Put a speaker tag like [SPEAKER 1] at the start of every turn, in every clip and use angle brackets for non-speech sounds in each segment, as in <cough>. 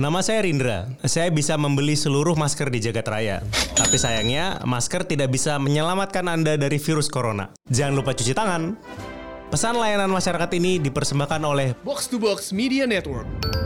[SPEAKER 1] Nama saya Rindra. Saya bisa membeli seluruh masker di jagat raya. Tapi sayangnya, masker tidak bisa menyelamatkan Anda dari virus corona. Jangan lupa cuci tangan. Pesan layanan masyarakat ini dipersembahkan oleh
[SPEAKER 2] Box to Box Media Network.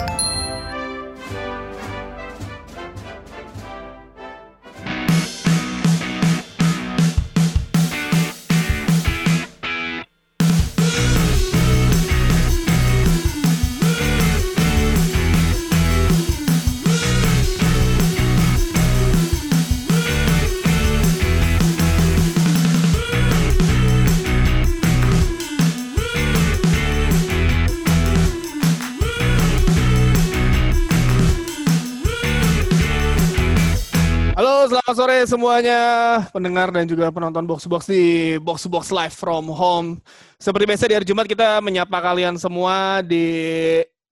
[SPEAKER 2] Selamat sore semuanya pendengar dan juga penonton Box Box di Box Box Live from Home. Seperti biasa di hari Jumat kita menyapa kalian semua di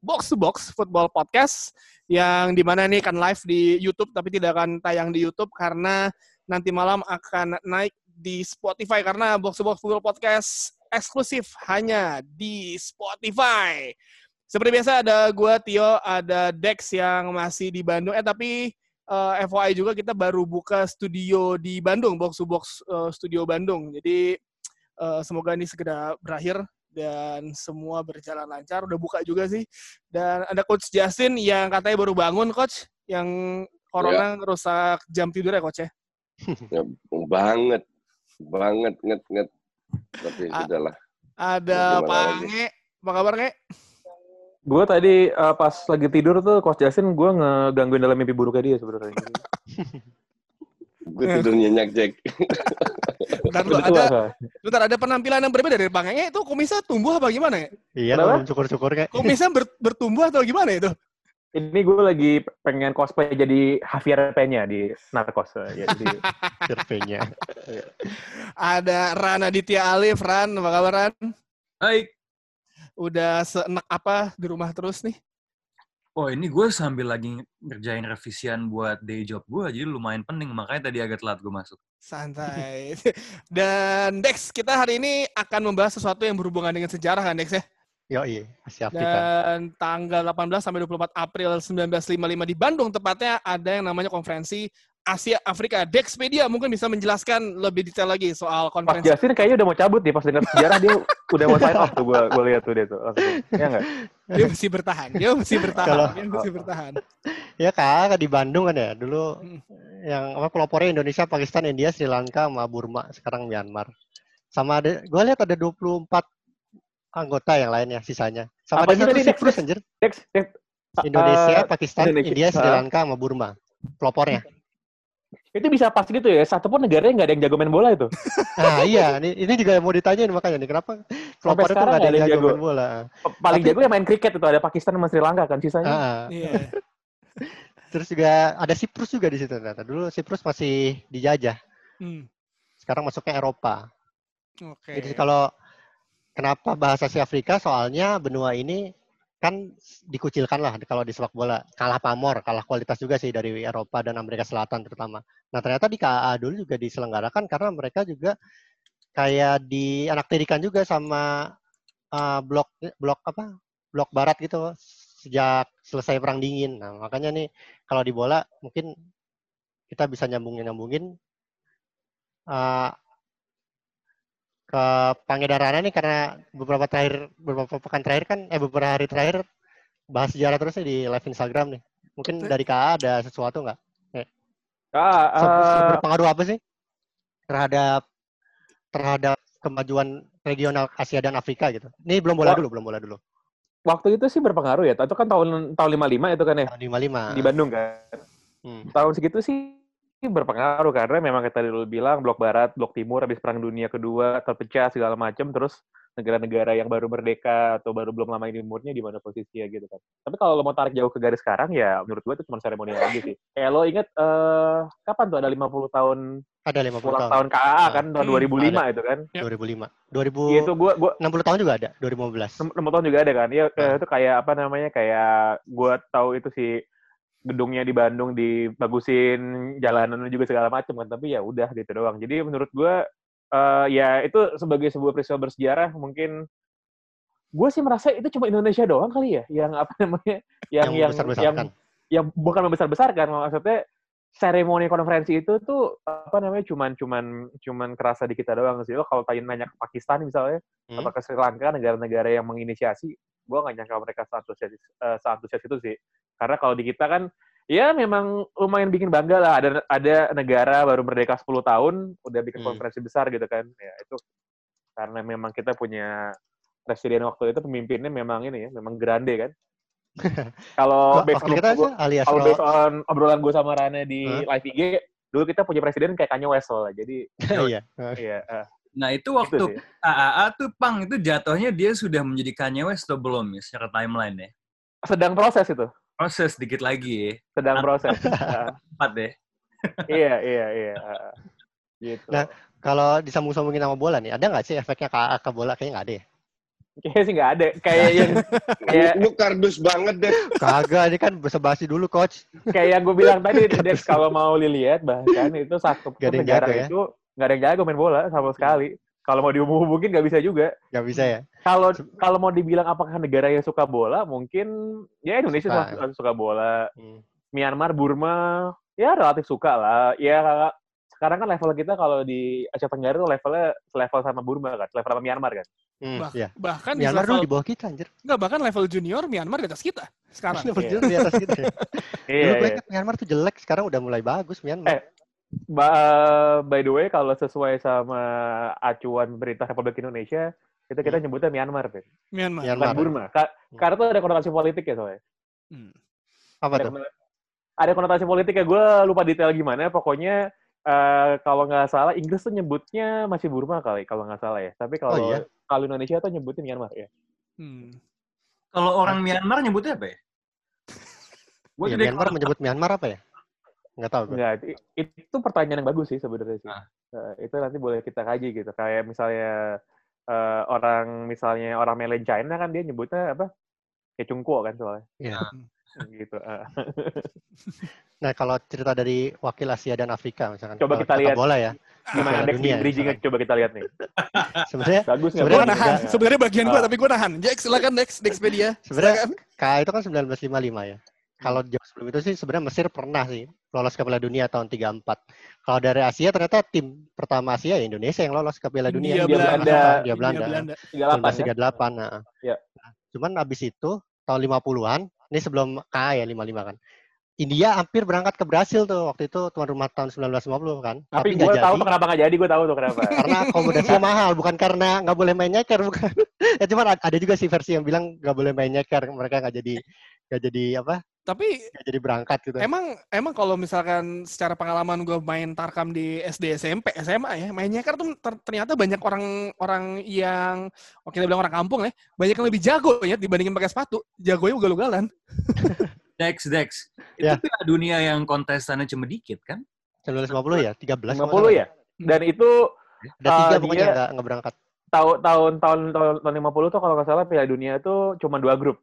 [SPEAKER 2] Box Box Football Podcast yang di mana ini akan live di YouTube tapi tidak akan tayang di YouTube karena nanti malam akan naik di Spotify karena Box Box Football Podcast eksklusif hanya di Spotify. Seperti biasa ada gua Tio, ada Dex yang masih di Bandung. Eh tapi uh, FYI juga kita baru buka studio di Bandung, Box to Box uh, Studio Bandung. Jadi uh, semoga ini segera berakhir dan semua berjalan lancar. Udah buka juga sih. Dan ada Coach Justin yang katanya baru bangun, Coach, yang corona ngerusak jam tidur ya, Coach ya?
[SPEAKER 3] Ya, banget, banget, nget, nget. Tapi
[SPEAKER 2] A-
[SPEAKER 3] sudahlah.
[SPEAKER 2] Ada Pak? Nge. Apa kabar, Nge?
[SPEAKER 4] Gue tadi eh, pas lagi tidur tuh Coach Justin gue ngegangguin dalam mimpi buruknya dia sebenarnya.
[SPEAKER 3] Gue tidur nyenyak, Jack.
[SPEAKER 2] Bentar, lu ada, bentar, ada penampilan yang berbeda dari Pak Nge. Itu kumisnya tumbuh apa gimana ya?
[SPEAKER 5] Iya, cukur-cukur kayak.
[SPEAKER 2] Kumisnya ber- bertumbuh atau gimana itu?
[SPEAKER 4] Ini gue lagi pengen cosplay jadi Javier Peña di Narcos. Ya, jadi,
[SPEAKER 5] surveinya.
[SPEAKER 2] Ada Ran Aditya Alif. Ran, apa kabar Ran?
[SPEAKER 6] Baik.
[SPEAKER 2] Udah seenak apa di rumah terus nih?
[SPEAKER 6] Oh ini gue sambil lagi ngerjain revisian buat day job gue, jadi lumayan pening. Makanya tadi agak telat gue masuk.
[SPEAKER 2] Santai. <laughs> Dan Dex, kita hari ini akan membahas sesuatu yang berhubungan dengan sejarah kan Dex ya?
[SPEAKER 5] Yo, iya, Asia Afrika.
[SPEAKER 2] Dan tanggal 18 sampai 24 April 1955 di Bandung tepatnya ada yang namanya konferensi Asia Afrika. Dexpedia mungkin bisa menjelaskan lebih detail lagi soal konferensi.
[SPEAKER 4] Justin kayaknya udah mau cabut nih pas dengar sejarah dia udah mau sign off tuh gue gue lihat tuh dia tuh. Langsung. Ya enggak?
[SPEAKER 2] Dia mesti bertahan. Dia mesti bertahan.
[SPEAKER 5] Kalau-
[SPEAKER 2] dia mesti bertahan.
[SPEAKER 5] Ya kak, di Bandung kan ya. Dulu
[SPEAKER 2] Hmm.
[SPEAKER 5] yang apa pelopornya Indonesia, Pakistan, India, Sri Lanka, sama Burma. Sekarang Myanmar. Sama ada, gue lihat ada 24 anggota yang lainnya sisanya. Sama
[SPEAKER 4] Apa Dex?
[SPEAKER 5] Siprus anjir.
[SPEAKER 4] Dex, Dex,
[SPEAKER 5] Indonesia,
[SPEAKER 4] eh,
[SPEAKER 5] Pakistan,
[SPEAKER 4] Indonesia.
[SPEAKER 5] India, Sri. Lanka, sama Burma. Pelopornya.
[SPEAKER 4] Itu bisa pas gitu ya. Satu pun negaranya nggak ada yang jago main bola itu.
[SPEAKER 5] Nah <laughs> iya, ini, ini juga mau ditanyain makanya nih. Kenapa tuh
[SPEAKER 4] sekarang
[SPEAKER 5] nggak ada yang jago
[SPEAKER 4] jago.
[SPEAKER 5] main bola.
[SPEAKER 4] Paling
[SPEAKER 5] Tapi-
[SPEAKER 4] jago yang main kriket itu ada Pakistan sama Sri Lanka kan sisanya.
[SPEAKER 2] Iya. <laughs>
[SPEAKER 5] terus juga ada Siprus juga di situ ternyata. Dulu Siprus masih dijajah.
[SPEAKER 2] Hmm.
[SPEAKER 5] Sekarang masuknya Eropa.
[SPEAKER 2] Oke.
[SPEAKER 5] Jadi kalau kenapa bahasa Asia Afrika? Soalnya benua ini kan dikucilkan lah kalau di sepak bola. Kalah pamor, kalah kualitas juga sih dari Eropa dan Amerika Selatan terutama. Nah ternyata di KAA dulu juga diselenggarakan karena mereka juga kayak di anak tirikan juga sama uh, blok blok apa blok barat gitu sejak selesai perang dingin. Nah makanya nih kalau di bola mungkin kita bisa nyambungin nyambungin uh, ke Pangandaran nih karena beberapa terakhir beberapa pekan terakhir kan eh beberapa hari terakhir bahas sejarah terus nih di live Instagram nih. Mungkin dari KA ada sesuatu nggak?
[SPEAKER 4] Ah,
[SPEAKER 5] Se-
[SPEAKER 4] eh,
[SPEAKER 5] Berpengaruh apa sih terhadap terhadap kemajuan regional Asia dan Afrika gitu? Ini belum bola dulu, belum bola dulu.
[SPEAKER 4] waktu itu sih berpengaruh ya. Itu kan tahun tahun 55 itu kan ya
[SPEAKER 5] Tahun 55.
[SPEAKER 4] di Bandung kan.
[SPEAKER 5] Hmm.
[SPEAKER 4] tahun segitu sih berpengaruh karena memang kita dulu bilang blok barat, blok timur habis perang dunia kedua terpecah segala macam terus negara-negara yang baru merdeka atau baru belum lama ini umurnya di mana posisinya gitu kan. Tapi kalau lo mau tarik jauh ke garis sekarang ya menurut gue itu cuma seremonial aja sih. Kayak lo inget eh kapan tuh ada 50 tahun
[SPEAKER 5] Ada 50
[SPEAKER 4] ulang
[SPEAKER 5] tahun.
[SPEAKER 4] tahun KAA kan tahun
[SPEAKER 2] Hmm,
[SPEAKER 4] 2005 itu kan.
[SPEAKER 2] Ya.
[SPEAKER 5] 2005.
[SPEAKER 4] Iya itu
[SPEAKER 5] 2060
[SPEAKER 4] gue gua
[SPEAKER 5] tahun juga ada, 2015.
[SPEAKER 4] 6 tahun juga ada kan. Iya
[SPEAKER 5] Nah.
[SPEAKER 4] itu kayak apa namanya kayak gue tahu itu sih gedungnya di Bandung dibagusin jalanannya juga segala macam kan tapi ya udah gitu doang. Jadi menurut gue eh, ya itu sebagai sebuah peristiwa bersejarah mungkin gue sih merasa itu cuma Indonesia doang kali ya yang apa <laughs> namanya yang
[SPEAKER 5] Yang
[SPEAKER 4] yang yang yang bukan membesar-besarkan maksudnya seremoni konferensi itu tuh apa namanya cuman cuman cuman kerasa di kita doang sih. Lo kalau tanya nanya ke Pakistan misalnya
[SPEAKER 5] Hmm.
[SPEAKER 4] atau ke Sri Lanka negara-negara yang menginisiasi gue nggak nyangka mereka seantusias uh, seantusias itu sih karena kalau di kita kan ya memang lumayan bikin bangga lah ada ada negara baru merdeka 10 tahun udah bikin
[SPEAKER 5] Hmm.
[SPEAKER 4] konferensi besar gitu kan ya itu karena memang kita punya presiden waktu itu pemimpinnya memang ini ya memang grande kan <laughs> kalau based on-
[SPEAKER 5] kita aja alias
[SPEAKER 4] kalau based on obrolan gue sama Rane di
[SPEAKER 5] Hah?
[SPEAKER 4] live IG dulu kita punya presiden kayak Kanye West lah jadi <laughs>
[SPEAKER 5] iya.
[SPEAKER 4] iya eh,
[SPEAKER 6] Nah itu
[SPEAKER 4] itu
[SPEAKER 6] waktu
[SPEAKER 4] sih.
[SPEAKER 6] AAA tuh Pang itu jatuhnya dia sudah menjadi Kanye West atau belum ya secara timeline ya?
[SPEAKER 4] sedang proses itu
[SPEAKER 6] Proses dikit lagi ya.
[SPEAKER 4] sedang proses <laughs> Eh,
[SPEAKER 6] Empat deh.
[SPEAKER 4] iya iya iya gitu
[SPEAKER 5] Nah, Kalau disambung-sambungin sama bola nih, ada nggak sih efeknya ke, ke bola? Kayaknya nggak ada ya.
[SPEAKER 4] kayaknya sih nggak ada kayak yang <laughs> kayak
[SPEAKER 3] Lu kardus banget deh.
[SPEAKER 5] Kagak, ini kan basa-basi dulu coach.
[SPEAKER 4] kayak yang gue bilang tadi <laughs> Dex kalau mau dilihat bahkan itu satu
[SPEAKER 5] Nggak ada yang
[SPEAKER 4] negara
[SPEAKER 5] jago ya?
[SPEAKER 4] itu nggak ada yang jago main bola sama sekali kalau mau dihubung-hubungin nggak bisa juga
[SPEAKER 5] Nggak bisa ya.
[SPEAKER 4] kalau kalau mau dibilang apakah negara yang suka bola mungkin ya Indonesia
[SPEAKER 5] Suka,
[SPEAKER 4] suka, suka bola
[SPEAKER 5] Hmm.
[SPEAKER 4] Myanmar Burma ya relatif suka lah ya sekarang kan level kita kalau di Asia Tenggara tuh levelnya level sama Burma kan level sama Myanmar kan
[SPEAKER 5] Hmm,
[SPEAKER 2] Bah-
[SPEAKER 5] iya.
[SPEAKER 2] Bahkan di
[SPEAKER 5] Myanmar
[SPEAKER 2] level,
[SPEAKER 5] dulu di bawah kita anjir.
[SPEAKER 2] enggak, bahkan level junior Myanmar di atas kita sekarang. <laughs>
[SPEAKER 5] Level
[SPEAKER 4] Iya.
[SPEAKER 5] junior di atas kita. ya.
[SPEAKER 4] iya
[SPEAKER 5] Dulu gue
[SPEAKER 4] iya
[SPEAKER 5] Myanmar tuh jelek, sekarang udah mulai bagus Myanmar.
[SPEAKER 4] Eh, by the way kalau sesuai sama acuan pemerintah Republik Indonesia itu kita
[SPEAKER 5] Hmm.
[SPEAKER 4] nyebutnya Myanmar kan
[SPEAKER 2] Myanmar.
[SPEAKER 4] bukan
[SPEAKER 5] Myanmar.
[SPEAKER 4] Burma Ka- karena tuh ada konotasi politik ya soalnya
[SPEAKER 2] Hmm.
[SPEAKER 5] Apa
[SPEAKER 4] ada,
[SPEAKER 5] tuh?
[SPEAKER 4] konotasi- ada konotasi politik ya gue lupa detail gimana pokoknya eh, kalau nggak salah Inggris tuh nyebutnya masih Burma kali kalau nggak salah ya tapi kalau
[SPEAKER 5] Oh, iya?
[SPEAKER 4] kalau Indonesia tuh nyebutnya Myanmar ya
[SPEAKER 2] Hmm.
[SPEAKER 6] Kalau orang Myanmar nyebutnya apa ya? Gue <laughs>
[SPEAKER 5] Ya, Myanmar menyebut Myanmar apa ya? Nggak tahu gue.
[SPEAKER 4] Enggak, i- itu pertanyaan yang bagus sih sebenarnya sih.
[SPEAKER 6] Ah.
[SPEAKER 4] Eh, itu nanti boleh kita kaji gitu. Kayak misalnya eh, orang misalnya orang Mainland China kan dia nyebutnya apa? Kayak cungkuo kan soalnya.
[SPEAKER 5] Iya. <laughs>
[SPEAKER 4] gitu. eh.
[SPEAKER 5] Nah kalau cerita dari wakil Asia dan Afrika misalkan.
[SPEAKER 4] Coba
[SPEAKER 5] kalau
[SPEAKER 4] kita lihat.
[SPEAKER 5] bola ya.
[SPEAKER 4] Gimana Dex
[SPEAKER 5] dunia,
[SPEAKER 4] bridgingnya coba kita lihat nih. <laughs>
[SPEAKER 5] Sebenarnya
[SPEAKER 4] Bagus nggak?
[SPEAKER 2] Gue
[SPEAKER 5] Sebenarnya
[SPEAKER 4] Bang?
[SPEAKER 2] nahan.
[SPEAKER 5] juga-
[SPEAKER 2] Sebenarnya bagian gue,
[SPEAKER 4] Ah.
[SPEAKER 2] tapi gue nahan. Jack, silakan Dex, Dexpedia.
[SPEAKER 5] Sebenarnya
[SPEAKER 2] Silakan.
[SPEAKER 5] K itu kan 1955 ya. Kalau jauh sebelum itu sih sebenarnya Mesir pernah sih lolos ke Piala Dunia tahun 34. Kalau dari Asia ternyata tim pertama Asia ya Indonesia yang lolos ke Piala Dunia.
[SPEAKER 2] India,
[SPEAKER 4] India,
[SPEAKER 2] Belanda.
[SPEAKER 5] Dia
[SPEAKER 2] India,
[SPEAKER 5] Belanda.
[SPEAKER 2] Belanda.
[SPEAKER 4] 38 ya?
[SPEAKER 5] 1938. Nah. Nah, Cuman abis itu tahun 50-an, ini sebelum KA ya 55 kan. India hampir berangkat ke Brasil tuh waktu itu tuan rumah tahun 1950 kan.
[SPEAKER 4] Tapi,
[SPEAKER 5] nggak
[SPEAKER 4] gue tahu tuh kenapa nggak jadi, gue tahu tuh kenapa. <laughs>
[SPEAKER 5] karena akomodasinya <laughs> mahal, bukan karena nggak boleh main nyeker, bukan. <laughs> ya cuman ad- ada juga sih versi yang bilang nggak boleh main nyeker, mereka nggak jadi nggak jadi apa?
[SPEAKER 2] Tapi
[SPEAKER 5] Nggak jadi berangkat gitu.
[SPEAKER 2] emang emang kalau misalkan secara pengalaman gue main tarkam di SD, SMP, SMA ya, main nyeker tuh ter- ternyata banyak orang-orang yang, oke kita bilang orang kampung ya, banyak yang lebih jago ya dibandingin pakai sepatu. Jagonya ugal-ugalan.
[SPEAKER 6] Dex, Dex.
[SPEAKER 5] Ya.
[SPEAKER 6] Itu Piala dunia yang kontestannya cuma dikit kan?
[SPEAKER 5] 1950 ya, 13 kalau
[SPEAKER 4] 50
[SPEAKER 5] nggak
[SPEAKER 4] ya? Dan itu.
[SPEAKER 5] Ada tiga
[SPEAKER 4] Ah,
[SPEAKER 5] pokoknya
[SPEAKER 4] dia-
[SPEAKER 5] nggak nggak berangkat.
[SPEAKER 4] tahun tahun tahun tahun tahun 50 tuh kalau nggak salah Piala Dunia tuh cuma dua grup.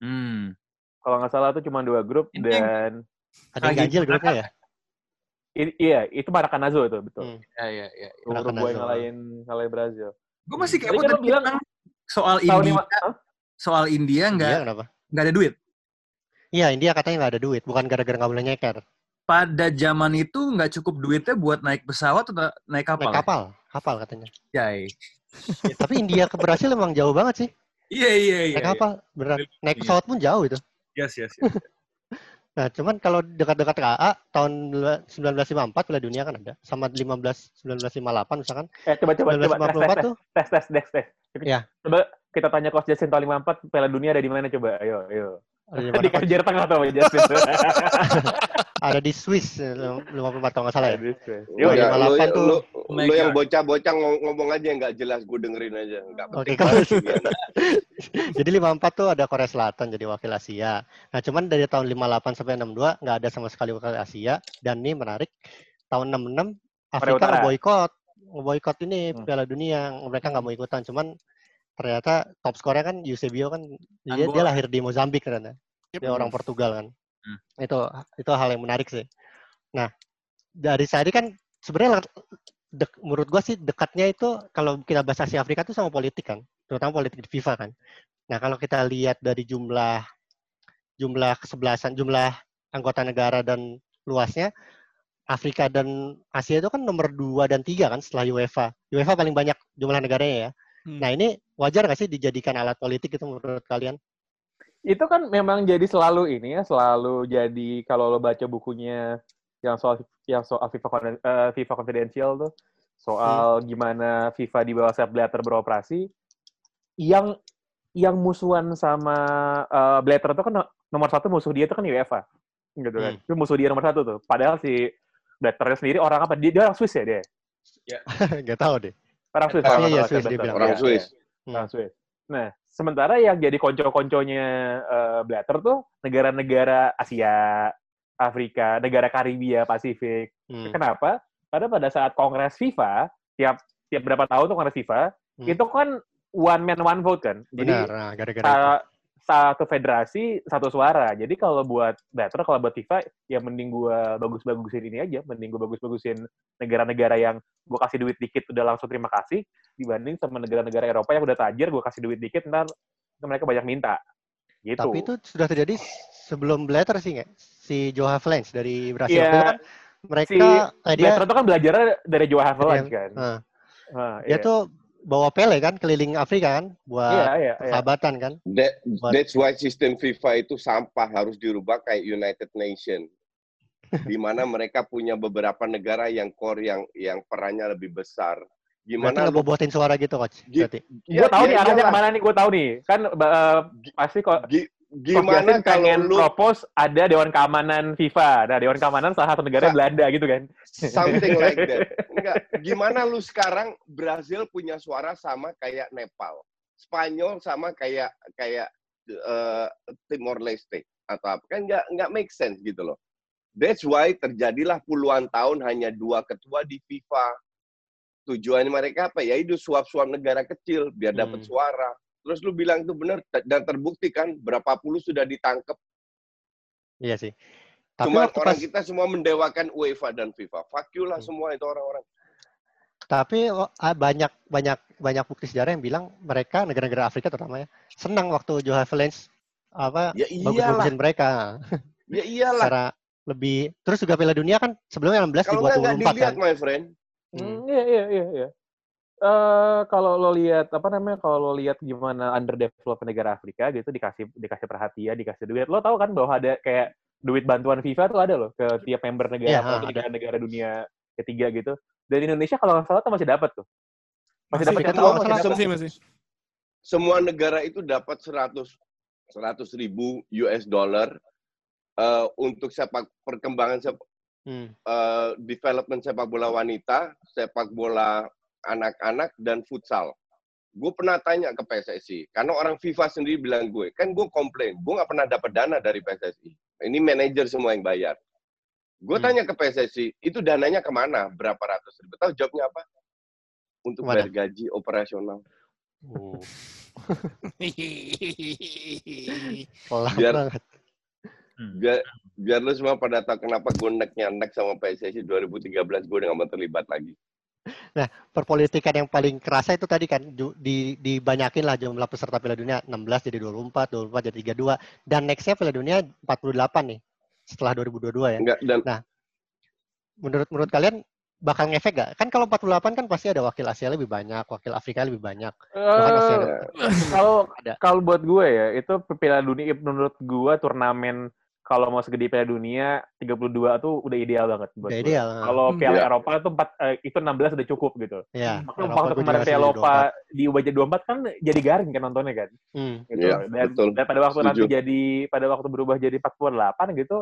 [SPEAKER 6] Hmm.
[SPEAKER 4] Kalau nggak salah tuh cuma dua grup
[SPEAKER 6] Ini-
[SPEAKER 4] dan
[SPEAKER 5] Ada yang ganjil grupnya ya.
[SPEAKER 4] i- iya itu Maracanazo itu betul.
[SPEAKER 5] Hmm.
[SPEAKER 6] Ya, ya, ya.
[SPEAKER 4] Uruguay
[SPEAKER 5] Maracanazo.
[SPEAKER 4] ngalahin ngalahin Brazil.
[SPEAKER 6] Gue masih kepo
[SPEAKER 4] kan lo
[SPEAKER 6] tadi
[SPEAKER 4] bilang
[SPEAKER 6] bilang soal India. Soal India nggak nggak ada duit.
[SPEAKER 5] Iya, India katanya nggak ada duit, bukan gara-gara nggak boleh nyeker.
[SPEAKER 6] Pada zaman itu nggak cukup duitnya buat naik pesawat atau naik kapal.
[SPEAKER 5] Naik kapal, kapal katanya.
[SPEAKER 6] Jai.
[SPEAKER 5] Tapi India ke Brasil emang jauh banget sih.
[SPEAKER 6] Iya iya iya.
[SPEAKER 5] Naik kapal, beneran. Naik
[SPEAKER 6] Iya.
[SPEAKER 5] pesawat pun jauh itu.
[SPEAKER 6] Yes yes. yes.
[SPEAKER 5] Nah, cuman kalau dekat-dekat KA tahun 1954 Piala Dunia kan ada, sama 15 1958 misalkan.
[SPEAKER 4] Eh coba coba coba tes tes
[SPEAKER 5] 1954
[SPEAKER 4] tes
[SPEAKER 5] tuh
[SPEAKER 4] tes tes tes tes.
[SPEAKER 5] Iya.
[SPEAKER 4] Coba kita tanya Coach Justin tahun 54 Piala Dunia ada di mana coba? Ayo ayo.
[SPEAKER 5] Ada di? <laughs>
[SPEAKER 4] Kajar Tengah tuh Coach Justin. <laughs>
[SPEAKER 5] ada di Swiss eh, 54 kalau nggak salah ya.
[SPEAKER 4] Yo,
[SPEAKER 3] ya, lu,
[SPEAKER 5] 58 tuh.
[SPEAKER 3] lu,
[SPEAKER 6] Oh
[SPEAKER 3] lu yang bocah-bocah ngom- ngomong aja yang nggak jelas, gue dengerin aja. Nggak
[SPEAKER 5] Oke,
[SPEAKER 3] penting. gini. <laughs>
[SPEAKER 5] Jadi 54 tuh ada Korea Selatan jadi wakil Asia. Nah, cuman dari tahun 58 sampai 62 nggak ada sama sekali wakil Asia dan ini menarik tahun 66 Afrika ngeboikot ngeboikot ini
[SPEAKER 4] Hmm.
[SPEAKER 5] Piala Dunia. Mereka nggak mau ikutan cuman ternyata top skornya kan Eusebio kan dia, dia
[SPEAKER 6] Angola.
[SPEAKER 5] lahir di Mozambik ternyata.
[SPEAKER 2] Yep.
[SPEAKER 5] Dia orang Portugal kan.
[SPEAKER 6] Hmm.
[SPEAKER 5] Itu itu hal yang menarik sih. Nah, dari tadi kan sebenarnya dek- menurut gua sih dekatnya itu kalau kita bahas Asia Afrika itu sama politik kan, terutama politik di FIFA kan. Nah, kalau kita lihat dari jumlah jumlah kesebelasan, jumlah anggota negara dan luasnya Afrika dan Asia itu kan nomor 2 dan 3 kan setelah UEFA. UEFA paling banyak jumlah negaranya ya.
[SPEAKER 2] Hmm.
[SPEAKER 5] Nah ini wajar nggak sih dijadikan alat politik itu menurut kalian?
[SPEAKER 4] itu kan memang jadi selalu ini ya, selalu jadi kalau lo baca bukunya yang soal yang soal FIFA eh, FIFA Confidential tuh, soal gimana FIFA di bawah Sepp Blatter beroperasi, yang yang musuhan sama eh, Blatter tuh kan no- nomor satu musuh dia itu kan UEFA, gitu kan. Itu musuh dia nomor satu tuh. Padahal si Blatternya sendiri orang apa? Dia, dia orang Swiss ya dia. <laughs>
[SPEAKER 5] Nggak tahu deh.
[SPEAKER 4] Orang Swiss.
[SPEAKER 5] Iya,
[SPEAKER 4] kalau
[SPEAKER 5] iya,
[SPEAKER 4] salah,
[SPEAKER 5] Swiss dia bilang.
[SPEAKER 3] Orang
[SPEAKER 4] Iya,
[SPEAKER 3] Swiss.
[SPEAKER 4] Orang Swiss. Nah, sementara yang jadi konco-konconya eh, Blatter tuh negara-negara Asia, Afrika, negara Karibia, Pasifik.
[SPEAKER 5] Hmm.
[SPEAKER 4] Kenapa? Karena pada saat Kongres FIFA, tiap tiap berapa tahun tuh Kongres FIFA,
[SPEAKER 5] Hmm.
[SPEAKER 4] itu kan one man one vote kan. Jadi
[SPEAKER 5] Benar, nah, gara-gara itu.
[SPEAKER 4] Sa- satu federasi satu suara. Jadi kalau buat Blatter, kalau buat FIFA, ya mending gua bagus-bagusin ini aja, mending gua bagus-bagusin negara-negara yang gua kasih duit dikit udah langsung terima kasih, dibanding sama negara-negara Eropa yang udah tajir, gua kasih duit dikit, ntar mereka banyak minta. Gitu.
[SPEAKER 5] Tapi itu sudah terjadi sebelum Blatter sih nggak? Si Joe Havelange dari Brasil.
[SPEAKER 4] Iya.
[SPEAKER 5] Itu kan mereka
[SPEAKER 4] si
[SPEAKER 5] eh, dia
[SPEAKER 4] Blatter itu kan belajarnya dari Joe Havelange kan.
[SPEAKER 5] eh,
[SPEAKER 4] Nah,
[SPEAKER 5] dia
[SPEAKER 4] iya.
[SPEAKER 5] tuh bawa Pele kan keliling Afrika kan buat
[SPEAKER 4] Iya, iya, iya.
[SPEAKER 5] sahabatan kan.
[SPEAKER 3] That,
[SPEAKER 5] Buat-
[SPEAKER 3] that's why sistem FIFA itu sampah harus dirubah kayak United Nation. <laughs> di mana mereka punya beberapa negara yang core yang yang perannya lebih besar. Gimana lu
[SPEAKER 5] bobotin suara gitu coach. Berarti.
[SPEAKER 3] Ya,
[SPEAKER 4] gue tahu
[SPEAKER 3] ya
[SPEAKER 4] nih arahnya
[SPEAKER 3] iyalah.
[SPEAKER 4] ke mana nih, gue tahu nih. Kan eh, pasti kok
[SPEAKER 3] gimana
[SPEAKER 4] Justin
[SPEAKER 3] kalau
[SPEAKER 4] pengen
[SPEAKER 3] lu
[SPEAKER 4] propose ada Dewan Keamanan FIFA. Nah, Dewan Keamanan salah satu negara
[SPEAKER 3] Sa-
[SPEAKER 4] Belanda gitu kan.
[SPEAKER 3] something like that. Enggak, gimana lu sekarang Brazil punya suara sama kayak Nepal. Spanyol sama kayak kayak eh, Timor Leste atau apa kan nggak nggak make sense gitu loh. That's why terjadilah puluhan tahun hanya dua ketua di FIFA. Tujuannya mereka apa? Ya itu suap-suap negara kecil biar dapat
[SPEAKER 5] Hmm.
[SPEAKER 3] suara. Terus lu bilang itu benar dan terbukti kan berapa puluh sudah ditangkap.
[SPEAKER 5] Iya sih. Tapi
[SPEAKER 3] Cuma
[SPEAKER 5] waktu
[SPEAKER 3] orang
[SPEAKER 5] pas,
[SPEAKER 3] kita semua mendewakan UEFA dan FIFA. Fuck you lah
[SPEAKER 5] Hmm.
[SPEAKER 3] semua itu orang-orang.
[SPEAKER 5] tapi banyak banyak banyak bukti sejarah yang bilang mereka negara-negara Afrika terutama ya senang waktu Joe Havelange apa
[SPEAKER 3] Ya iyalah,
[SPEAKER 5] bagus-bagusin mereka
[SPEAKER 3] ya iyalah.
[SPEAKER 5] secara lebih terus juga Piala Dunia kan sebelumnya 16
[SPEAKER 3] Kalau
[SPEAKER 5] dibuat
[SPEAKER 3] nggak nggak
[SPEAKER 5] 24 kan.
[SPEAKER 3] dilihat, my friend.
[SPEAKER 5] Hmm.
[SPEAKER 4] Hmm, Iya, iya, iya, iya. Eh kalau lo lihat apa namanya kalau lo lihat gimana underdeveloped negara Afrika gitu dikasih dikasih perhatian dikasih duit lo tahu kan bahwa ada kayak duit bantuan FIFA tuh ada loh ke tiap member negara
[SPEAKER 5] Iya,
[SPEAKER 4] apalagi
[SPEAKER 5] ada.
[SPEAKER 4] negara-negara dunia ketiga gitu dan Indonesia kalau nggak salah tuh masih dapat tuh masih
[SPEAKER 2] Masih,
[SPEAKER 4] dapat
[SPEAKER 5] kita
[SPEAKER 4] masih.
[SPEAKER 2] Masih, masih.
[SPEAKER 3] Semua negara itu dapat 100 100 ribu US dollar eh, untuk sepak perkembangan sep,
[SPEAKER 5] Hmm.
[SPEAKER 3] eh, development sepak bola wanita, sepak bola anak-anak dan futsal. Gue pernah tanya ke PSSI, karena orang FIFA sendiri bilang gue, kan gue komplain, gue nggak pernah dapat dana dari PSSI. Ini manajer semua yang bayar. Gue
[SPEAKER 5] Hmm.
[SPEAKER 3] tanya ke PSSI, itu dananya ke mana? Berapa ratus ribu? Tahu jawabnya apa? Untuk
[SPEAKER 5] Ke mana?
[SPEAKER 3] bayar gaji operasional. <laughs>
[SPEAKER 5] Pelan
[SPEAKER 3] Biar-
[SPEAKER 5] banget.
[SPEAKER 6] Hmm.
[SPEAKER 3] biar biar lu semua pada tahu kenapa gue neknya nek sama PSSI 2013 gue udah gak mau terlibat lagi.
[SPEAKER 5] Perpolitikan yang paling kerasa itu tadi kan di dibanyakin lah jumlah peserta Piala Dunia 16 jadi 24, 24 jadi 32 dan nextnya Piala Dunia 48 nih setelah 2022 ya.
[SPEAKER 3] Enggak dan
[SPEAKER 5] Menurut menurut kalian bakal ngefek gak? Kan kalau 48 kan pasti ada wakil Asia lebih banyak, wakil Afrika lebih banyak. Asia
[SPEAKER 4] kalau
[SPEAKER 5] Ada.
[SPEAKER 4] kalau buat gue ya itu Piala Dunia menurut gue turnamen kalau mau segede Piala Dunia 32 tuh udah ideal banget buat
[SPEAKER 5] udah
[SPEAKER 4] gue.
[SPEAKER 5] ideal.
[SPEAKER 4] Kalau
[SPEAKER 2] Hmm.
[SPEAKER 4] Piala
[SPEAKER 3] Iya.
[SPEAKER 4] Eropa tuh 4 eh, itu 16 udah cukup gitu.
[SPEAKER 5] Ya,
[SPEAKER 4] Makanya waktu kemarin Piala Eropa diubah jadi 24 kan jadi garing kan nontonnya kan.
[SPEAKER 5] 24. Hmm.
[SPEAKER 4] Gitu.
[SPEAKER 3] Iya,
[SPEAKER 4] dan,
[SPEAKER 3] betul.
[SPEAKER 4] dan pada waktu nanti
[SPEAKER 3] Setuju.
[SPEAKER 4] jadi pada waktu berubah jadi 48 gitu,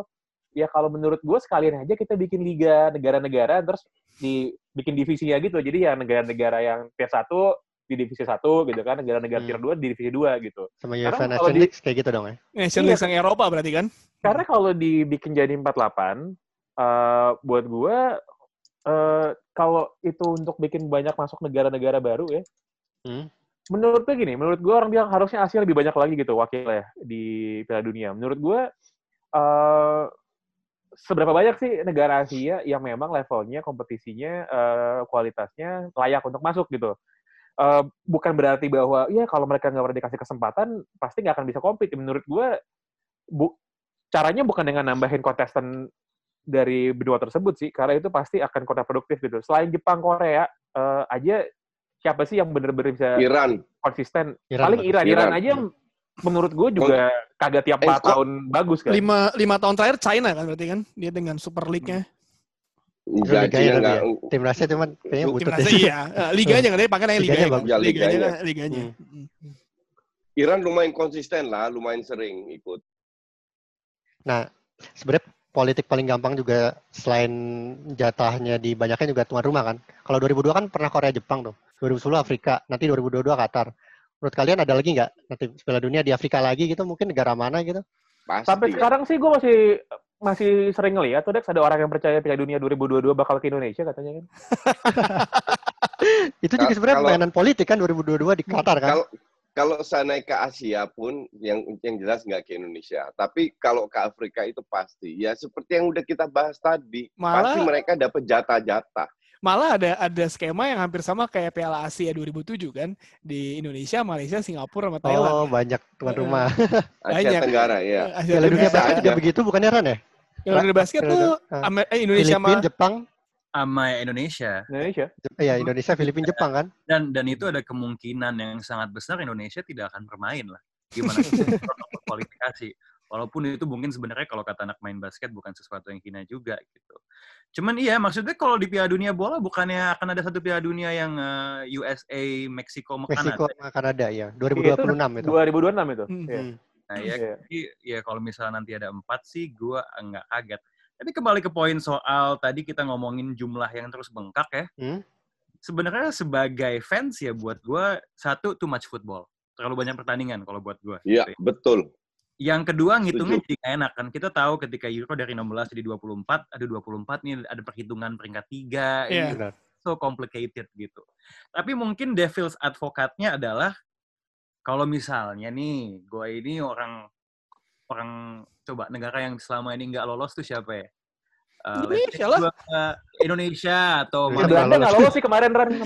[SPEAKER 4] ya kalau menurut gue sekalian aja kita bikin liga negara-negara terus dibikin divisinya gitu. Jadi ya negara-negara yang tier 1 di divisi 1 gitu kan, negara-negara
[SPEAKER 5] Hmm.
[SPEAKER 4] tier 2 di divisi 2 gitu.
[SPEAKER 5] Sama UEFA Nation
[SPEAKER 4] di-
[SPEAKER 5] League kayak gitu dong ya.
[SPEAKER 2] Nation
[SPEAKER 4] Iya.
[SPEAKER 2] League yang Eropa berarti kan?
[SPEAKER 4] Karena kalau dibikin jadi 48, eh buat gue eh kalau itu untuk bikin banyak masuk negara-negara baru ya,
[SPEAKER 5] Hmm.
[SPEAKER 4] menurut gue gini, menurut gue orang bilang harusnya Asia lebih banyak lagi gitu wakilnya di Piala Dunia. Menurut gue eh seberapa banyak sih negara Asia yang memang levelnya, kompetisinya, eh, kualitasnya layak untuk masuk gitu. Eh, bukan berarti bahwa ya kalau mereka nggak pernah dikasih kesempatan pasti nggak akan bisa compete. Menurut gue bu, caranya bukan dengan nambahin kontestan dari benua tersebut sih, karena itu pasti akan kontraproduktif gitu. Selain Jepang, Korea eh, aja siapa sih yang bener-bener bisa
[SPEAKER 3] Iran.
[SPEAKER 4] konsisten?
[SPEAKER 5] Iran
[SPEAKER 4] Paling. Iran, Iran,
[SPEAKER 3] Iran.
[SPEAKER 4] aja menurut gue juga kagak tiap
[SPEAKER 3] Eh,
[SPEAKER 4] 4
[SPEAKER 3] kok-
[SPEAKER 4] tahun bagus kan.
[SPEAKER 2] Lima, lima tahun terakhir China kan berarti kan? Dia dengan Super League-nya.
[SPEAKER 5] Tapi
[SPEAKER 3] enggak.
[SPEAKER 5] ya. Timnasnya cuman kayaknya butut
[SPEAKER 2] Timnasnya
[SPEAKER 5] deh.
[SPEAKER 2] iya. Eh, liganya kan, dia pakai namanya
[SPEAKER 5] Liganya
[SPEAKER 2] liganya.
[SPEAKER 3] Ya,
[SPEAKER 2] liganya.
[SPEAKER 3] liganya.
[SPEAKER 2] liganya.
[SPEAKER 5] Hmm.
[SPEAKER 2] Mm.
[SPEAKER 3] Iran lumayan konsisten lah, lumayan sering ikut.
[SPEAKER 5] Nah, sebenarnya politik paling gampang juga selain jatahnya dibanyakin juga tuan rumah kan. Kalau 2002 kan pernah Korea Jepang tuh. 2010 Afrika, nanti 2022 Qatar. Menurut kalian ada lagi nggak nanti Piala Dunia di Afrika lagi gitu? Mungkin negara mana gitu?
[SPEAKER 3] Pasti.
[SPEAKER 4] Sampai sekarang sih gue masih masih sering ngeliat tuh Dex ada orang yang percaya Piala Dunia 2022 bakal ke Indonesia katanya kan. <laughs>
[SPEAKER 5] Itu juga sebenarnya
[SPEAKER 3] kalau-
[SPEAKER 5] mainan politik kan 2022 di Qatar kan.
[SPEAKER 3] Kalau kalau saya naik ke Asia pun yang yang jelas nggak ke Indonesia. Tapi kalau ke Afrika itu pasti. Ya seperti yang udah kita bahas tadi.
[SPEAKER 2] Malah-
[SPEAKER 3] pasti mereka dapat jatah-jatah.
[SPEAKER 2] Malah ada ada skema yang hampir sama kayak Piala Asia 2007 kan di Indonesia, Malaysia, Singapura sama Thailand.
[SPEAKER 5] Oh, banyak tuan
[SPEAKER 2] Heeh.
[SPEAKER 5] rumah.
[SPEAKER 3] Asia
[SPEAKER 2] Banyak.
[SPEAKER 3] Tenggara ya.
[SPEAKER 2] Asia
[SPEAKER 5] Piala Dunia juga begitu bukannya Ran ya?
[SPEAKER 2] Piala Dunia basket tuh. Amer- eh, Indonesia
[SPEAKER 5] Filipina,
[SPEAKER 2] sama
[SPEAKER 5] Jepang,
[SPEAKER 6] sama Indonesia.
[SPEAKER 4] Indonesia.
[SPEAKER 5] Jep- ya Indonesia, Filipina, Jepang kan.
[SPEAKER 6] Dan dan itu ada kemungkinan yang sangat besar Indonesia tidak akan bermain lah. Gimana <laughs> kualifikasi. Walaupun itu mungkin sebenarnya kalau kata anak main basket bukan sesuatu yang hina juga gitu. Cuman iya maksudnya kalau di Piala Dunia bola bukannya akan ada satu Piala Dunia yang eh, USA, Meksiko, sama
[SPEAKER 5] Meksiko
[SPEAKER 6] Kanada.
[SPEAKER 5] sama Kanada ya,
[SPEAKER 4] Itu
[SPEAKER 5] 2026 itu.
[SPEAKER 4] 2026 itu.
[SPEAKER 2] Hmm.
[SPEAKER 4] Iya.
[SPEAKER 5] Hmm.
[SPEAKER 6] Nah ya,
[SPEAKER 4] Iya.
[SPEAKER 6] jadi, ya kalau misalnya nanti ada empat sih, gue nggak kaget. Tapi kembali ke poin soal tadi kita ngomongin jumlah yang terus bengkak ya.
[SPEAKER 5] Hmm.
[SPEAKER 6] Sebenarnya sebagai fans ya buat gue satu too much football, terlalu banyak pertandingan kalau buat gue.
[SPEAKER 3] Iya, betul.
[SPEAKER 6] Yang kedua ngitungnya jadi enak kan. Kita tahu ketika Euro dari 16 jadi 24, ada 24 nih ada perhitungan peringkat tiga.
[SPEAKER 2] Iya.
[SPEAKER 6] ini so complicated gitu. Tapi mungkin devil's advocate-nya adalah kalau misalnya nih, gue ini orang orang coba negara yang selama ini nggak lolos tuh siapa ya? Uh, say
[SPEAKER 2] Indonesia lah.
[SPEAKER 6] gua, uh, Indonesia atau
[SPEAKER 4] Belanda
[SPEAKER 5] nggak
[SPEAKER 4] lolos sih kemarin Ran. <laughs>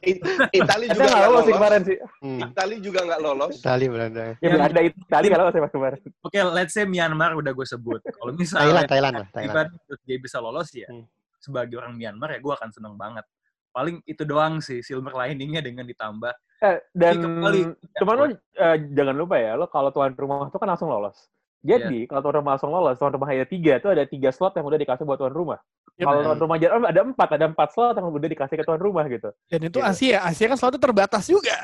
[SPEAKER 3] It- Itali juga
[SPEAKER 4] nggak lolos sih kemarin sih.
[SPEAKER 5] Hmm.
[SPEAKER 3] Itali juga nggak lolos.
[SPEAKER 5] Itali Belanda.
[SPEAKER 4] Ya Belanda Itali nggak lolos sih pas kemarin.
[SPEAKER 6] Oke, let's say Myanmar udah gue sebut. Kalau
[SPEAKER 5] Thailand,
[SPEAKER 6] misalnya
[SPEAKER 5] Thailand lah, Thailand.
[SPEAKER 6] Ivan terus dia bisa lolos ya,
[SPEAKER 5] Hmm.
[SPEAKER 6] sebagai orang Myanmar ya gue akan seneng banget. Paling itu doang sih silver liningnya dengan ditambah.
[SPEAKER 4] Eh, dan
[SPEAKER 6] kembali.
[SPEAKER 4] cuman lo eh, jangan lupa ya, lo kalau tuan rumah itu kan langsung lolos. Jadi kalau tuan rumah langsung lolos, tuan rumah hanya tiga itu ada tiga slot yang udah dikasih buat tuan rumah.
[SPEAKER 2] Yep.
[SPEAKER 4] Kalau tuan rumah jarang ada empat, ada empat slot yang udah dikasih ke tuan rumah gitu.
[SPEAKER 2] Dan itu
[SPEAKER 4] Gitu.
[SPEAKER 2] Asia, Asia kan selalu terbatas juga.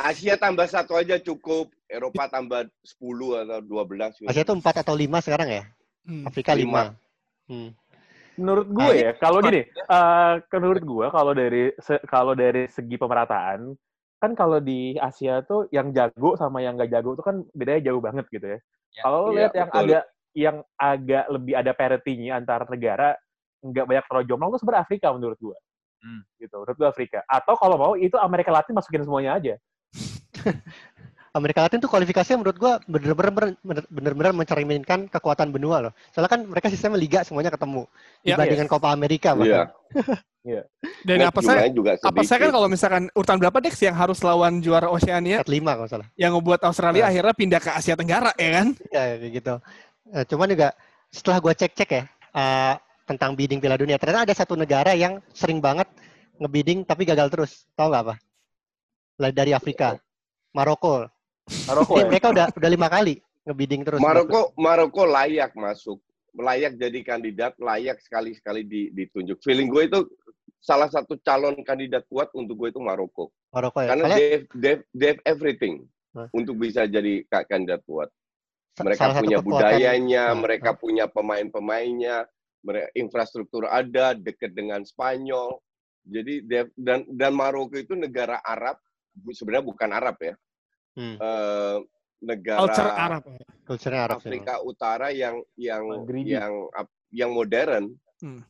[SPEAKER 3] Asia tambah satu aja cukup. Eropa tambah 10 atau 12. gitu.
[SPEAKER 5] Asia itu 4 atau 5 sekarang ya?
[SPEAKER 2] Hmm.
[SPEAKER 5] Afrika
[SPEAKER 3] Lima.
[SPEAKER 5] 5. Hmm.
[SPEAKER 4] Menurut gue
[SPEAKER 5] Ah,
[SPEAKER 4] ya, kalau gini, eh, menurut gue kalau dari kalau dari segi pemerataan, kan kalau di Asia tuh yang jago sama yang gak jago tuh kan bedanya jauh banget gitu ya.
[SPEAKER 6] Ya.
[SPEAKER 4] Kalau
[SPEAKER 3] Iya,
[SPEAKER 4] lihat yang
[SPEAKER 3] betul.
[SPEAKER 4] agak yang agak lebih ada parity-nya antar negara, nggak banyak terlalu jomplang tuh sebenarnya Afrika menurut gue.
[SPEAKER 6] Hmm.
[SPEAKER 4] Gitu, menurut gue Afrika. Atau kalau mau itu Amerika Latin masukin semuanya aja. <laughs>
[SPEAKER 5] Amerika Latin tuh kualifikasinya menurut gua bener-bener bener-bener mencerminkan kekuatan benua loh. Soalnya kan mereka sistemnya liga semuanya ketemu
[SPEAKER 2] Ya.
[SPEAKER 5] dibandingkan Copa Amerika
[SPEAKER 3] Iya.
[SPEAKER 5] bahkan. <laughs>
[SPEAKER 2] Dan
[SPEAKER 3] Nah,
[SPEAKER 2] apa saya
[SPEAKER 3] juga
[SPEAKER 2] apa saya kan kalau misalkan urutan berapa Dex yang harus lawan juara Oceania
[SPEAKER 5] 5 kalau salah.
[SPEAKER 2] yang ngebuat Australia
[SPEAKER 5] Nah.
[SPEAKER 2] akhirnya pindah ke Asia Tenggara ya kan?
[SPEAKER 5] Ya kayak gitu. Eh, cuman juga setelah gua cek-cek ya eh, tentang bidding Piala Dunia, ternyata ada satu negara yang sering banget ngebidding tapi gagal terus. Tahu nggak apa? Dari Afrika, Maroko.
[SPEAKER 4] Maroko
[SPEAKER 5] Ini
[SPEAKER 4] ya.
[SPEAKER 5] mereka udah udah lima kali ngebidding terus.
[SPEAKER 3] Maroko Maroko layak masuk, layak jadi kandidat, layak sekali-sekali di- ditunjuk. Feeling gue itu salah satu calon kandidat kuat untuk gue itu Maroko.
[SPEAKER 5] Maroko ya.
[SPEAKER 3] Karena they, they, they have everything
[SPEAKER 5] Hah?
[SPEAKER 3] untuk bisa jadi ka- kandidat kuat. Mereka
[SPEAKER 5] salah
[SPEAKER 3] punya budayanya, mereka punya pemain-pemainnya, mereka infrastruktur ada, dekat dengan Spanyol. Jadi dan dan Maroko itu negara Arab, sebenarnya bukan Arab ya,
[SPEAKER 5] Hmm,
[SPEAKER 3] eh, negara
[SPEAKER 2] Culture Arab.
[SPEAKER 5] culture-nya Arab sih.
[SPEAKER 3] Afrika Utara yang yang
[SPEAKER 4] Maghribi.
[SPEAKER 3] yang ap- yang modern.
[SPEAKER 2] Hmm.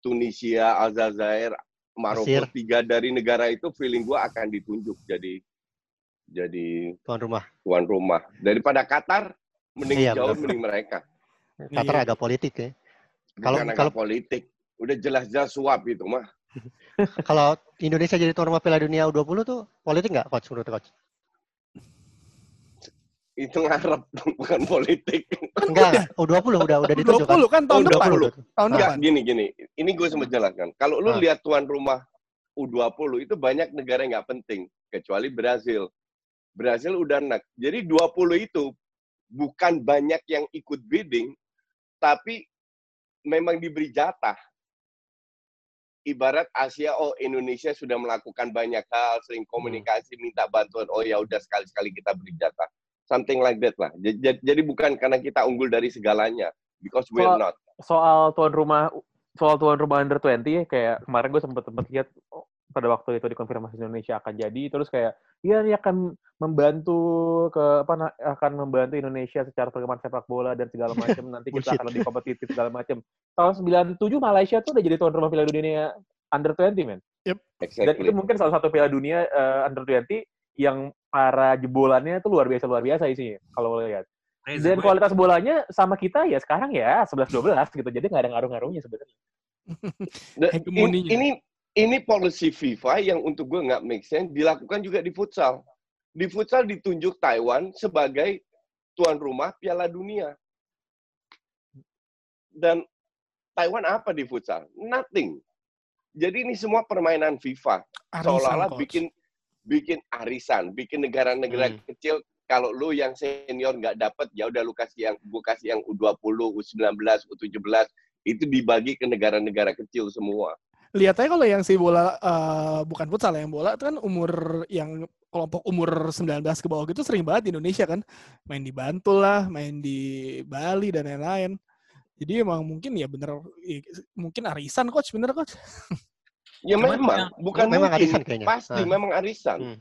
[SPEAKER 3] Tunisia, Aljazair, Maroko
[SPEAKER 5] Mesir.
[SPEAKER 3] tiga dari negara itu feeling gua akan ditunjuk jadi jadi
[SPEAKER 5] tuan rumah.
[SPEAKER 3] tuan rumah. Daripada Qatar mending
[SPEAKER 5] Iya,
[SPEAKER 3] jauh
[SPEAKER 5] benar.
[SPEAKER 3] mending mereka. <laughs>
[SPEAKER 5] Qatar
[SPEAKER 2] Iya.
[SPEAKER 5] agak politik ya. Kalau- kalau-
[SPEAKER 3] politik. Udah jelas-jelas suap itu mah. <laughs>
[SPEAKER 5] Kalau Indonesia jadi tuan rumah Piala Dunia U20 tuh politik nggak coach menurut coach?
[SPEAKER 3] Itu ngarep, <laughs> bukan politik.
[SPEAKER 5] Enggak, U20 udah udah ditunjuk kan.
[SPEAKER 2] 20 kan tahun
[SPEAKER 3] Oh,
[SPEAKER 2] depan.
[SPEAKER 3] 20.
[SPEAKER 2] Tahun
[SPEAKER 3] Enggak,
[SPEAKER 2] depan.
[SPEAKER 3] gini gini. Ini gue sempat jelaskan. Kalau lu
[SPEAKER 5] Ah.
[SPEAKER 3] lihat tuan rumah U20 itu banyak negara yang nggak penting kecuali Brazil. Brazil udah enak. Jadi 20 itu bukan banyak yang ikut bidding, tapi memang diberi jatah. Ibarat Asia, oh Indonesia sudah melakukan banyak hal, sering komunikasi, minta bantuan. Oh ya udah sekali-sekali kita beri jatah. Something like that lah. Jadi, jadi- jadi bukan karena kita unggul dari segalanya, because we're
[SPEAKER 4] Soal-
[SPEAKER 3] not.
[SPEAKER 4] soal tuan rumah soal tuan rumah under 20 kayak kemarin gue sempet sempet lihat oh, pada waktu itu dikonfirmasi Indonesia akan jadi terus kayak ya ini akan membantu ke apa akan membantu Indonesia secara perkembangan sepak bola dan segala <laughs> macam nanti kita akan lebih kompetitif segala macam tahun 97 Malaysia tuh udah jadi tuan rumah Piala Dunia under 20 men dan
[SPEAKER 3] Exactly.
[SPEAKER 4] itu mungkin salah satu Piala Dunia eh, under 20 yang para jebolannya tuh luar biasa luar biasa isinya kalau lihat
[SPEAKER 6] Reza,
[SPEAKER 4] dan kualitas bolanya sama kita ya sekarang ya 11-12 gitu jadi nggak ada ngaruh-ngaruhnya sebenarnya
[SPEAKER 3] Nah,
[SPEAKER 2] Hegemoninya.
[SPEAKER 3] in- ini ini policy FIFA yang untuk gue nggak make sense dilakukan juga di futsal. Di futsal ditunjuk Taiwan sebagai tuan rumah Piala Dunia. Dan Taiwan apa di futsal? Nothing. Jadi ini semua permainan FIFA. Seolah-olah
[SPEAKER 2] Coach.
[SPEAKER 3] bikin bikin arisan, bikin negara-negara
[SPEAKER 5] Hmm.
[SPEAKER 3] kecil kalau lu yang senior nggak dapet ya udah lu kasih yang gua kasih yang U20, U19, U17 itu dibagi ke negara-negara kecil semua.
[SPEAKER 2] lihat aja kalau yang si bola eh, bukan futsal yang bola itu kan umur yang kelompok umur 19 ke bawah gitu sering banget di Indonesia kan main di Bantul lah main di Bali dan lain-lain jadi emang mungkin ya bener mungkin arisan coach bener coach <laughs>
[SPEAKER 3] Ya
[SPEAKER 6] Cuman
[SPEAKER 3] memang,
[SPEAKER 6] yang-
[SPEAKER 3] bukan
[SPEAKER 5] Memang
[SPEAKER 3] mungkin.
[SPEAKER 5] arisan kayaknya.
[SPEAKER 3] Pasti
[SPEAKER 5] Ah.
[SPEAKER 3] memang arisan.
[SPEAKER 5] Hmm.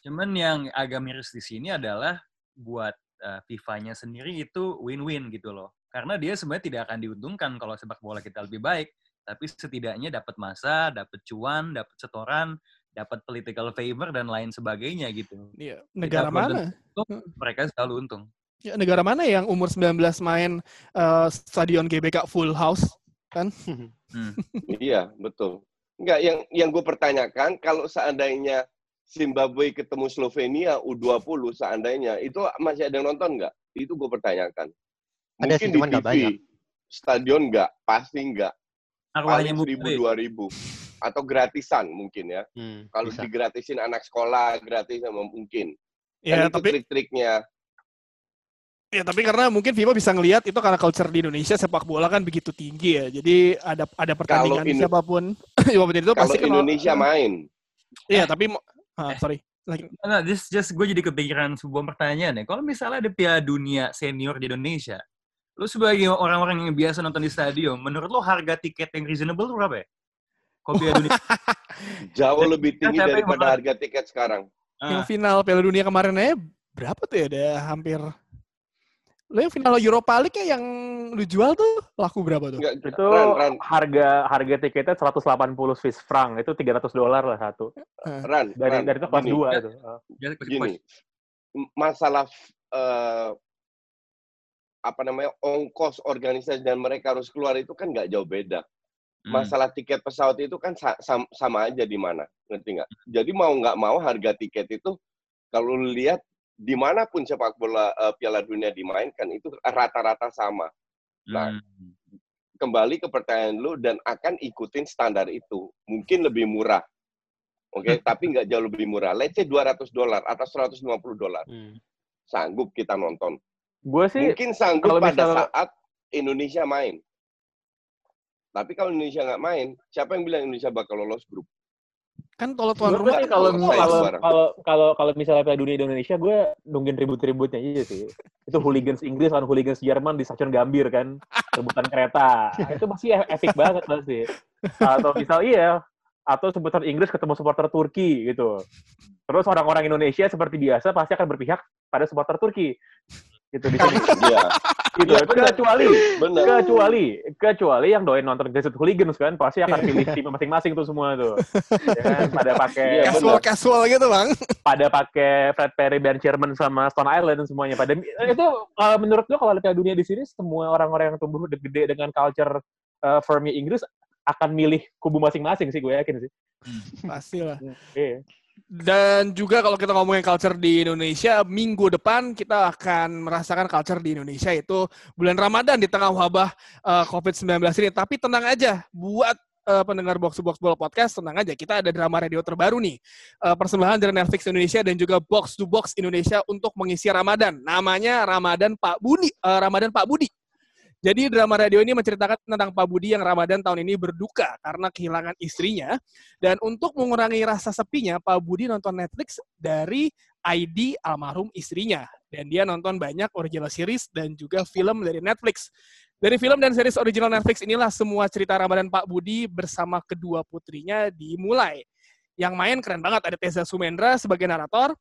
[SPEAKER 6] Cuman yang agak miris di sini adalah buat uh, FIFA-nya sendiri itu win-win gitu loh. Karena dia sebenarnya tidak akan diuntungkan kalau sepak bola kita lebih baik, tapi setidaknya dapat masa, dapat cuan, dapat setoran, dapat political favor dan lain sebagainya gitu.
[SPEAKER 2] Iya, negara
[SPEAKER 6] belum
[SPEAKER 2] mana
[SPEAKER 6] Mereka selalu untung.
[SPEAKER 2] ya, negara mana yang umur 19 main eh, stadion GBK full house
[SPEAKER 6] Hmm.
[SPEAKER 3] Iya, betul. Enggak, yang yang gue pertanyakan kalau seandainya Zimbabwe ketemu Slovenia U20 seandainya itu masih ada yang nonton nggak? Itu gue pertanyakan.
[SPEAKER 5] Ada
[SPEAKER 3] Mungkin
[SPEAKER 5] sih,
[SPEAKER 3] di TV,
[SPEAKER 5] banyak.
[SPEAKER 3] stadion nggak, pasti nggak.
[SPEAKER 6] Arwahnya
[SPEAKER 3] Paling seribu dua ribu atau gratisan mungkin ya.
[SPEAKER 5] Hmm,
[SPEAKER 3] Kalau digratisin anak sekolah gratis sama mungkin.
[SPEAKER 2] ya
[SPEAKER 3] kan itu
[SPEAKER 2] tapi
[SPEAKER 3] trik-triknya.
[SPEAKER 2] Ya tapi karena mungkin FIFA bisa ngelihat itu karena culture di Indonesia sepak bola kan begitu tinggi ya. Jadi ada ada pertandingan
[SPEAKER 3] Indo-
[SPEAKER 2] siapa pun <laughs> siapa pun itu
[SPEAKER 3] Kalau
[SPEAKER 2] pasti kenal-
[SPEAKER 3] Indonesia main,
[SPEAKER 2] Iya, tapi ah, sorry. Lagi-
[SPEAKER 6] Enggak, just, just gue jadi kepikiran sebuah pertanyaan ya. Kalau misalnya ada Piala Dunia senior di Indonesia, lu sebagai orang-orang yang biasa nonton di stadion, menurut lo harga tiket yang reasonable tuh berapa ya? Kalau Piala Dunia <laughs>
[SPEAKER 3] jauh
[SPEAKER 6] Dan
[SPEAKER 3] lebih tinggi daripada harga tiket sekarang.
[SPEAKER 2] Yang
[SPEAKER 6] Ah,
[SPEAKER 2] final Piala Dunia kemarin aja berapa tuh ya? Ada hampir Lo yang final Europa League ya yang lu jual tuh laku berapa tuh?
[SPEAKER 3] Enggak,
[SPEAKER 4] itu
[SPEAKER 3] Ran, Ran,
[SPEAKER 4] harga harga tiketnya 180 Swiss franc. Itu 300 dolar lah satu.
[SPEAKER 3] Ran,
[SPEAKER 4] dari
[SPEAKER 3] Ran,
[SPEAKER 4] dari itu kelas
[SPEAKER 3] gini.
[SPEAKER 4] dua itu.
[SPEAKER 6] Jadi coach-
[SPEAKER 3] gini. masalah eh, apa namanya ongkos organisasi dan mereka harus keluar itu kan nggak jauh beda.
[SPEAKER 6] Hmm.
[SPEAKER 3] masalah tiket pesawat itu kan sa- sam- sama aja di mana ngerti nggak? Jadi mau nggak mau harga tiket itu kalau lihat di mana pun sepak bola eh, Piala Dunia dimainkan itu rata-rata sama Nah,
[SPEAKER 6] Hmm.
[SPEAKER 3] kembali ke pertanyaan lu dan akan ikutin standar itu mungkin lebih murah oke <laughs> tapi nggak jauh lebih murah let's say 200 dolar atau 150 dolar
[SPEAKER 5] Hmm.
[SPEAKER 3] sanggup kita nonton.
[SPEAKER 4] gue sih
[SPEAKER 3] Mungkin sanggup
[SPEAKER 4] kalau
[SPEAKER 3] pada
[SPEAKER 4] misal-
[SPEAKER 3] saat Indonesia main. Tapi kalau Indonesia nggak main, siapa yang bilang Indonesia bakal lolos grup?
[SPEAKER 2] Kan kalau tuan
[SPEAKER 4] Gue
[SPEAKER 2] rumah
[SPEAKER 4] sih kalau
[SPEAKER 3] Kalau
[SPEAKER 4] kalau kalau misalnya Piala Dunia Indonesia gue nungguin ribut-ributnya aja sih. Itu hooligans Inggris lawan hooligans Jerman di stasiun Gambir kan, rebutan kereta. itu pasti e- epic banget pasti. Atau misal iya, atau supporter Inggris ketemu supporter Turki gitu. Terus orang-orang Indonesia seperti biasa pasti akan berpihak pada supporter Turki. Gitu di sini.
[SPEAKER 3] Iya,
[SPEAKER 4] gitu.
[SPEAKER 3] Iya,
[SPEAKER 4] Itu
[SPEAKER 3] benar.
[SPEAKER 4] kecuali
[SPEAKER 3] benar.
[SPEAKER 4] kecuali kecuali yang doyan nonton Desert Hooligans kan pasti akan pilih tim masing-masing tuh semua tuh. Ya kan? Pada pakai
[SPEAKER 3] Iya,
[SPEAKER 2] casual casual gitu bang.
[SPEAKER 4] pada pakai Fred Perry, Ben Sherman sama Stone Island semuanya. Pada itu uh, menurut lo kalau Piala Dunia di sini semua orang-orang yang tumbuh de- gede dengan culture uh, firmnya Inggris akan milih kubu masing-masing sih gue yakin sih.
[SPEAKER 2] Pasti lah.
[SPEAKER 4] Iya.
[SPEAKER 2] Dan juga kalau kita ngomongin culture di Indonesia, minggu depan kita akan merasakan culture di Indonesia itu bulan Ramadan di tengah wabah uh, COVID-19 ini. Tapi tenang aja, buat uh, pendengar Box Box Bola Podcast, tenang aja, kita ada drama radio terbaru nih. Uh, persembahan dari Netflix Indonesia dan juga Box to Box Indonesia untuk mengisi Ramadan. Namanya Ramadan Pak Budi, uh, Ramadan Pak Budi. Jadi drama radio ini menceritakan tentang Pak Budi yang Ramadan tahun ini berduka karena kehilangan istrinya. Dan untuk mengurangi rasa sepinya, Pak Budi nonton Netflix dari ID almarhum istrinya. Dan dia nonton banyak original series dan juga film dari Netflix. Dari film dan series original Netflix inilah semua cerita Ramadan Pak Budi bersama kedua putrinya dimulai. Yang main keren banget, ada Teza Sumendra sebagai narator,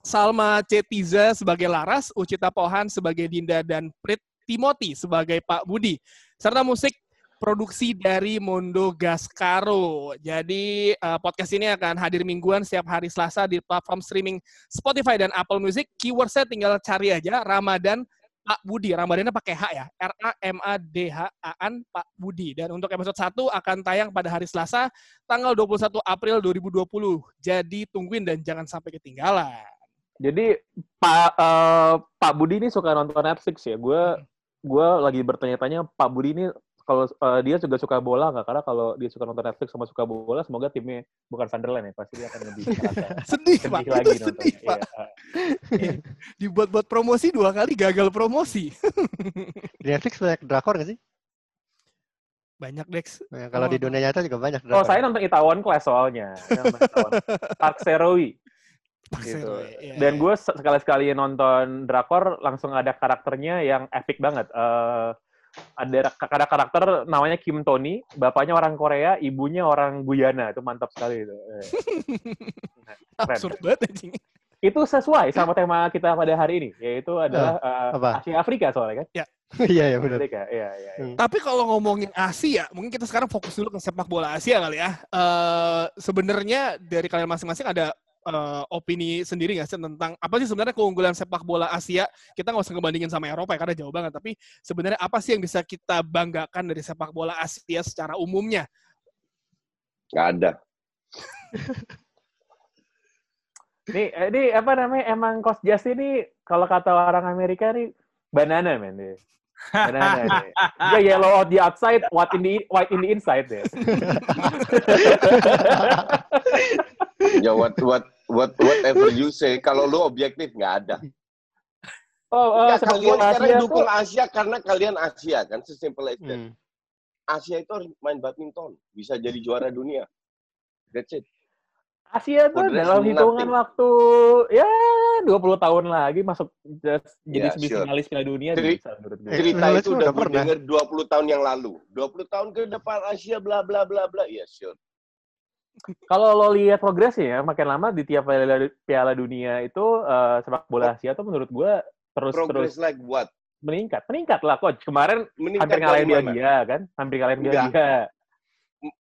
[SPEAKER 2] Salma Cetiza sebagai Laras, Ucita Pohan sebagai Dinda dan Prit Timothy sebagai Pak Budi. Serta musik produksi dari Mondo Gascaro. Jadi uh, podcast ini akan hadir mingguan setiap hari Selasa di platform streaming Spotify dan Apple Music. Keyword saya tinggal cari aja Ramadan Pak Budi. Ramadannya pakai H ya. R A M A D H A N Pak Budi. Dan untuk episode 1 akan tayang pada hari Selasa tanggal 21 April 2020. Jadi tungguin dan jangan sampai ketinggalan.
[SPEAKER 4] Jadi Pak uh, Pak Budi ini suka nonton Netflix ya. Gue gue lagi bertanya-tanya Pak Budi ini kalau uh, dia juga suka bola nggak? Karena kalau dia suka nonton Netflix sama suka bola, semoga timnya bukan Sunderland ya, pasti dia akan lebih <laughs>
[SPEAKER 2] sedih, sedih Pak. lagi itu sedih, Pak. Iya. <laughs> Dibuat-buat promosi dua kali gagal promosi. <laughs>
[SPEAKER 5] di Netflix banyak drakor nggak sih?
[SPEAKER 2] Banyak Dex.
[SPEAKER 5] Ya, kalau oh. di dunia nyata juga banyak.
[SPEAKER 4] Drakor. Oh, saya nonton Itaewon Class soalnya. Park Serowi gitu. Ya, Dan gue sekali-sekali nonton drakor langsung ada karakternya yang epic banget. Uh, ada ada karakter namanya Kim Tony, bapaknya orang Korea, ibunya orang Guyana. Itu mantap sekali itu. <laughs> Eh.
[SPEAKER 2] Absurd banget anjing.
[SPEAKER 4] Itu sesuai sama tema kita pada hari ini, yaitu adalah uh, uh, Asia Afrika soalnya kan?
[SPEAKER 2] Ya. <laughs>
[SPEAKER 5] Iya ya benar.
[SPEAKER 4] Iya, iya, iya.
[SPEAKER 2] Hmm. Tapi kalau ngomongin Asia, mungkin kita sekarang fokus dulu ke sepak bola Asia kali ya. Uh, Sebenarnya dari kalian masing-masing ada uh, opini sendiri nggak sih tentang apa sih sebenarnya keunggulan sepak bola Asia? Kita nggak usah ngebandingin sama Eropa ya karena jauh banget. Tapi sebenarnya apa sih yang bisa kita banggakan dari sepak bola Asia secara umumnya?
[SPEAKER 3] Nggak ada. <laughs>
[SPEAKER 4] ini, ini apa namanya? Emang Coach Just ini kalau kata orang Amerika nih banana men deh. Banana. Dia yellow out the outside, white in the white in the inside deh. <laughs>
[SPEAKER 3] ya what what what whatever you say. Kalau lu objektif nggak ada.
[SPEAKER 4] Oh uh,
[SPEAKER 3] ya, kalian Asia sekarang dukung Asia karena kalian Asia kan? Sesimpel itu hmm. Asia itu harus main badminton. Bisa jadi juara dunia. That's it.
[SPEAKER 4] Asia tuh dalam hitungan waktu ya 20 tahun lagi masuk just, jadi yeah, finalis Piala Dunia
[SPEAKER 3] Ceri bisa menurut gue. Cerita itu udah gue dengar 20 tahun yang lalu. 20 tahun ke depan Asia bla bla bla bla. Ya, yeah, sure
[SPEAKER 4] kalau lo lihat progresnya ya, makin lama di tiap piala, piala dunia itu uh, sepak bola Asia tuh menurut gue terus
[SPEAKER 3] Progress
[SPEAKER 4] terus
[SPEAKER 3] like what?
[SPEAKER 4] meningkat, meningkat lah coach. Kemarin meningkat hampir ngalahin dia dia kan, hampir ngalahin dia dia.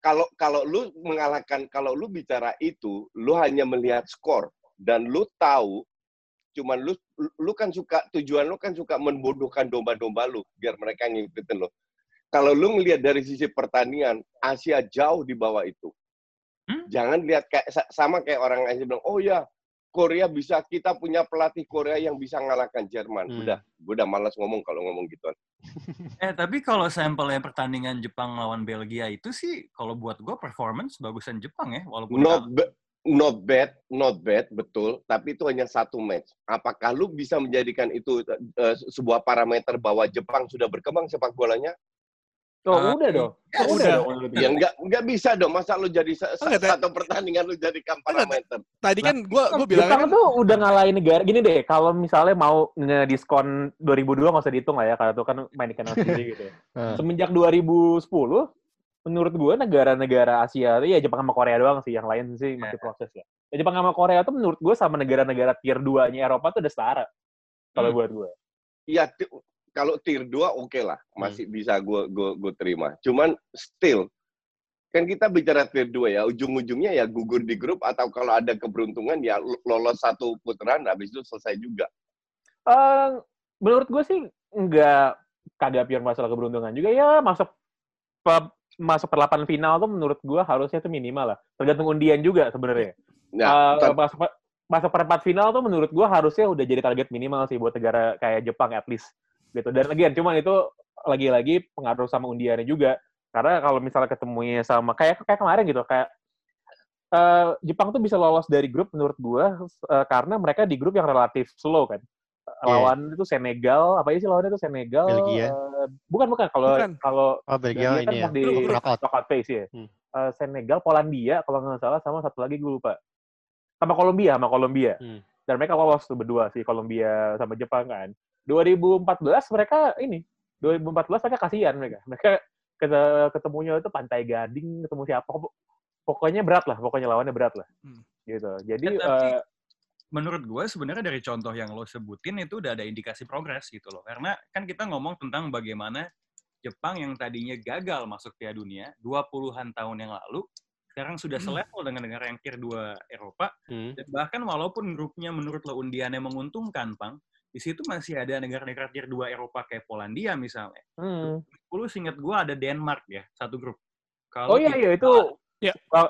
[SPEAKER 3] Kalau kalau lu mengalahkan, kalau lu bicara itu, lu hanya melihat skor dan lu tahu, cuman lu lu kan suka tujuan lu kan suka membodohkan domba-domba lu biar mereka ngikutin lo. Kalau lu ngelihat dari sisi pertandingan, Asia jauh di bawah itu? Jangan lihat kayak sama kayak orang Asia bilang, oh ya Korea bisa kita punya pelatih Korea yang bisa ngalahkan Jerman. Hmm. Udah, udah malas ngomong kalau ngomong gituan.
[SPEAKER 6] eh tapi kalau sampelnya pertandingan Jepang lawan Belgia itu sih kalau buat gue performance bagusan Jepang ya walaupun
[SPEAKER 3] not ba not bad, not bad betul, tapi itu hanya satu match. Apakah lu bisa menjadikan itu uh, sebuah parameter bahwa Jepang sudah berkembang sepak bolanya?
[SPEAKER 4] Oh, uh, udah dong.
[SPEAKER 3] Ya, oh, udah. dong. Ya enggak enggak bisa dong. Masa lu jadi sa oh, satu pertandingan lu jadi parameter.
[SPEAKER 2] Tadi kan gua gua bilang
[SPEAKER 4] kan tuh udah ngalahin negara. Gini deh, kalau misalnya mau ngediskon 2002 nggak usah dihitung lah ya, karena itu kan main di kanal sendiri gitu ya. <laughs> Semenjak 2010 menurut gue negara-negara Asia ya Jepang sama Korea doang sih, yang lain sih masih proses ya. ya Jepang sama Korea tuh menurut gue sama negara-negara tier 2-nya Eropa tuh udah setara. Kalau hmm. buat gue.
[SPEAKER 3] Iya, kalau tier 2 oke okay lah, hmm. masih hmm. bisa gue gue gue terima. Cuman still kan kita bicara tier 2 ya, ujung-ujungnya ya gugur di grup atau kalau ada keberuntungan ya lolos satu putaran habis itu selesai juga.
[SPEAKER 4] Uh, menurut gue sih nggak kagak pure masalah keberuntungan juga ya masuk pe, masuk perlapan final tuh menurut gue harusnya tuh minimal lah. Tergantung undian juga sebenarnya.
[SPEAKER 3] Nah, tar-
[SPEAKER 4] masuk masuk perempat final tuh menurut gua harusnya udah jadi target minimal sih buat negara kayak Jepang at least gitu. Dan lagi cuman itu lagi-lagi pengaruh sama undiannya juga. Karena kalau misalnya ketemunya sama kayak kayak kemarin gitu kayak eh, Jepang tuh bisa lolos dari grup menurut gua eh, karena mereka di grup yang relatif slow kan. Lawan itu Senegal, apa sih lawannya itu Senegal?
[SPEAKER 5] Belgia.
[SPEAKER 4] eh, bukan bukan kalau kalau
[SPEAKER 5] Oh, Belgia
[SPEAKER 4] Belgia kan
[SPEAKER 5] ini ya.
[SPEAKER 4] di
[SPEAKER 5] Knockout.
[SPEAKER 4] phase ya.
[SPEAKER 5] Hmm.
[SPEAKER 4] Eh, Senegal, Polandia kalau nggak salah sama satu lagi gue lupa. Sama Kolombia, sama Kolombia.
[SPEAKER 5] Hmm.
[SPEAKER 4] Dan mereka lolos tuh berdua sih Kolombia sama Jepang kan. 2014 mereka ini 2014 mereka kasihan mereka. Mereka kete- ketemunya itu Pantai Gading, ketemu siapa? Pok- Pokoknya berat lah, pokoknya lawannya berat lah.
[SPEAKER 2] Hmm.
[SPEAKER 4] Gitu. Jadi
[SPEAKER 6] Ya, tapi menurut gue sebenarnya dari contoh yang lo sebutin itu udah ada indikasi progres gitu loh. Karena kan kita ngomong tentang bagaimana Jepang yang tadinya gagal masuk Piala Dunia 20-an tahun yang lalu, sekarang sudah selevel dengan negara yang tier 2 Eropa.
[SPEAKER 5] Hmm.
[SPEAKER 6] Dan bahkan walaupun grupnya menurut lo undiannya menguntungkan, Pang, di situ masih ada negara-negara tier 2 Eropa kayak Polandia misalnya.
[SPEAKER 4] hmm.
[SPEAKER 6] Dulu singkat gue ada Denmark ya, satu grup.
[SPEAKER 4] Oh iya iya itu
[SPEAKER 2] Ya.
[SPEAKER 4] wa-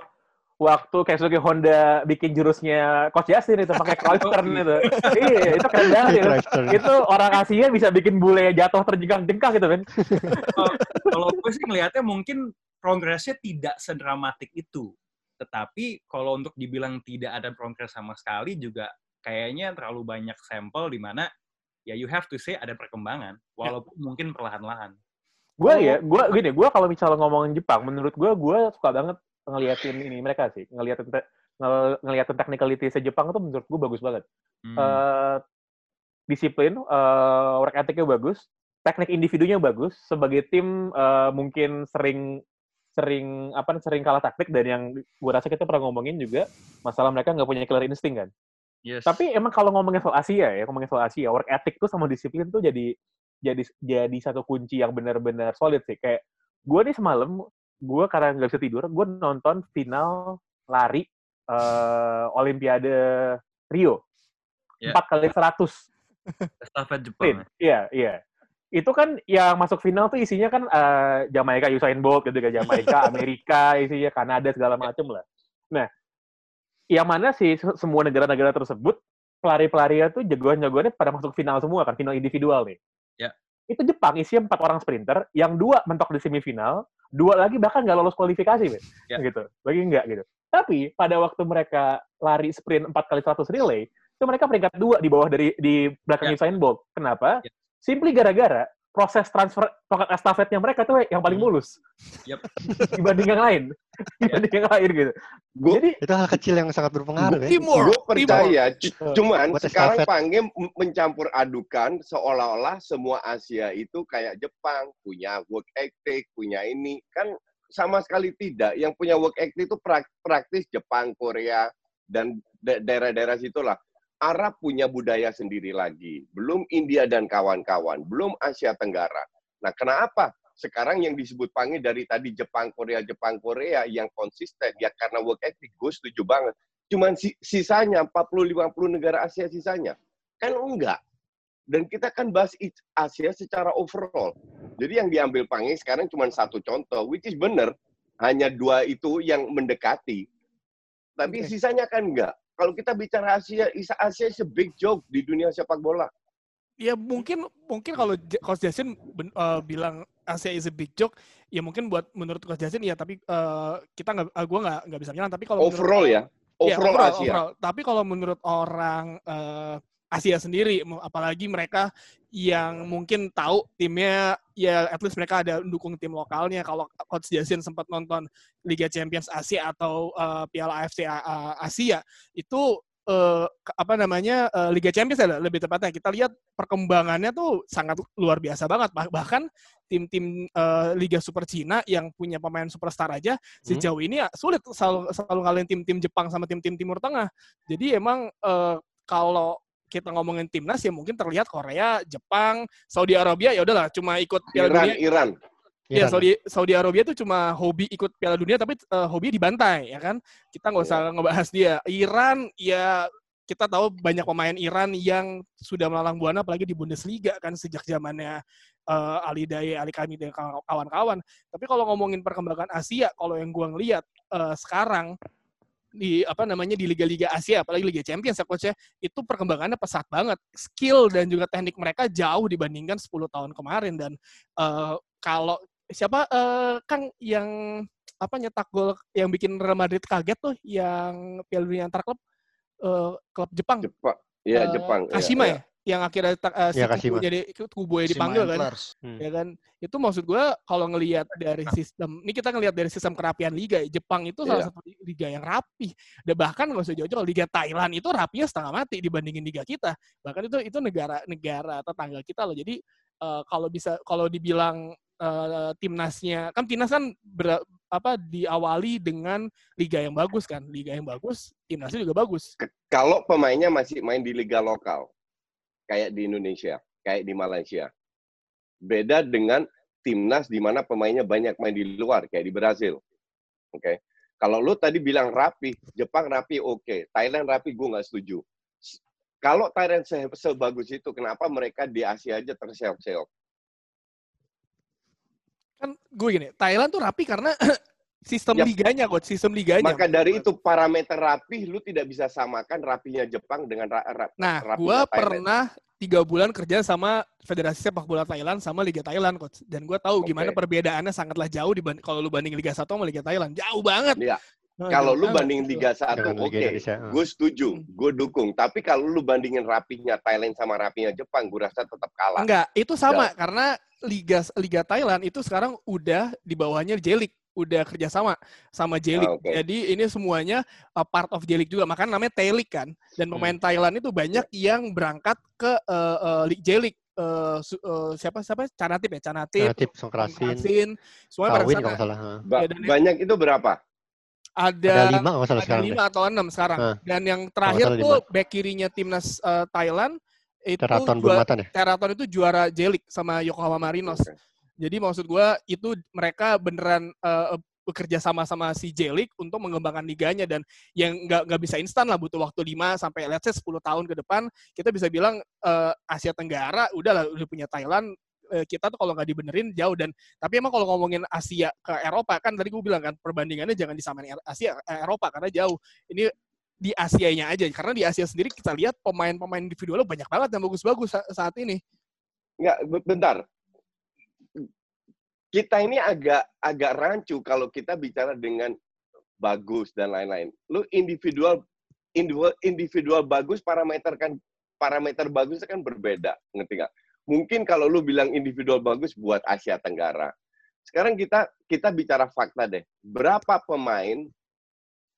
[SPEAKER 4] waktu Keisuke Honda bikin jurusnya Coach Justin itu pakai <laughs> Cloistern itu. iya, itu keren banget itu. Itu orang Asia bisa bikin bule jatuh terjengkang-jengkang gitu kan.
[SPEAKER 6] kalau gue sih ngelihatnya mungkin progresnya tidak sedramatik itu. Tetapi kalau untuk dibilang tidak ada progres sama sekali juga kayaknya terlalu banyak sampel di mana ya you have to say ada perkembangan walaupun mungkin perlahan-lahan.
[SPEAKER 4] Gue ya, gue gini, gue kalau misalnya ngomongin Jepang, menurut gue, gue suka banget ngeliatin ini mereka sih, ngeliatin te- ngel- ngeliatin technicality Jepang itu menurut gue bagus banget.
[SPEAKER 6] Hmm.
[SPEAKER 4] Eh, disiplin, eh, work ethic-nya bagus, teknik individunya bagus. Sebagai tim eh, mungkin sering sering apa sering kalah taktik dan yang gue rasa kita pernah ngomongin juga masalah mereka nggak punya killer instinct kan.
[SPEAKER 6] Yes.
[SPEAKER 4] Tapi emang kalau ngomongin soal Asia ya, ngomongin soal Asia, work ethic tuh sama disiplin tuh jadi jadi jadi satu kunci yang benar-benar solid sih. Kayak gue nih semalam, gue karena nggak bisa tidur, gue nonton final lari eh, Olimpiade Rio.
[SPEAKER 6] Ya.
[SPEAKER 4] Empat kali seratus
[SPEAKER 6] estafet Jepang.
[SPEAKER 4] sprint. Iya, iya. Itu kan yang masuk final tuh isinya kan eh, Jamaika Usain Bolt gitu kan, Jamaika, <laughs> Amerika, isinya Kanada segala macem lah. Nah, yang mana sih se- semua negara-negara tersebut pelari-pelarinya tuh jagoan-jagoannya pada masuk final semua kan, final individual nih.
[SPEAKER 6] Ya.
[SPEAKER 4] Itu Jepang isinya empat orang sprinter, yang dua mentok di semifinal, dua lagi bahkan nggak lolos kualifikasi, Ben.
[SPEAKER 6] Ya.
[SPEAKER 4] gitu. Lagi nggak gitu. Tapi pada waktu mereka lari sprint 4 kali 100 relay, itu mereka peringkat dua di bawah dari di belakang
[SPEAKER 6] Ya.
[SPEAKER 4] Usain Bolt. Kenapa?
[SPEAKER 6] Ya.
[SPEAKER 4] Simply gara-gara proses transfer tongkat estafetnya mereka tuh yang paling
[SPEAKER 6] Hmm.
[SPEAKER 4] mulus
[SPEAKER 6] Yap. <laughs>
[SPEAKER 4] dibanding yang lain, <laughs> dibanding yang lain gitu.
[SPEAKER 3] Gue
[SPEAKER 4] Jadi
[SPEAKER 5] Itu hal kecil yang sangat berpengaruh ya.
[SPEAKER 2] Teamwork.
[SPEAKER 3] gue percaya, c-
[SPEAKER 5] Teamwork.
[SPEAKER 3] cuman
[SPEAKER 5] Buat
[SPEAKER 3] sekarang
[SPEAKER 5] estafet.
[SPEAKER 3] Pange mencampur adukan seolah-olah semua Asia itu kayak Jepang punya work ethic, punya ini kan sama sekali tidak. Yang punya work ethic itu prak- praktis Jepang, Korea dan da- daerah-daerah situlah. Arab punya budaya sendiri lagi, belum India dan kawan-kawan, belum Asia Tenggara. Nah, kenapa sekarang yang disebut Pange dari tadi Jepang, Korea, Jepang, Korea yang konsisten ya karena work ethic, gue setuju banget cuman si- sisanya 40-50 negara Asia sisanya. Kan enggak. Dan kita kan bahas it- Asia secara overall. Jadi yang diambil Pange sekarang cuma satu contoh, which is benar. Hanya dua itu yang mendekati. Tapi
[SPEAKER 2] Oke.
[SPEAKER 3] sisanya kan enggak. Kalau kita bicara Asia, Asia is a big joke di dunia sepak bola.
[SPEAKER 2] Ya mungkin mungkin kalau Coach Justin ben- eh, bilang Asia is a big joke, ya mungkin buat menurut Coach Justin ya tapi eh, kita nggak, uh, gue nggak nggak bisa bilang. Tapi kalau menurut
[SPEAKER 3] Overall ya.
[SPEAKER 2] Iya,
[SPEAKER 3] Overall Asia.
[SPEAKER 2] overall. Tapi kalau menurut orang eh, Asia sendiri, apalagi mereka yang mungkin tahu timnya, ya at least mereka ada dukung tim lokalnya. Kalau Coach Jasin sempat nonton Liga Champions Asia atau eh, Piala AFC Asia, itu ke- apa namanya eh, Liga Champions ya lebih tepatnya. Kita lihat perkembangannya tuh sangat luar biasa banget. Bah- Bahkan tim-tim eh, Liga Super Cina yang punya pemain superstar aja sejauh ini ya sulit selalu, selalu ngalahin tim-tim Jepang sama tim-tim Timur Tengah. Jadi emang eh, kalau kita ngomongin timnas ya mungkin terlihat Korea, Jepang, Saudi Arabia ya udahlah cuma ikut Piala
[SPEAKER 3] Iran,
[SPEAKER 2] Dunia.
[SPEAKER 3] Iran.
[SPEAKER 2] Ya
[SPEAKER 5] Iran.
[SPEAKER 2] Saudi Saudi Arabia itu cuma hobi ikut Piala Dunia tapi eh, hobi dibantai ya kan. Kita nggak usah ngebahas dia. Iran ya kita tahu banyak pemain Iran yang sudah melalang buana apalagi di Bundesliga kan sejak zamannya eh, Ali Daye, Ali Kami dan kawan-kawan. Tapi kalau ngomongin perkembangan Asia, kalau yang gua ngelihat eh, sekarang di apa namanya di liga-liga Asia apalagi Liga Champions ya coach ya itu perkembangannya pesat banget skill dan juga teknik mereka jauh dibandingkan 10 tahun kemarin dan uh, kalau siapa uh, Kang yang apa nyetak gol yang bikin Real Madrid kaget tuh yang Piala Dunia antar klub uh, klub Jepang
[SPEAKER 3] Jepang. Iya,
[SPEAKER 2] Uh,
[SPEAKER 3] Jepang. Iya,
[SPEAKER 2] Kashima
[SPEAKER 3] iya.
[SPEAKER 2] ya yang akhirnya tak- uh, si Kubo
[SPEAKER 5] Kashima.
[SPEAKER 2] jadi Kubo ya dipanggil kan
[SPEAKER 5] Hmm.
[SPEAKER 2] ya kan? Itu maksud gue kalau ngelihat dari sistem ini kita ngelihat dari sistem kerapian liga ya, Jepang itu salah
[SPEAKER 3] Iya.
[SPEAKER 2] satu liga yang rapi. Dan bahkan nggak usah jauh-jauh liga Thailand itu rapinya setengah mati dibandingin liga kita. Bahkan itu itu negara-negara tetangga kita loh. Jadi eh, kalau bisa kalau dibilang eh, timnasnya kan timnas kan ber- apa diawali dengan liga yang bagus kan. Liga yang bagus timnasnya juga bagus.
[SPEAKER 3] Kalau pemainnya masih main di liga lokal, kayak di Indonesia, kayak di Malaysia. Beda dengan timnas di mana pemainnya banyak main di luar, kayak di Brazil. Oke. Kalau lu tadi bilang rapi, Jepang rapi oke, Thailand rapi gue nggak setuju. Kalau Thailand se- sebagus itu, kenapa mereka di Asia aja terseok-seok?
[SPEAKER 2] kan gue gini Thailand tuh rapi karena <clears throat> sistem
[SPEAKER 3] Ya.
[SPEAKER 2] liganya coach sistem liganya
[SPEAKER 3] Maka dari itu parameter rapi, lu tidak bisa samakan rapinya Jepang dengan ra- ra-
[SPEAKER 2] Nah, gue
[SPEAKER 3] Thailand.
[SPEAKER 2] pernah tiga bulan kerja sama Federasi Sepak Bola Thailand sama Liga Thailand, coach. Dan gue tahu
[SPEAKER 3] Oke.
[SPEAKER 2] gimana perbedaannya sangatlah jauh dibanding kalau lu banding Liga 1 sama Liga Thailand, jauh banget.
[SPEAKER 3] Iya.
[SPEAKER 2] Nah,
[SPEAKER 3] Kalau lu banding. Liga 1,
[SPEAKER 5] Dengan
[SPEAKER 3] oke.
[SPEAKER 5] Indonesia. ah.
[SPEAKER 3] Gue setuju,
[SPEAKER 2] Hmm.
[SPEAKER 3] gue dukung. Tapi kalau lu bandingin rapinya Thailand sama rapinya Jepang, gue rasa tetap kalah.
[SPEAKER 2] Enggak, itu sama karena Liga Liga Thailand itu sekarang udah di bawahnya J-League, udah kerjasama sama J-League.
[SPEAKER 3] Ah, oke.
[SPEAKER 2] Jadi ini semuanya uh, part of J-League juga, makanya namanya T-League kan. Dan
[SPEAKER 3] Hmm.
[SPEAKER 2] pemain Thailand itu banyak yang berangkat ke uh, uh, J-League. Uh, su- uh, siapa siapa Canatip ya Canatip,
[SPEAKER 5] Nah, tip Songkrasin,
[SPEAKER 2] Songkrasin, semuanya pada
[SPEAKER 5] Kawin kalau nggak salah. ah.
[SPEAKER 3] Ba-
[SPEAKER 2] Ya,
[SPEAKER 3] banyak itu berapa?
[SPEAKER 2] Ada
[SPEAKER 5] Ada lima kalau salah
[SPEAKER 2] ada
[SPEAKER 5] sekarang.
[SPEAKER 2] lima atau enam sekarang.
[SPEAKER 5] Ah.
[SPEAKER 2] Dan yang terakhir tuh back kirinya timnas uh, Thailand itu
[SPEAKER 5] Teraton
[SPEAKER 2] juara,
[SPEAKER 5] ya?
[SPEAKER 2] Teraton itu juara J-League sama Yokohama Marinos.
[SPEAKER 3] Oke.
[SPEAKER 2] Jadi maksud gua itu mereka beneran uh, bekerja sama sama si J-League untuk mengembangkan liganya dan yang nggak nggak bisa instan lah butuh waktu 5 sampai let's say 10 tahun ke depan kita bisa bilang uh, Asia Tenggara udah lah udah punya Thailand kita tuh kalau nggak dibenerin jauh dan tapi emang kalau ngomongin Asia ke Eropa kan tadi gue bilang kan perbandingannya jangan disamain Asia Eropa karena jauh ini di Asianya aja karena di Asia sendiri kita lihat pemain-pemain individualnya banyak banget yang bagus-bagus sa- saat ini
[SPEAKER 3] Nggak, be- bentar. Kita ini agak agak rancu kalau kita bicara dengan bagus dan lain-lain. Lu individual individual individual bagus parameter kan parameter bagus kan berbeda, ngerti nggak? Mungkin kalau lu bilang individual bagus buat Asia Tenggara. Sekarang kita kita bicara fakta deh. Berapa pemain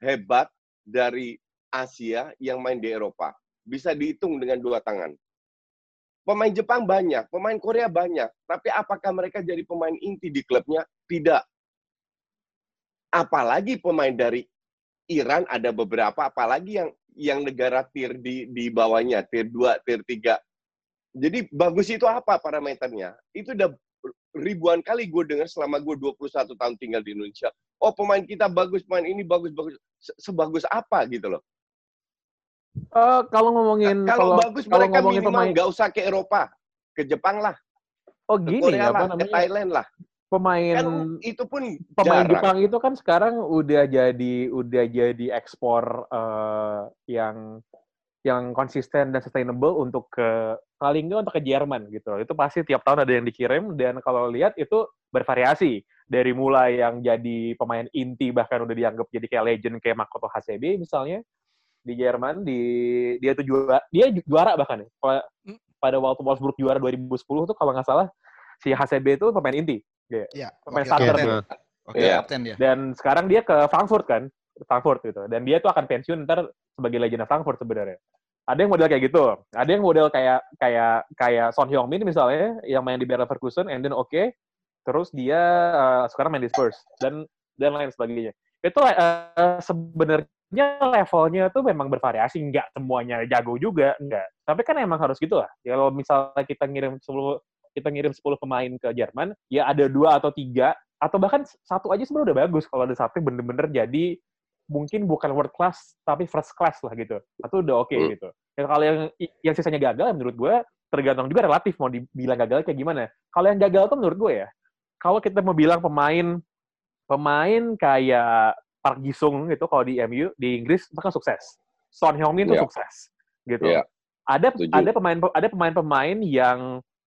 [SPEAKER 3] hebat dari Asia yang main di Eropa? Bisa dihitung dengan dua tangan. Pemain Jepang banyak, pemain Korea banyak, tapi apakah mereka jadi pemain inti di klubnya? Tidak. Apalagi pemain dari Iran ada beberapa, apalagi yang yang negara tier di di bawahnya, tier 2, tier 3. Jadi bagus itu apa parameternya? Itu udah ribuan kali gue dengar selama gue 21 tahun tinggal di Indonesia. Oh pemain kita bagus, pemain ini bagus, bagus. Se- Sebagus apa gitu loh.
[SPEAKER 4] Eh, kalau ngomongin
[SPEAKER 3] Kalau bagus
[SPEAKER 4] kalau
[SPEAKER 3] mereka
[SPEAKER 4] ngomongin
[SPEAKER 3] minimal nggak usah ke Eropa, ke Jepang lah,
[SPEAKER 4] oh
[SPEAKER 3] ke
[SPEAKER 4] gini
[SPEAKER 3] Korea
[SPEAKER 4] apa
[SPEAKER 3] lah, ke
[SPEAKER 4] namanya
[SPEAKER 3] Thailand lah.
[SPEAKER 4] pemain
[SPEAKER 3] Kan itu pun
[SPEAKER 4] pemain
[SPEAKER 3] jarang.
[SPEAKER 4] Jepang itu kan sekarang udah jadi udah jadi ekspor eh, yang yang konsisten dan sustainable untuk ke paling nggak untuk ke Jerman gitu. Itu pasti tiap tahun ada yang dikirim dan kalau lihat itu bervariasi dari mulai yang jadi pemain inti bahkan udah dianggap jadi kayak legend kayak Makoto Hasebe misalnya di Jerman di dia tuh juara dia ju- juara bahkan ya.
[SPEAKER 2] Hmm.
[SPEAKER 4] pada waktu Wolfsburg juara 2010 tuh kalau nggak salah si Hasebe itu pemain inti
[SPEAKER 7] Iya,
[SPEAKER 4] pemain
[SPEAKER 7] wakil
[SPEAKER 4] starter
[SPEAKER 7] kapten.
[SPEAKER 4] dia.
[SPEAKER 7] Wakil
[SPEAKER 3] Iya.
[SPEAKER 7] kapten dia.
[SPEAKER 4] Dan sekarang dia ke Frankfurt kan, Frankfurt gitu. Dan dia tuh akan pensiun ntar sebagai legenda Frankfurt sebenarnya. Ada yang model kayak gitu, ada yang model kayak kayak kayak Son Heung-min misalnya yang main di Bayer Leverkusen, and then oke, terus dia eh, sekarang main di Spurs dan dan lain sebagainya. Itu eh, sebenarnya levelnya tuh memang bervariasi, nggak semuanya jago juga, nggak. Tapi kan emang harus gitu lah. Ya, Kalau misalnya kita ngirim 10 kita ngirim 10 pemain ke Jerman, ya ada dua atau tiga atau bahkan satu aja sebenarnya udah bagus kalau ada satu yang bener-bener jadi mungkin bukan world class tapi first class lah gitu itu udah oke
[SPEAKER 3] Hmm.
[SPEAKER 4] gitu ya kalau yang yang sisanya gagal menurut gue tergantung juga relatif mau dibilang gagal kayak gimana kalau yang gagal tuh menurut gue ya kalau kita mau bilang pemain pemain kayak Park Ji-sung gitu kalau di MU di Inggris mereka sukses. Son Heung-min tuh
[SPEAKER 3] Iya.
[SPEAKER 4] sukses gitu.
[SPEAKER 3] Iya.
[SPEAKER 4] Ada
[SPEAKER 3] Setuju.
[SPEAKER 4] ada pemain ada pemain-pemain yang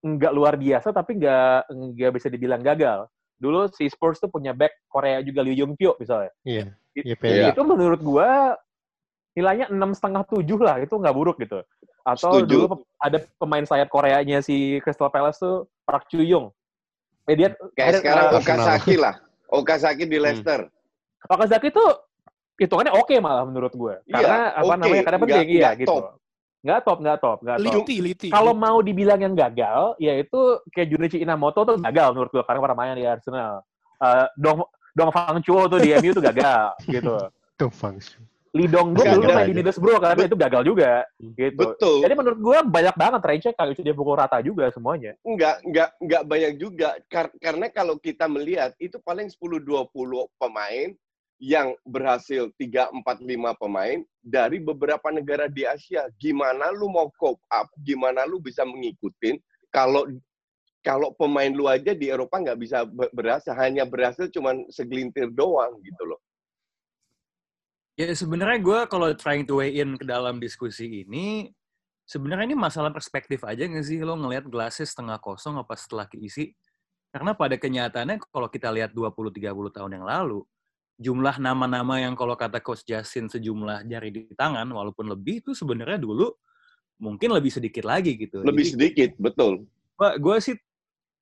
[SPEAKER 4] nggak luar biasa tapi nggak nggak bisa dibilang gagal. Dulu si Spurs tuh punya back Korea juga Lee Jung Pyo misalnya.
[SPEAKER 5] Iya.
[SPEAKER 4] It-
[SPEAKER 5] Iya,
[SPEAKER 3] Iya.
[SPEAKER 4] Itu menurut gua nilainya enam setengah tujuh lah itu nggak buruk gitu. Atau
[SPEAKER 3] Setuju.
[SPEAKER 4] dulu ada pemain sayap Koreanya si Crystal Palace tuh Park Chu Young. Eh dia
[SPEAKER 3] Kayak
[SPEAKER 4] ada-
[SPEAKER 3] sekarang
[SPEAKER 4] eh,
[SPEAKER 3] Okazaki lah. Okazaki di Leicester.
[SPEAKER 4] Okazaki tuh hitungannya oke malah menurut gue.
[SPEAKER 3] Iya,
[SPEAKER 4] Karena apa
[SPEAKER 3] oke.
[SPEAKER 4] namanya? Karena penting iya gitu.
[SPEAKER 3] top.
[SPEAKER 4] Nggak top, nggak top, nggak top.
[SPEAKER 2] Liti, liti.
[SPEAKER 4] Kalau mau dibilang yang gagal, yaitu kayak Junichi Inamoto tuh gagal menurut gue karena pernah main di Arsenal. Eh, Dong Dong Fang Chuo tuh di <laughs> MU tuh gagal gitu.
[SPEAKER 5] Tuh function.
[SPEAKER 4] Lee Dong Gun
[SPEAKER 3] Nggak,
[SPEAKER 4] dulu main di Middlesbrough karena itu gagal juga gitu.
[SPEAKER 3] Betul.
[SPEAKER 4] Jadi menurut gue banyak banget range kalau itu dia pukul rata juga semuanya.
[SPEAKER 3] Enggak, enggak, enggak banyak juga. Kar- karena kalau kita melihat itu paling 10-20 pemain yang berhasil 3, 4, 5 pemain dari beberapa negara di Asia. Gimana lu mau cope up? Gimana lu bisa mengikutin kalau kalau pemain lu aja di Eropa nggak bisa be- berhasil, hanya berhasil cuman segelintir doang gitu loh.
[SPEAKER 6] Ya sebenarnya gue kalau trying to weigh in ke dalam diskusi ini, sebenarnya ini masalah perspektif aja nggak sih lo ngelihat gelasnya setengah kosong apa setelah keisi? Karena pada kenyataannya kalau kita lihat 20-30 tahun yang lalu, jumlah nama-nama yang kalau kata Coach Justin sejumlah jari di tangan, walaupun lebih itu sebenarnya dulu mungkin lebih sedikit lagi gitu.
[SPEAKER 3] Lebih
[SPEAKER 6] Jadi,
[SPEAKER 3] sedikit, betul.
[SPEAKER 6] gue sih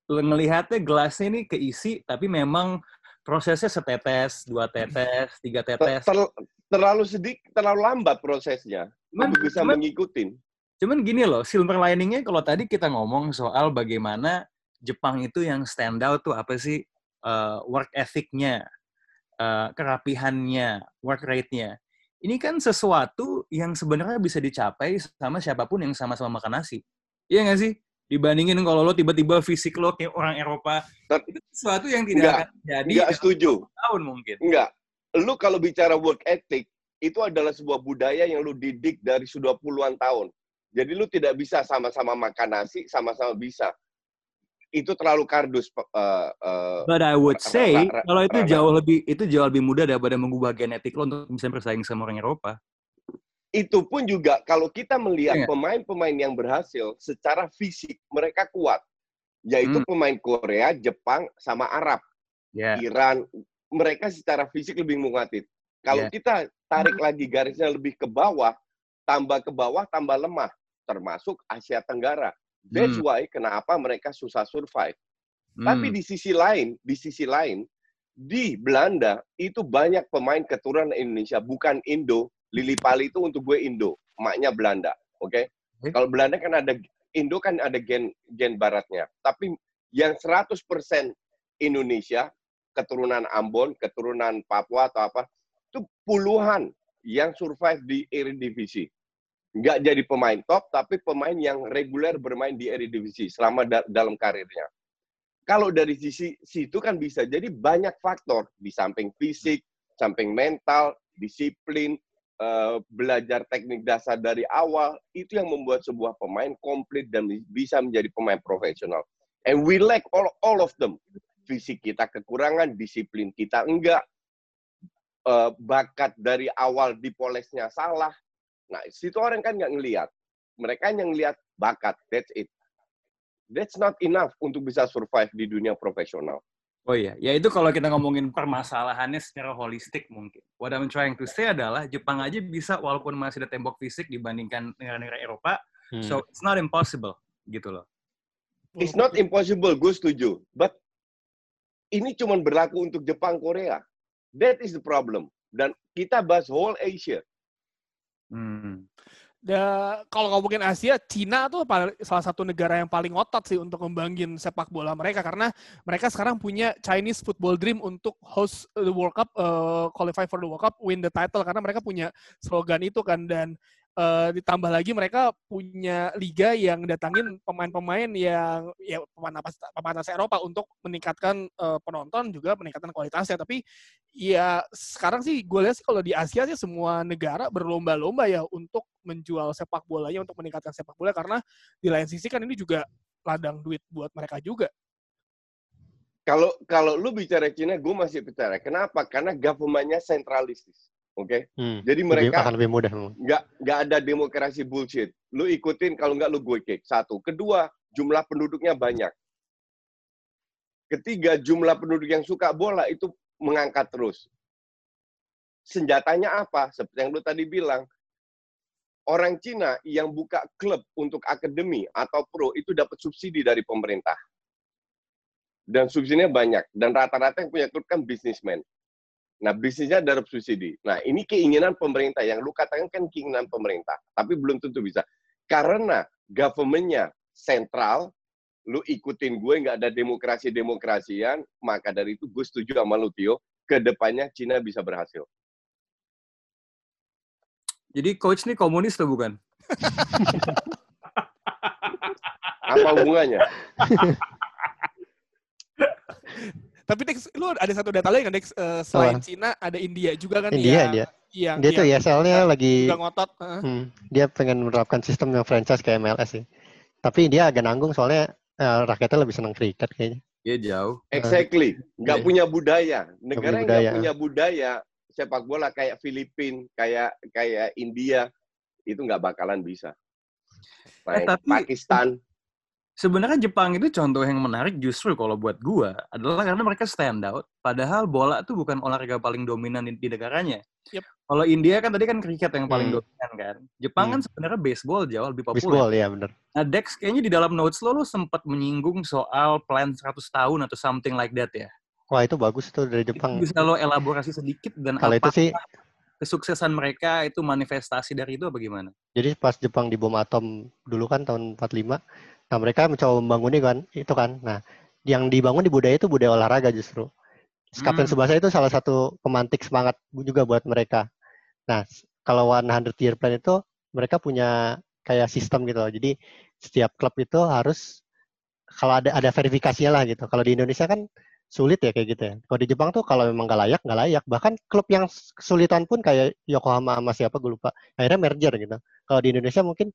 [SPEAKER 6] ngelihatnya gelasnya ini keisi, tapi memang prosesnya setetes, dua tetes, tiga tetes.
[SPEAKER 3] ter- terlalu sedikit, terlalu lambat prosesnya
[SPEAKER 6] Cuman-
[SPEAKER 3] bisa
[SPEAKER 6] cuman-
[SPEAKER 3] mengikutin.
[SPEAKER 6] Cuman gini loh, silver liningnya kalau tadi kita ngomong soal bagaimana Jepang itu yang stand out tuh apa sih eh, work ethic-nya, eh, kerapihannya, work rate-nya. Ini kan sesuatu yang sebenarnya bisa dicapai sama siapa pun yang sama-sama makan nasi. Iya nggak sih? Dibandingin kalau lo tiba-tiba fisik lo kayak orang Eropa,
[SPEAKER 3] Ter-
[SPEAKER 6] itu sesuatu yang tidak
[SPEAKER 3] Nggak.
[SPEAKER 6] akan terjadi
[SPEAKER 3] Enggak setuju.
[SPEAKER 6] tahun mungkin.
[SPEAKER 3] Enggak. Lu kalau bicara work ethic, itu adalah sebuah budaya yang lu didik dari sudah puluhan tahun. Jadi lu tidak bisa sama-sama makan nasi, sama-sama bisa. Itu terlalu kardus. Eh, eh,
[SPEAKER 6] But I would say kalau itu jauh lebih itu jauh lebih mudah daripada mengubah genetik lo untuk bisa bersaing sama orang Eropa.
[SPEAKER 3] itu pun juga kalau kita melihat
[SPEAKER 6] Iya.
[SPEAKER 3] pemain-pemain yang berhasil secara fisik mereka kuat. Yaitu
[SPEAKER 6] Hmm.
[SPEAKER 3] pemain Korea, Jepang, sama Arab.
[SPEAKER 6] Ya.
[SPEAKER 3] Iran, mereka secara fisik lebih menguatin. Kalau
[SPEAKER 6] Iya.
[SPEAKER 3] kita tarik lagi garisnya lebih ke bawah, tambah ke bawah, tambah lemah. Termasuk Asia Tenggara. That's
[SPEAKER 6] Hmm.
[SPEAKER 3] why kenapa mereka susah survive. Tapi
[SPEAKER 6] Hmm.
[SPEAKER 3] di sisi lain, di sisi lain, di Belanda itu banyak pemain keturunan Indonesia, bukan Indo. Lili Pali itu untuk gue Indo, emaknya Belanda, oke?
[SPEAKER 6] Oke.
[SPEAKER 3] Kalau Belanda kan ada Indo kan ada gen gen baratnya, tapi yang 100% Indonesia, keturunan Ambon, keturunan Papua atau apa, itu puluhan yang survive di Eredivisie. Nggak jadi pemain top, tapi pemain yang reguler bermain di Eredivisie selama da- dalam karirnya kalau dari sisi situ kan bisa jadi banyak faktor di samping fisik, samping mental, disiplin, eh, belajar teknik dasar dari awal itu yang membuat sebuah pemain komplit dan bisa menjadi pemain profesional. And we lack all all of them. Fisik kita kekurangan, disiplin kita enggak, eh, bakat dari awal dipolesnya salah. Nah, situ orang kan nggak ngelihat. Mereka yang ngelihat bakat, that's it that's not enough untuk bisa survive di dunia profesional.
[SPEAKER 6] Oh iya, ya itu kalau kita ngomongin permasalahannya secara holistik mungkin. What I'm trying to say adalah Jepang aja bisa walaupun masih ada tembok fisik dibandingkan negara-negara Eropa,
[SPEAKER 5] Hmm.
[SPEAKER 6] so it's not impossible gitu loh.
[SPEAKER 3] It's not impossible, gue setuju. But ini cuma berlaku untuk Jepang, Korea. That is the problem. Dan kita bahas whole Asia.
[SPEAKER 6] Hmm.
[SPEAKER 2] Da, kalau ngomongin Asia, Cina tuh salah satu negara yang paling ngotot sih untuk ngembangin sepak bola mereka karena mereka sekarang punya Chinese football dream untuk host the World Cup, eh, qualify for the World Cup, win the title karena mereka punya slogan itu kan dan eh, ditambah lagi mereka punya liga yang datangin pemain-pemain yang ya pemain atas Eropa untuk meningkatkan eh, penonton juga meningkatkan kualitasnya tapi ya sekarang sih gue lihat sih kalau di Asia sih semua negara berlomba-lomba ya untuk menjual sepak bolanya untuk meningkatkan sepak bola karena di lain sisi kan ini juga ladang duit buat mereka juga.
[SPEAKER 3] Kalau kalau lu bicara Cina, gue masih percaya. Kenapa? Karena government-nya sentralistis. Oke?
[SPEAKER 5] Hmm.
[SPEAKER 3] Jadi mereka
[SPEAKER 5] akan lebih mudah.
[SPEAKER 3] nggak nggak ada demokrasi bullshit. Lu ikutin kalau nggak lu gue kick. Satu. Kedua, jumlah penduduknya banyak. Ketiga, jumlah penduduk yang suka bola itu mengangkat terus. Senjatanya apa? Seperti yang lu tadi bilang. Orang Cina yang buka klub untuk akademi atau pro itu dapat subsidi dari pemerintah. Dan subsidinya banyak. Dan rata-rata yang punya klub kan bisnismen. Nah, bisnisnya dapat subsidi. Nah, ini keinginan pemerintah. Yang lu katakan kan keinginan pemerintah. Tapi belum tentu bisa. Karena government-nya sentral, lu ikutin gue, nggak ada demokrasi-demokrasian, maka dari itu gue setuju sama lu, Tio. Ke depannya Cina bisa berhasil.
[SPEAKER 6] Jadi coach nih komunis tuh bukan?
[SPEAKER 3] Apa hubungannya? <laughs>
[SPEAKER 2] Tapi Dex, lu ada satu data lagi kan Dex, Eh, selain Cina ada India juga kan
[SPEAKER 5] India
[SPEAKER 2] yang,
[SPEAKER 5] dia.
[SPEAKER 2] yang,
[SPEAKER 5] Dia tuh
[SPEAKER 2] yang
[SPEAKER 5] ESL-nya lagi
[SPEAKER 2] juga ngotot. heeh.
[SPEAKER 5] Hmm, dia pengen menerapkan sistem yang franchise kayak MLS sih. Tapi dia agak nanggung soalnya eh, rakyatnya lebih senang kriket kayaknya.
[SPEAKER 6] Iya jauh.
[SPEAKER 3] Exactly. Nggak
[SPEAKER 6] Iya.
[SPEAKER 3] punya budaya. Negara yang
[SPEAKER 5] budaya.
[SPEAKER 3] nggak punya budaya sepak bola kayak Filipina, kayak kayak India, itu nggak bakalan bisa.
[SPEAKER 6] Eh,
[SPEAKER 3] Nah,
[SPEAKER 6] tapi-
[SPEAKER 3] Pakistan,
[SPEAKER 6] Sebenarnya Jepang itu contoh yang menarik justru kalau buat gua adalah karena mereka stand out. Padahal bola tuh bukan olahraga paling dominan di, di negaranya.
[SPEAKER 2] Yep.
[SPEAKER 6] Kalau India kan tadi kan kriket yang paling
[SPEAKER 5] Hmm.
[SPEAKER 6] dominan kan. Jepang
[SPEAKER 5] Hmm.
[SPEAKER 6] kan sebenarnya baseball jauh lebih populer.
[SPEAKER 5] Baseball ya bener.
[SPEAKER 6] Nah Dex kayaknya di dalam notes lo lo sempat menyinggung soal plan 100 tahun atau something like that ya.
[SPEAKER 5] Wah itu bagus tuh dari
[SPEAKER 6] Itu
[SPEAKER 5] Jepang.
[SPEAKER 6] bisa lo elaborasi sedikit dan
[SPEAKER 5] Kalau itu
[SPEAKER 6] apa
[SPEAKER 5] sih,
[SPEAKER 6] kesuksesan mereka itu manifestasi dari itu apa gimana?
[SPEAKER 5] jadi pas Jepang di bom atom dulu kan tahun 45, nah mereka mencoba membangunnya kan, itu kan. Nah, yang dibangun di budaya itu budaya olahraga justru. Kapten
[SPEAKER 6] Hmm.
[SPEAKER 5] Subasa itu salah satu pemantik semangat juga buat mereka. Nah, kalau 100 Year Plan itu mereka punya kayak sistem gitu loh. Jadi setiap klub itu harus kalau ada ada verifikasinya lah gitu. Kalau di Indonesia kan sulit ya kayak gitu ya. Kalau di Jepang tuh kalau memang nggak layak, nggak layak. Bahkan klub yang kesulitan pun kayak Yokohama sama siapa gue lupa. Akhirnya merger gitu. Kalau di Indonesia mungkin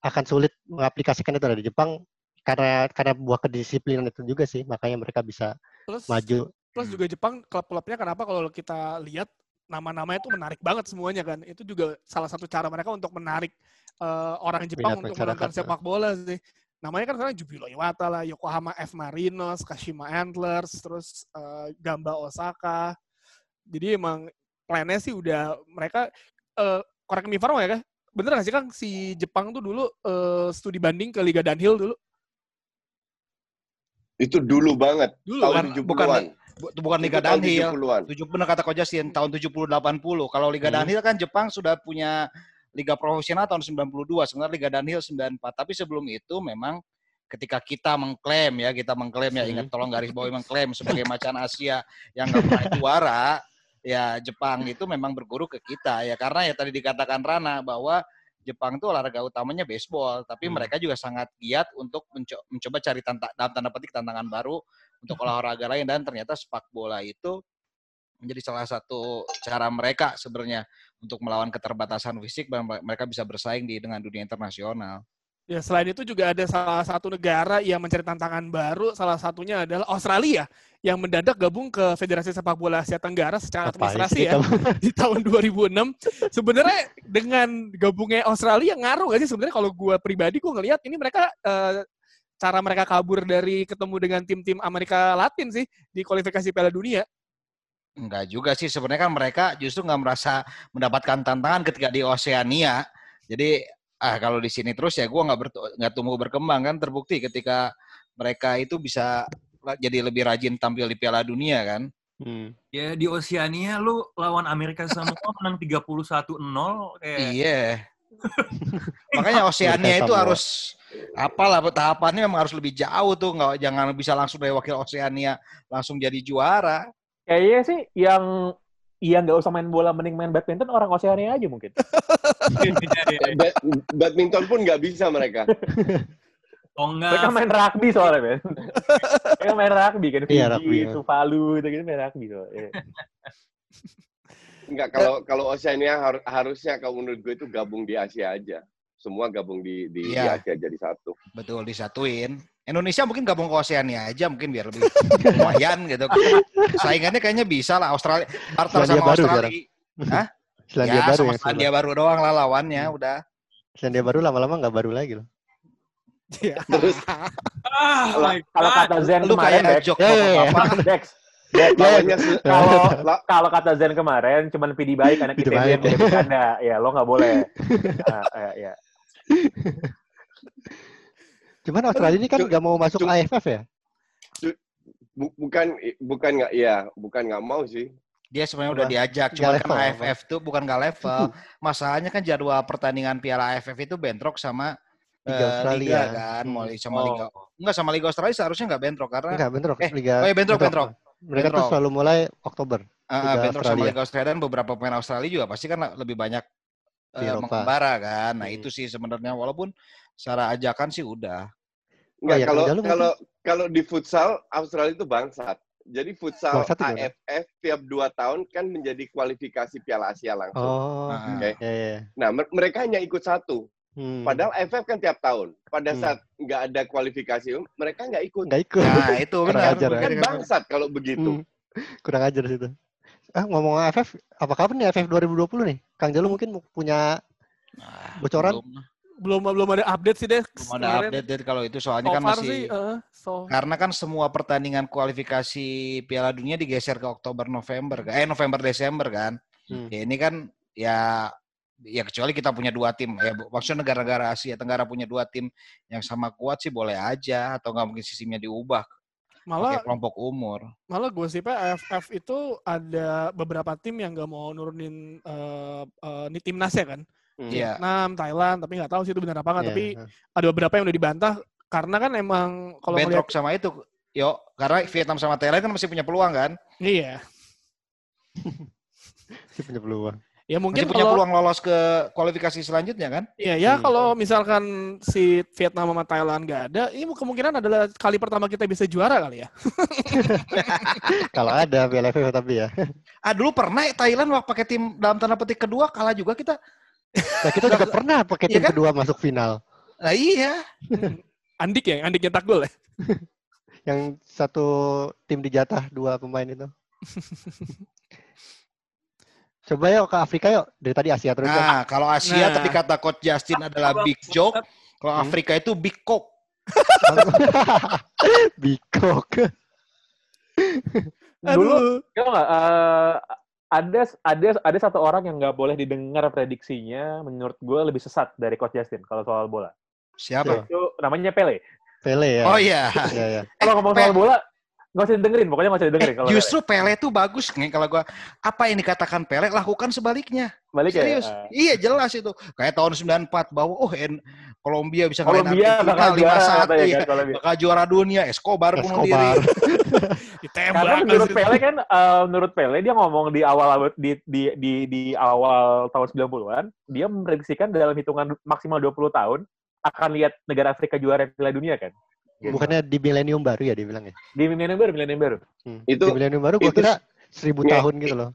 [SPEAKER 5] akan sulit mengaplikasikan itu dari Jepang karena karena buah kedisiplinan itu juga sih. Makanya mereka bisa
[SPEAKER 2] Plus
[SPEAKER 5] maju.
[SPEAKER 2] plus juga Jepang klub-klubnya kenapa kalau kita lihat nama-namanya itu menarik banget semuanya kan. Itu juga salah satu cara mereka untuk menarik eh, orang Jepang
[SPEAKER 5] Minat
[SPEAKER 2] untuk menonton sepak bola sih. Namanya kan sekarang Jubilo Iwata lah, Yokohama F Marinos, Kashima Antlers, terus eh, Gamba Osaka. Jadi emang plannya sih udah mereka eh korek me if ya kan? Bener gak sih Kang si Jepang tuh dulu eh, studi banding ke Liga Dunhill dulu?
[SPEAKER 3] itu dulu banget.
[SPEAKER 2] Dulu
[SPEAKER 3] tahun
[SPEAKER 2] kan?
[SPEAKER 3] 70-an.
[SPEAKER 7] bukan Bu- bukan Liga Dunhill.
[SPEAKER 3] 70-an.
[SPEAKER 7] 70 benar kata Coach Justin tahun 70 80. Kalau Liga
[SPEAKER 5] Hmm.
[SPEAKER 7] Dunhill kan Jepang sudah punya liga profesional tahun 92, sebenarnya Liga Dunhill 94. Tapi sebelum itu memang ketika kita mengklaim ya, kita mengklaim ya, ingat tolong garis bawahi mengklaim sebagai macan Asia yang nggak pernah juara, ya Jepang itu memang berguru ke kita ya karena ya tadi dikatakan Rana bahwa Jepang itu olahraga utamanya baseball, tapi
[SPEAKER 5] Hmm.
[SPEAKER 7] mereka juga sangat giat untuk menco- mencoba cari tanta- dalam tanda petik tantangan baru untuk olahraga lain dan ternyata sepak bola itu menjadi salah satu cara mereka sebenarnya untuk melawan keterbatasan fisik dan mereka bisa bersaing di dengan dunia internasional.
[SPEAKER 2] Ya selain itu juga ada salah satu negara yang mencari tantangan baru, salah satunya adalah Australia yang mendadak gabung ke Federasi Sepak Bola Asia Tenggara secara
[SPEAKER 5] Ngapain
[SPEAKER 2] administrasi ya <laughs> di tahun 2006. Sebenarnya dengan gabungnya Australia ngaruh gak sih sebenarnya kalau gue pribadi gue ngelihat ini mereka eh, cara mereka kabur dari ketemu dengan tim-tim Amerika Latin sih di kualifikasi Piala Dunia.
[SPEAKER 7] Enggak juga sih sebenarnya kan mereka justru nggak merasa mendapatkan tantangan ketika di Oceania. Jadi ah kalau di sini terus ya gue nggak nggak tumbuh berkembang kan terbukti ketika mereka itu bisa jadi lebih rajin tampil di Piala Dunia kan.
[SPEAKER 5] Hmm.
[SPEAKER 6] Ya di Oceania lu lawan Amerika Samoa menang 31-0 kayak
[SPEAKER 7] Iya. <laughs> Makanya Oceania
[SPEAKER 5] Mereka
[SPEAKER 7] itu harus apalah tahapannya memang harus lebih jauh tuh nggak jangan bisa langsung dari wakil Oceania langsung jadi juara.
[SPEAKER 4] Kayaknya sih yang yang nggak usah main bola mending main badminton orang Oceania aja mungkin. <laughs>
[SPEAKER 3] Ba- badminton pun nggak bisa mereka. <laughs>
[SPEAKER 6] Oh enggak,
[SPEAKER 4] Mereka main rugby soalnya, Ben. <laughs> Mereka main rugby kan, Fiji,
[SPEAKER 5] Iya, rugby, ya.
[SPEAKER 4] Tuvalu gitu gitu main rugby soalnya.
[SPEAKER 3] Enggak, kalau kalau Oceania har- harusnya kalau menurut gue itu gabung di Asia aja. Semua gabung di di, di
[SPEAKER 7] Iya.
[SPEAKER 3] Asia jadi satu.
[SPEAKER 7] Betul disatuin. Indonesia mungkin gabung ke Oceania aja mungkin biar lebih lumayan gitu. Saingannya kayaknya bisa lah Australia
[SPEAKER 5] Selandia
[SPEAKER 7] sama
[SPEAKER 5] baru
[SPEAKER 7] Australia. Hah?
[SPEAKER 5] Selandia
[SPEAKER 7] ya,
[SPEAKER 5] baru
[SPEAKER 7] sama Selandia baru doang lah lawannya udah.
[SPEAKER 5] Selandia baru lama-lama nggak baru lagi loh.
[SPEAKER 2] Iya. <laughs>
[SPEAKER 3] Terus
[SPEAKER 1] Ah,
[SPEAKER 4] Kalau kalau kata Zen
[SPEAKER 7] Lu
[SPEAKER 4] kemarin,
[SPEAKER 7] kayak
[SPEAKER 4] Dex,
[SPEAKER 7] jok <laughs>
[SPEAKER 5] Ya, ya, ya.
[SPEAKER 7] bapak-bapak.
[SPEAKER 4] Dex, Dex,
[SPEAKER 3] lawannya se- <laughs>
[SPEAKER 4] kalau
[SPEAKER 3] la-
[SPEAKER 4] kalau kata Zen kemarin cuman PD baik anak
[SPEAKER 5] PD
[SPEAKER 4] ITB yang bercanda. Ya, lo nggak boleh. Ah, ya, ya.
[SPEAKER 5] Cuman Australia ini kan nggak mau masuk
[SPEAKER 3] cu-
[SPEAKER 5] AFF ya?
[SPEAKER 3] bu- bukan bukan nggak ya bukan nggak mau sih.
[SPEAKER 7] Dia sebenarnya udah diajak, cuma kan? AFF tuh bukan nggak level. <laughs> Masalahnya kan jadwal pertandingan Piala AFF itu bentrok sama
[SPEAKER 5] Liga
[SPEAKER 7] eh,
[SPEAKER 5] Australia.
[SPEAKER 7] Liga kan, mau sama
[SPEAKER 4] Oh.
[SPEAKER 7] Liga. Enggak sama Liga Australia seharusnya nggak bentrok karena
[SPEAKER 5] Enggak, bentrok.
[SPEAKER 7] eh,
[SPEAKER 5] Liga,
[SPEAKER 7] oh iya, bentrok, bentrok.
[SPEAKER 5] Mereka tuh
[SPEAKER 7] Bentrok.
[SPEAKER 5] selalu mulai Oktober. Liga
[SPEAKER 7] bentrok sama
[SPEAKER 5] Australia.
[SPEAKER 7] Liga Australia dan beberapa pemain Australia juga pasti kan lebih banyak
[SPEAKER 5] Di Eropa.
[SPEAKER 7] mengembara kan. Nah,
[SPEAKER 5] Hmm.
[SPEAKER 7] itu sih sebenarnya walaupun secara ajakan sih udah.
[SPEAKER 3] Nggak,
[SPEAKER 5] ya,
[SPEAKER 3] kalau
[SPEAKER 5] mungkin-
[SPEAKER 3] kalau kalau di futsal Australia itu bangsat. Jadi futsal
[SPEAKER 5] Bangsat?
[SPEAKER 3] AFF tiap dua tahun kan menjadi kualifikasi Piala Asia langsung.
[SPEAKER 5] Oh,
[SPEAKER 7] Ah,
[SPEAKER 3] Oke.
[SPEAKER 5] ya, ya.
[SPEAKER 3] Nah, mer- mereka hanya ikut satu.
[SPEAKER 5] Hmm.
[SPEAKER 3] Padahal AFF kan tiap tahun. Pada
[SPEAKER 5] Hmm.
[SPEAKER 3] saat nggak ada kualifikasi, mereka nggak ikut.
[SPEAKER 5] nggak ikut.
[SPEAKER 7] Nah, itu
[SPEAKER 5] Kurang
[SPEAKER 7] benar.
[SPEAKER 5] ajar, ya.
[SPEAKER 3] Kan bangsat kalau begitu.
[SPEAKER 5] Hmm. Kurang ajar situ. Ah, ngomong AFF, apa kabar nih AFF 2020 nih? Kang Jalu mungkin punya
[SPEAKER 7] Nah,
[SPEAKER 5] Bocoran?
[SPEAKER 7] Belum,
[SPEAKER 2] belum belum ada update sih deh.
[SPEAKER 7] belum ada update Ded, kalau itu soalnya
[SPEAKER 2] So
[SPEAKER 7] kan masih
[SPEAKER 2] sih, eh, so
[SPEAKER 7] karena kan semua pertandingan kualifikasi Piala Dunia digeser ke Oktober November kan? eh November Desember kan
[SPEAKER 5] Hmm.
[SPEAKER 7] ya ini kan ya ya kecuali kita punya dua tim ya bu- maksudnya negara-negara Asia Tenggara punya dua tim yang sama kuat sih boleh aja atau nggak mungkin sistemnya diubah
[SPEAKER 2] malah
[SPEAKER 7] pakai kelompok umur
[SPEAKER 2] malah gue sih AFF itu ada beberapa tim yang gak mau nurunin eh eh, ini timnasnya kan.
[SPEAKER 7] Iya.
[SPEAKER 2] Vietnam, Thailand, tapi nggak tahu sih itu benar apa nggak.
[SPEAKER 5] Iya.
[SPEAKER 2] Tapi ada beberapa yang udah dibantah karena kan emang kalau ngeliat
[SPEAKER 7] bentrok sama itu yo karena Vietnam sama Thailand kan masih punya peluang kan
[SPEAKER 2] iya, <laughs>
[SPEAKER 5] Sih punya peluang.
[SPEAKER 2] Ya
[SPEAKER 7] masih
[SPEAKER 2] mungkin
[SPEAKER 7] punya
[SPEAKER 2] kalau
[SPEAKER 7] peluang lolos ke kualifikasi selanjutnya kan
[SPEAKER 2] Iya, ya
[SPEAKER 5] Hmm.
[SPEAKER 2] kalau misalkan si Vietnam sama Thailand nggak ada, ini kemungkinan adalah kali pertama kita bisa juara kali ya. <laughs>
[SPEAKER 5] Kalau ada Piala AFF tapi ya.
[SPEAKER 7] ah dulu pernah ya Thailand waktu pakai tim dalam tanda petik kedua kalah juga kita
[SPEAKER 5] Nah, kita juga <laughs> pernah pakai
[SPEAKER 7] Iya
[SPEAKER 5] tim
[SPEAKER 7] kan?
[SPEAKER 5] kedua masuk final.
[SPEAKER 7] nah iya <laughs>
[SPEAKER 2] Andik ya, Andik nyetak gol ya.
[SPEAKER 5] Yang satu tim dijatah dua pemain itu. Coba yuk ke Afrika yuk. Dari tadi Asia terus.
[SPEAKER 7] Nah, kalau Asia
[SPEAKER 2] Nah.
[SPEAKER 7] tadi kata Coach Justin adalah big joke, kalau
[SPEAKER 5] Hmm.
[SPEAKER 7] Afrika itu big coke. <laughs>
[SPEAKER 5] Bikok. <laughs>
[SPEAKER 4] Dulu Tau nggak? eh, ada ada ada satu orang yang nggak boleh didengar prediksinya menurut gue lebih sesat dari Coach Justin kalau soal bola.
[SPEAKER 7] Siapa?
[SPEAKER 4] Itu namanya Pele.
[SPEAKER 5] Pele ya.
[SPEAKER 7] Oh iya.
[SPEAKER 5] Iya, iya.
[SPEAKER 4] Kalau ngomong soal bola nggak usah didengerin, pokoknya nggak usah
[SPEAKER 7] Eh,
[SPEAKER 4] didengerin. kalau
[SPEAKER 7] justru Pele itu bagus nih kalau gua apa yang dikatakan Pele lakukan sebaliknya.
[SPEAKER 4] Balik ya.
[SPEAKER 7] Serius.
[SPEAKER 4] eh,
[SPEAKER 7] Iya jelas itu. Kayak tahun 94 bahwa oh en, Kolombia bisa
[SPEAKER 4] Kolombia
[SPEAKER 7] Argentina
[SPEAKER 4] bakal juara
[SPEAKER 7] 5-1
[SPEAKER 4] katanya
[SPEAKER 7] ya.
[SPEAKER 4] kan Kolombia.
[SPEAKER 7] Bakal juara dunia, Escobar bunuh diri.
[SPEAKER 5] Escobar. <laughs>
[SPEAKER 2] Ditembak.
[SPEAKER 4] Karena menurut Pele kan, eh, menurut Pele dia ngomong di awal di di di, di awal tahun 90-an, dia memprediksikan dalam hitungan maksimal 20 tahun akan lihat negara Afrika juara Piala Dunia kan.
[SPEAKER 5] Bukannya di milenium baru ya dibilang ya?
[SPEAKER 4] Di milenium baru, milenium baru.
[SPEAKER 5] Hmm.
[SPEAKER 3] Itu-
[SPEAKER 5] di milenium baru gua
[SPEAKER 3] itu-
[SPEAKER 5] kira seribu
[SPEAKER 3] Nge-
[SPEAKER 5] tahun gitu loh.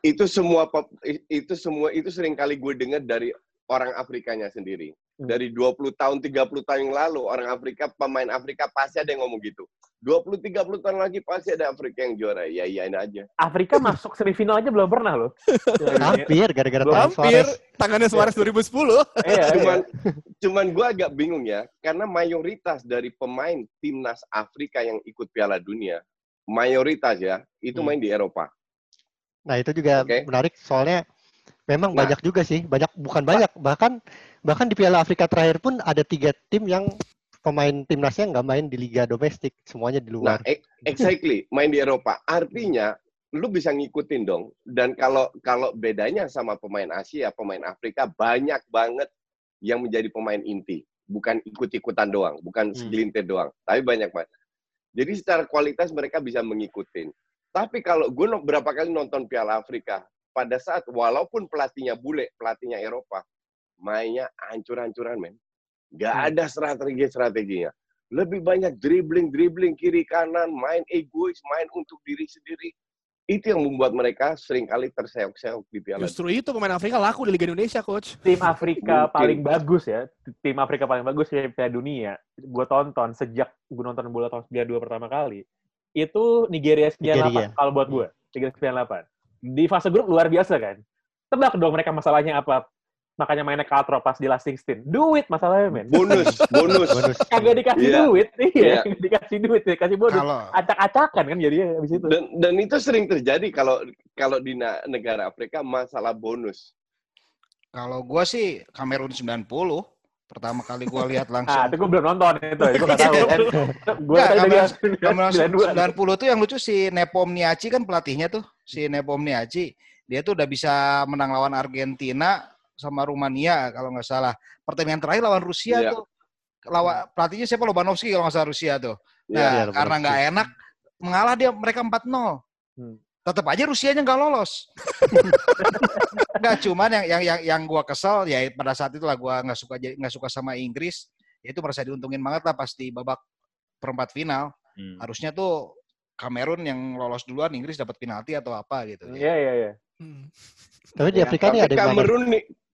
[SPEAKER 3] Itu semua pop- itu semua itu sering kali gue dengar dari orang Afrikanya sendiri.
[SPEAKER 4] Hmm.
[SPEAKER 3] Dari 20 tahun, 30 tahun yang lalu orang Afrika, pemain Afrika pasti ada yang ngomong gitu. 20 30 tahun lagi pasti ada Afrika yang juara. Ya iyain aja.
[SPEAKER 4] Afrika <laughs> masuk semifinal aja belum pernah loh. <laughs>
[SPEAKER 5] Hampir gara-gara
[SPEAKER 2] Hampir
[SPEAKER 5] Suarez.
[SPEAKER 2] tangannya Suarez 2010. <laughs>
[SPEAKER 4] Iya,
[SPEAKER 3] cuman
[SPEAKER 4] iya.
[SPEAKER 3] cuman gue agak bingung ya karena mayoritas dari pemain timnas Afrika yang ikut Piala Dunia mayoritas ya itu
[SPEAKER 5] Hmm.
[SPEAKER 3] main di Eropa.
[SPEAKER 5] Nah, itu juga
[SPEAKER 3] Oke.
[SPEAKER 5] menarik soalnya memang
[SPEAKER 3] Nah.
[SPEAKER 5] banyak juga sih, banyak bukan banyak, bahkan bahkan di Piala Afrika terakhir pun ada tiga tim yang pemain timnasnya nggak main di liga domestik, semuanya di
[SPEAKER 3] Nah,
[SPEAKER 5] luar.
[SPEAKER 3] e- exactly main di Eropa. Artinya lu bisa ngikutin dong. Dan kalau kalau bedanya sama pemain Asia, pemain Afrika banyak banget yang menjadi pemain inti, bukan ikut-ikutan doang, bukan
[SPEAKER 5] Hmm.
[SPEAKER 3] segelintir doang, tapi banyak banget. Jadi secara kualitas mereka bisa mengikutin. Tapi kalau gue berapa kali nonton Piala Afrika, pada saat walaupun pelatihnya bule, pelatihnya Eropa, mainnya hancur-hancuran men. Gak
[SPEAKER 5] Hmm.
[SPEAKER 3] ada strategi-strateginya. Lebih banyak dribbling, dribbling kiri kanan, main egois, main untuk diri sendiri. Itu yang membuat mereka sering kali terseok-seok di Piala
[SPEAKER 2] Justru itu pemain Afrika laku di Liga Indonesia, coach.
[SPEAKER 4] tim Afrika
[SPEAKER 3] Mungkin.
[SPEAKER 4] paling bagus ya, tim Afrika paling bagus di Piala Dunia. Gue tonton sejak gue nonton bola tahun 92 pertama kali. Itu Nigeria 98
[SPEAKER 5] Nigeria.
[SPEAKER 4] kalau buat gue. Nigeria 98. Di fase grup luar biasa kan. Tebak dong mereka masalahnya apa. Makanya mainnya katro pas di last 16. Duit masalahnya, men.
[SPEAKER 3] bonus, bonus.
[SPEAKER 5] Bonus.
[SPEAKER 4] Kagak dikasih
[SPEAKER 3] Iya.
[SPEAKER 4] duit. Iya,
[SPEAKER 3] Iya.
[SPEAKER 4] kagak dikasih duit. Dikasih bonus.
[SPEAKER 7] Kalau
[SPEAKER 4] Acak-acakan kan jadinya habis itu.
[SPEAKER 3] Dan dan itu sering terjadi kalau kalau di negara Afrika masalah bonus.
[SPEAKER 7] kalau gua sih Kamerun 90 pertama kali gua lihat <laughs> langsung.
[SPEAKER 4] Ah, itu gue belum nonton itu. Gue gak tahu. Gue tadi dari
[SPEAKER 7] Kamerun
[SPEAKER 4] 92.
[SPEAKER 7] 90 tuh yang lucu si Nepom Niachi kan pelatihnya tuh. Si Nepom Niachi. Dia tuh udah bisa menang lawan Argentina sama Rumania kalau nggak salah. Pertandingan terakhir lawan Rusia
[SPEAKER 3] Iya.
[SPEAKER 7] tuh. Lawan pelatihnya siapa Lobanovski kalau nggak salah Rusia tuh.
[SPEAKER 3] Ya,
[SPEAKER 7] Nah,
[SPEAKER 5] Iya,
[SPEAKER 7] karena
[SPEAKER 5] Lobanovski.
[SPEAKER 7] nggak enak mengalah dia mereka 4-0.
[SPEAKER 4] Hmm.
[SPEAKER 7] Tetap aja Rusianya nggak lolos. <laughs> Nggak cuman yang yang yang yang gua kesel ya pada saat itu lah gua nggak suka jadi- nggak suka sama Inggris. Ya itu merasa diuntungin banget lah pas di babak perempat final.
[SPEAKER 6] Hmm.
[SPEAKER 7] Harusnya tuh Kamerun yang lolos duluan, Inggris dapat penalti atau apa gitu. ya.
[SPEAKER 4] Iya, iya, iya.
[SPEAKER 2] Hmm.
[SPEAKER 5] Tapi di
[SPEAKER 7] Ya,
[SPEAKER 5] Afrika nih
[SPEAKER 3] Tapi
[SPEAKER 5] ada
[SPEAKER 3] Kamerun,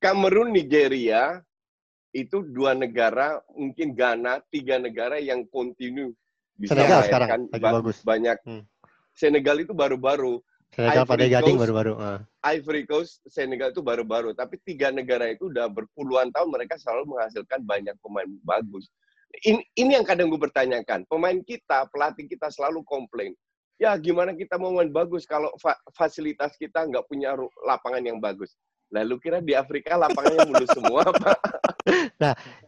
[SPEAKER 3] Kamerun, Nigeria itu dua negara, mungkin Ghana, tiga negara yang kontinu bisa
[SPEAKER 5] Senegal sekarang lagi
[SPEAKER 3] ba-
[SPEAKER 5] bagus.
[SPEAKER 3] banyak.
[SPEAKER 5] Hmm.
[SPEAKER 3] Senegal itu baru-baru,
[SPEAKER 5] Senegal
[SPEAKER 3] Ivory
[SPEAKER 5] pada gading baru-baru. Ah.
[SPEAKER 3] Ivory Coast, Senegal itu baru-baru. Tapi tiga negara itu udah berpuluhan tahun mereka selalu menghasilkan banyak pemain bagus. Ini, ini yang kadang gue bertanyakan. Pemain kita, pelatih kita selalu komplain. Ya gimana kita mau main bagus kalau fa- fasilitas kita nggak punya lapangan yang bagus. Lalu kira di Afrika lapangannya mulus semua, <laughs> Pak.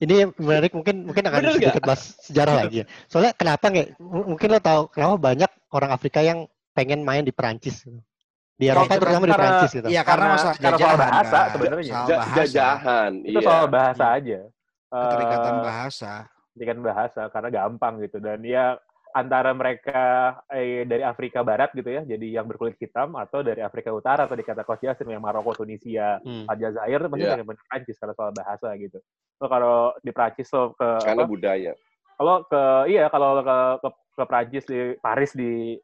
[SPEAKER 5] Ini menarik mungkin mungkin akan
[SPEAKER 3] Bener
[SPEAKER 5] sedikit bahas sejarah lagi. ya. Soalnya kenapa nggak? Mungkin lo tahu kenapa banyak orang Afrika yang pengen main di Perancis. gitu. Di Eropa terutama di Perancis gitu.
[SPEAKER 7] Iya karena,
[SPEAKER 4] Karena-
[SPEAKER 7] masalah
[SPEAKER 4] karena soal bahasa
[SPEAKER 7] kan.
[SPEAKER 4] sebenarnya.
[SPEAKER 7] Soal bahasa.
[SPEAKER 3] jajahan.
[SPEAKER 4] Itu
[SPEAKER 3] iya.
[SPEAKER 4] soal bahasa aja.
[SPEAKER 7] Keterikatan
[SPEAKER 4] Eh,
[SPEAKER 7] bahasa.
[SPEAKER 4] Keterikatan bahasa karena gampang gitu dan ya antara mereka eh, dari Afrika Barat gitu ya, jadi yang berkulit hitam atau dari Afrika Utara atau dikata Coach Yasin yang Maroko, Tunisia,
[SPEAKER 5] Hmm.
[SPEAKER 4] Aljazair itu pasti
[SPEAKER 3] Iya.
[SPEAKER 4] banyak banyak Prancis karena soal bahasa gitu. So, kalau di Prancis lo ke
[SPEAKER 3] Karena
[SPEAKER 4] apa,
[SPEAKER 3] budaya.
[SPEAKER 4] kalau ke iya kalau ke ke, ke Prancis di Paris di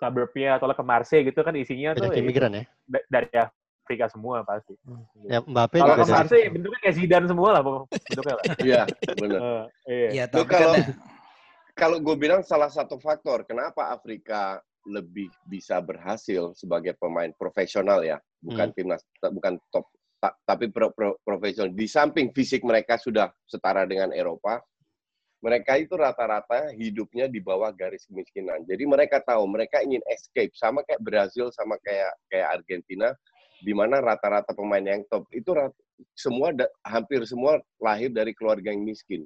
[SPEAKER 4] suburbnya atau ke Marseille gitu kan isinya tuh
[SPEAKER 5] Banyak
[SPEAKER 4] ya,
[SPEAKER 5] imigran ya.
[SPEAKER 4] da- dari Afrika semua pasti.
[SPEAKER 5] Ya Mbappe
[SPEAKER 4] Kalau ke
[SPEAKER 5] dari
[SPEAKER 4] Marseille bentuknya kayak Zidane semua lah bentuknya lah.
[SPEAKER 3] Iya, benar.
[SPEAKER 4] Eh, iya.
[SPEAKER 7] Iya, tapi
[SPEAKER 3] kalau-
[SPEAKER 7] kan
[SPEAKER 3] kalau gue bilang salah satu faktor kenapa Afrika lebih bisa berhasil sebagai pemain profesional ya, bukan timnas, ta- bukan top, ta- tapi pro- pro- profesional. Di samping fisik mereka sudah setara dengan Eropa, mereka itu rata-rata hidupnya di bawah garis kemiskinan. Jadi mereka tahu mereka ingin escape sama kayak Brazil sama kayak kayak Argentina, di mana rata-rata pemain yang top itu rat- semua da- hampir semua lahir dari keluarga yang miskin.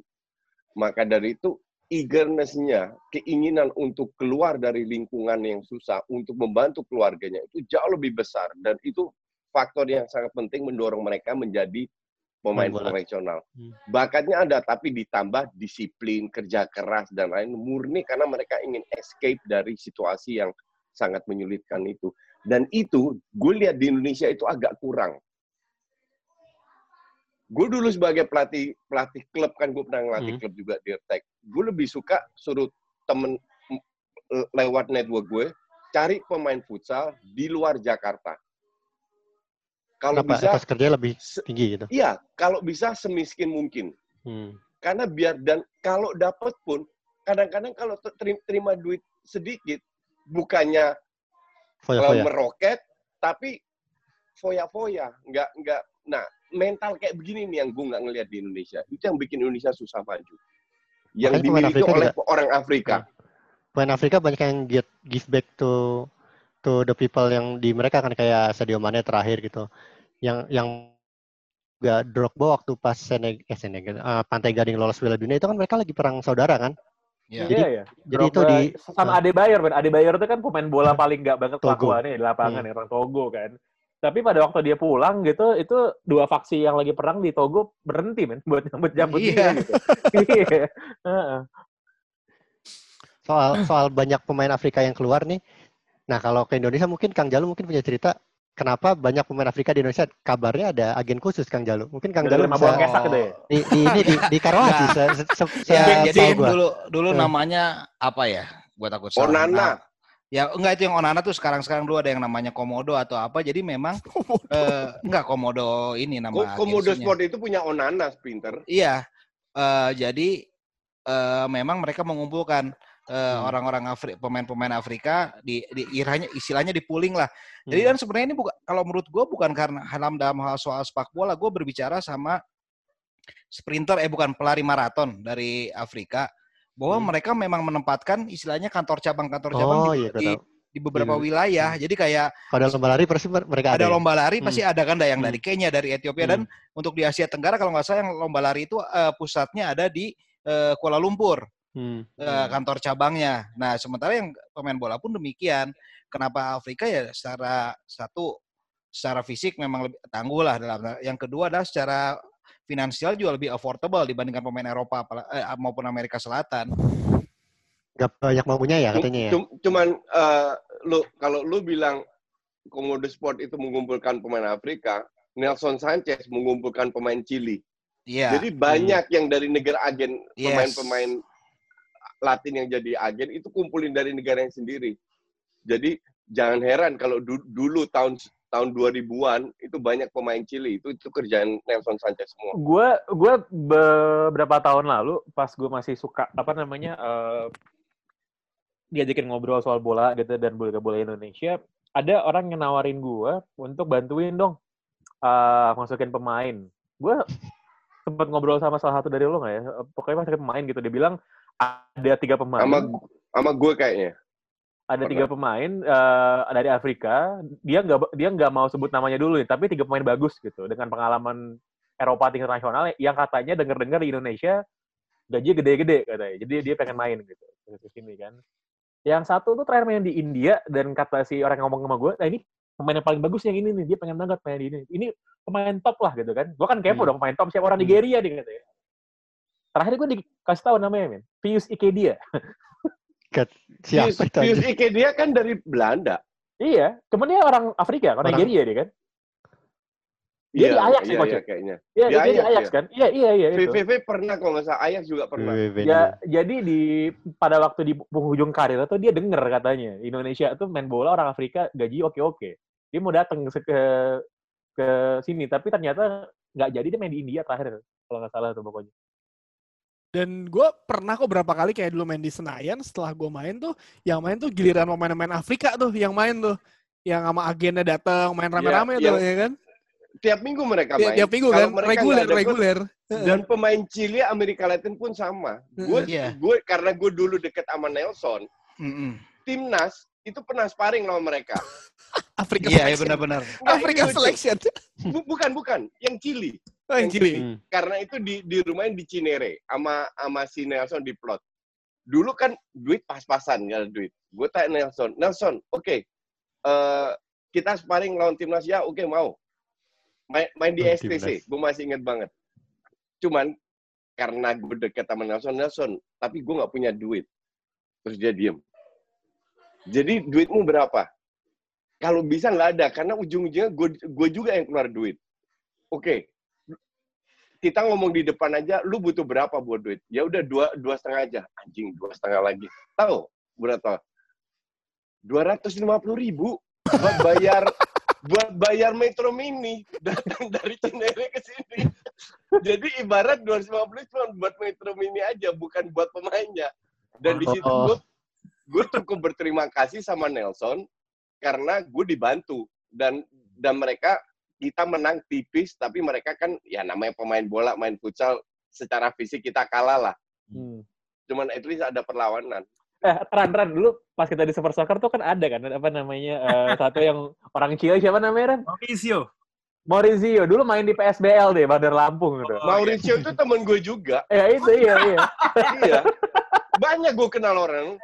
[SPEAKER 3] Maka dari itu eagerness-nya, keinginan untuk keluar dari lingkungan yang susah, untuk membantu keluarganya itu jauh lebih besar dan itu faktor yang sangat penting mendorong mereka menjadi pemain
[SPEAKER 5] Main bola.
[SPEAKER 3] profesional.
[SPEAKER 5] Hmm.
[SPEAKER 3] Bakatnya ada tapi ditambah disiplin, kerja keras dan lain murni karena mereka ingin escape dari situasi yang sangat menyulitkan itu. Dan itu gue lihat di Indonesia itu agak kurang. Gue dulu sebagai pelatih pelatih klub kan gue pernah ngelatih
[SPEAKER 5] Hmm.
[SPEAKER 3] klub juga di Ertek. Gue lebih suka suruh temen m- lewat network gue cari pemain futsal di luar Jakarta. Kalau
[SPEAKER 5] Kenapa?
[SPEAKER 3] bisa,
[SPEAKER 5] Etos kerja lebih tinggi gitu.
[SPEAKER 3] iya, kalau bisa semiskin mungkin.
[SPEAKER 5] Hmm.
[SPEAKER 3] Karena biar dan kalau dapat pun kadang-kadang kalau ter- terima, terima duit sedikit bukannya eh,
[SPEAKER 5] Foya-foya.
[SPEAKER 3] meroket tapi foya-foya, nggak nggak. Nah mental kayak begini nih yang gue nggak ngelihat di Indonesia. Itu yang bikin Indonesia susah maju. Yang
[SPEAKER 5] Makanya
[SPEAKER 3] dimiliki
[SPEAKER 5] Afrika
[SPEAKER 3] oleh orang Afrika.
[SPEAKER 5] Pemain Afrika banyak yang get, give back to to the people yang di mereka kan kayak Sadio Mane terakhir gitu. Yang yang gak Drogba waktu pas Seneg eh Senegal eh, Pantai Gading lolos Piala Dunia itu kan mereka lagi perang saudara kan.
[SPEAKER 7] ya.
[SPEAKER 5] Jadi-
[SPEAKER 4] Iya, iya.
[SPEAKER 5] Jadi itu di
[SPEAKER 4] sama Ade Bayer, Ben. Ade Bayer itu kan pemain bola paling nggak banget
[SPEAKER 5] Togo.
[SPEAKER 4] kelakuannya di lapangan
[SPEAKER 5] Hmm.
[SPEAKER 4] ya, orang Togo kan. Tapi pada waktu dia pulang gitu, itu dua faksi yang lagi perang di Togo berhenti men buat nyambut nyambut
[SPEAKER 7] Iya.
[SPEAKER 4] dia gitu. <laughs> Iya. Heeh.
[SPEAKER 5] soal soal banyak pemain Afrika yang keluar nih. Nah, kalau ke Indonesia mungkin Kang Jalu mungkin punya cerita kenapa banyak pemain Afrika di Indonesia kabarnya ada agen khusus Kang Jalu. Mungkin Kang Jalu bisa
[SPEAKER 4] kesak gitu ya.
[SPEAKER 5] di, di ini di, di Karawaci se, se, se,
[SPEAKER 7] Ya,
[SPEAKER 5] se-
[SPEAKER 7] jadi
[SPEAKER 5] setahu gua.
[SPEAKER 7] dulu dulu
[SPEAKER 5] Hmm.
[SPEAKER 7] namanya apa ya? Gua takut salah.
[SPEAKER 3] Onana.
[SPEAKER 7] Nah, Ya enggak itu yang Onana tuh sekarang-sekarang dulu ada yang namanya Komodo atau apa. Jadi memang <laughs> eh, enggak Komodo ini nama
[SPEAKER 3] Ko- Komodo
[SPEAKER 7] agensinya.
[SPEAKER 3] Sport itu punya Onana, pinter.
[SPEAKER 7] Iya. eh, jadi eh, memang mereka mengumpulkan eh,
[SPEAKER 5] Hmm.
[SPEAKER 7] orang-orang Afri pemain-pemain Afrika di, di iranya istilahnya di pooling lah. Jadi
[SPEAKER 5] Hmm.
[SPEAKER 7] kan sebenarnya ini bukan kalau menurut gue bukan karena halam dalam hal soal sepak bola, gue berbicara sama sprinter eh bukan pelari maraton dari Afrika bahwa
[SPEAKER 5] Hmm.
[SPEAKER 7] mereka memang menempatkan istilahnya kantor cabang kantor cabang
[SPEAKER 5] Oh
[SPEAKER 7] di,
[SPEAKER 5] iya,
[SPEAKER 7] di, beberapa
[SPEAKER 5] Di-
[SPEAKER 7] wilayah.
[SPEAKER 5] hmm.
[SPEAKER 7] Jadi kayak
[SPEAKER 5] ada lomba lari pasti mereka ada.
[SPEAKER 7] ada
[SPEAKER 5] ya?
[SPEAKER 7] lomba lari
[SPEAKER 5] Hmm.
[SPEAKER 7] pasti ada kan yang
[SPEAKER 5] Hmm.
[SPEAKER 7] dari Kenya, dari Ethiopia dan untuk di Asia Tenggara kalau nggak salah yang lomba lari itu eh, pusatnya ada di eh, Kuala Lumpur
[SPEAKER 5] Hmm.
[SPEAKER 7] eh, kantor cabangnya. Nah, sementara yang pemain bola pun demikian. Kenapa Afrika ya secara satu secara fisik memang lebih tangguh lah dalam. Yang kedua adalah secara finansial juga lebih affordable dibandingkan pemain Eropa eh, maupun Amerika Selatan.
[SPEAKER 5] Gak banyak maunya ya katanya ya.
[SPEAKER 3] Cum- Cuman eh, lu kalau lu bilang Komodo Sport itu mengumpulkan pemain Afrika, Nelson Sanchez mengumpulkan pemain Chili.
[SPEAKER 7] Iya.
[SPEAKER 3] Jadi banyak yang dari negara agen
[SPEAKER 7] Yes.
[SPEAKER 3] Latin yang jadi agen itu kumpulin dari negara yang sendiri. Jadi jangan heran kalau du- dulu tahun tahun 2000-an itu banyak pemain Chili itu itu kerjaan Nelson Sanchez semua.
[SPEAKER 4] gue gue beberapa tahun lalu pas gue masih suka apa namanya eh, diajakin ngobrol soal bola gitu dan bola bola Indonesia ada orang yang nawarin gue untuk bantuin dong eh, masukin pemain gue sempat ngobrol sama salah satu dari lo nggak ya pokoknya masukin pemain gitu dia bilang ada tiga pemain
[SPEAKER 3] Sama sama gue kayaknya.
[SPEAKER 4] ada
[SPEAKER 3] Pernah.
[SPEAKER 4] tiga pemain eh, dari Afrika dia nggak dia nggak mau sebut namanya dulu nih tapi tiga pemain bagus gitu dengan pengalaman Eropa tingkat nasional yang katanya denger-dengar di Indonesia gaji gede-gede katanya jadi dia pengen main gitu ke sini kan yang satu tuh terakhir main di India dan kata si orang yang ngomong sama gue nah ini pemain yang paling bagus yang ini nih dia pengen banget main di ini ini pemain top lah gitu kan gue kan kepo
[SPEAKER 5] Hmm.
[SPEAKER 4] dong pemain top siapa orang
[SPEAKER 5] Hmm.
[SPEAKER 4] Nigeria nih katanya terakhir gue dikasih tahu namanya men Pius Ikedia
[SPEAKER 5] Siapa
[SPEAKER 3] Pius,
[SPEAKER 5] itu?
[SPEAKER 3] Pius
[SPEAKER 5] anjing?
[SPEAKER 3] Ike dia kan dari Belanda.
[SPEAKER 4] Iya, cuman dia orang Afrika, orang
[SPEAKER 5] Orang-
[SPEAKER 4] Nigeria dia kan. Dia di Ajax
[SPEAKER 3] iya,
[SPEAKER 4] ya, coach.
[SPEAKER 3] iya, kayaknya.
[SPEAKER 4] Iya,
[SPEAKER 3] Di
[SPEAKER 4] dia, dia di
[SPEAKER 3] Ajax,
[SPEAKER 4] Ajax
[SPEAKER 3] ya?
[SPEAKER 4] kan. Iya, iya, iya itu.
[SPEAKER 3] VVV pernah kalau nggak salah, Ajax juga pernah.
[SPEAKER 5] WWW
[SPEAKER 4] Ya, jadi di pada waktu di penghujung karir tuh dia denger katanya Indonesia tuh main bola orang Afrika gaji oke-oke. Dia mau datang ke ke, ke sini, tapi ternyata nggak jadi dia main di India terakhir kalau nggak salah tuh pokoknya.
[SPEAKER 2] Dan gue pernah kok berapa kali kayak dulu main di Senayan, setelah gue main tuh, yang main tuh giliran pemain-pemain Afrika tuh, yang main tuh. Yang sama agennya datang, main rame-rame tuh,
[SPEAKER 3] yang-
[SPEAKER 2] ya kan?
[SPEAKER 3] Tiap minggu mereka
[SPEAKER 2] Tiap,
[SPEAKER 3] main.
[SPEAKER 2] tiap minggu
[SPEAKER 3] Kalau
[SPEAKER 2] kan, reguler, reguler.
[SPEAKER 3] Dan pemain Chile Amerika Latin pun sama. Gue,
[SPEAKER 7] Iya.
[SPEAKER 3] gue karena gue dulu deket sama Nelson,
[SPEAKER 7] Mm-mm.
[SPEAKER 3] timnas itu pernah sparring lawan mereka. <laughs>
[SPEAKER 2] Afrika
[SPEAKER 7] Iya, iya
[SPEAKER 2] Selection.
[SPEAKER 7] benar-benar.
[SPEAKER 3] Nggak,
[SPEAKER 2] Afrika
[SPEAKER 3] lucu.
[SPEAKER 2] Selection.
[SPEAKER 3] Bu- bukan, bukan. Yang Chili.
[SPEAKER 2] Oh, yang.
[SPEAKER 5] Hmm.
[SPEAKER 3] Karena itu di, di rumahnya di Cinere. Sama, sama si Nelson di plot. Dulu kan duit pas-pasan ya duit. Gue tanya Nelson, Nelson, oke, eh, kita sparring lawan timnas ya, oke mau. Main, main di
[SPEAKER 5] Oh,
[SPEAKER 3] STC, gue masih inget banget. Cuman karena gue deket sama Nelson, Nelson, tapi gue nggak punya duit. Terus dia diem. Jadi duitmu berapa? Kalau bisa nggak ada, karena ujung-ujungnya gue gue juga yang keluar duit. Oke, kita ngomong di depan aja, lu butuh berapa buat duit? Ya udah dua dua setengah aja, anjing dua setengah lagi. Tahu berapa? Dua ratus lima puluh ribu buat bayar <laughs> buat bayar Metro Mini datang dari Cinere ke sini. Jadi ibarat 250 cuma buat Metro Mini aja, bukan buat pemainnya. Dan di situ
[SPEAKER 5] Oh.
[SPEAKER 3] gue gue cukup berterima kasih sama Nelson karena gue dibantu dan dan mereka kita menang tipis tapi mereka kan ya namanya pemain bola main futsal secara fisik kita kalah lah
[SPEAKER 4] Hmm.
[SPEAKER 3] cuman at least ada perlawanan
[SPEAKER 4] Eh, Ran, Ran, dulu pas kita di Super Soccer tuh kan ada kan, apa namanya, eh, <laughs> satu yang orang Chile, siapa namanya, Ran?
[SPEAKER 6] Mauricio.
[SPEAKER 4] Maurizio, dulu main di PSBL deh, Bandar Lampung gitu.
[SPEAKER 6] Oh,
[SPEAKER 3] Mauricio itu temen gue juga <laughs>
[SPEAKER 4] Ya itu, iya, iya. <laughs>
[SPEAKER 3] iya banyak gue kenal orang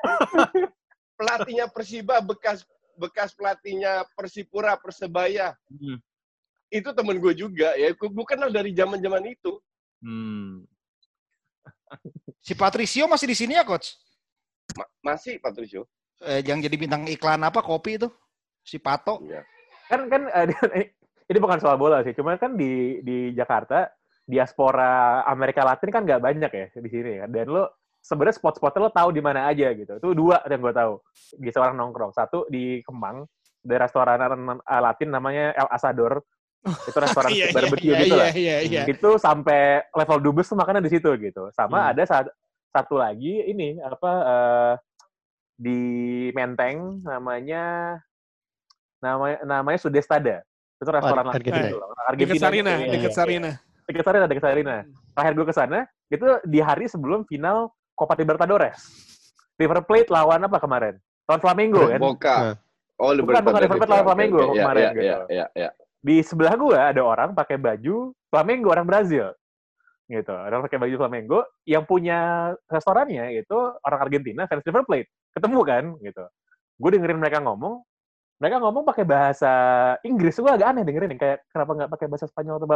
[SPEAKER 3] pelatihnya Persiba bekas bekas pelatihnya Persipura Persebaya
[SPEAKER 6] Hmm.
[SPEAKER 3] Itu temen gue juga ya gue kenal dari zaman zaman itu
[SPEAKER 6] Hmm. <laughs>
[SPEAKER 7] Si Patricio masih di sini ya, coach?
[SPEAKER 3] Ma- masih Patricio
[SPEAKER 7] Eh, yang jadi bintang iklan apa kopi itu? Si Pato.
[SPEAKER 3] ya.
[SPEAKER 4] kan kan eh, ini bukan soal bola sih, cuma kan di di Jakarta diaspora Amerika Latin kan nggak banyak ya di sini kan. Dan lo sebenarnya spot-spotnya lo tahu di mana aja gitu. Itu dua yang gue tahu. Di seorang nongkrong. Satu di Kemang, di restoran uh, Latin namanya El Asador. <laughs> Itu restoran
[SPEAKER 2] Iya, iya,
[SPEAKER 4] barbecue
[SPEAKER 2] iya,
[SPEAKER 4] gitu
[SPEAKER 2] iya,
[SPEAKER 4] lah.
[SPEAKER 2] iya, iya.
[SPEAKER 4] Itu sampai level dubes tuh makannya di situ gitu. Sama
[SPEAKER 5] Hmm.
[SPEAKER 4] ada sa- satu lagi ini apa eh, di Menteng namanya namanya namanya Sudestada. Itu restoran
[SPEAKER 5] Oh, Argentina.
[SPEAKER 4] gitu loh.
[SPEAKER 2] Dekat
[SPEAKER 4] Argentina
[SPEAKER 2] Sarina,
[SPEAKER 4] gitu, iya,
[SPEAKER 2] dekat. Sarina.
[SPEAKER 4] Dekat Sarina, dekat Sarina. Terakhir gue ke sana, itu di hari sebelum final Copa Libertadores. River Plate lawan apa kemarin? Lawan Flamengo kan?
[SPEAKER 3] Boca.
[SPEAKER 5] Nah.
[SPEAKER 3] Oh,
[SPEAKER 4] Bukan, bukan, Liverpool lawan Flamengo
[SPEAKER 3] Iya,
[SPEAKER 4] kemarin
[SPEAKER 3] iya,
[SPEAKER 4] gitu.
[SPEAKER 3] iya, iya, iya.
[SPEAKER 4] Di sebelah gue ada orang pakai baju Flamengo, orang Brazil. Gitu. Orang pakai baju Flamengo yang punya restorannya itu orang Argentina, fans River Plate. Ketemu kan gitu. Gue dengerin mereka ngomong, mereka ngomong pakai bahasa Inggris. Gue agak aneh dengerin kayak kenapa nggak pakai bahasa Spanyol atau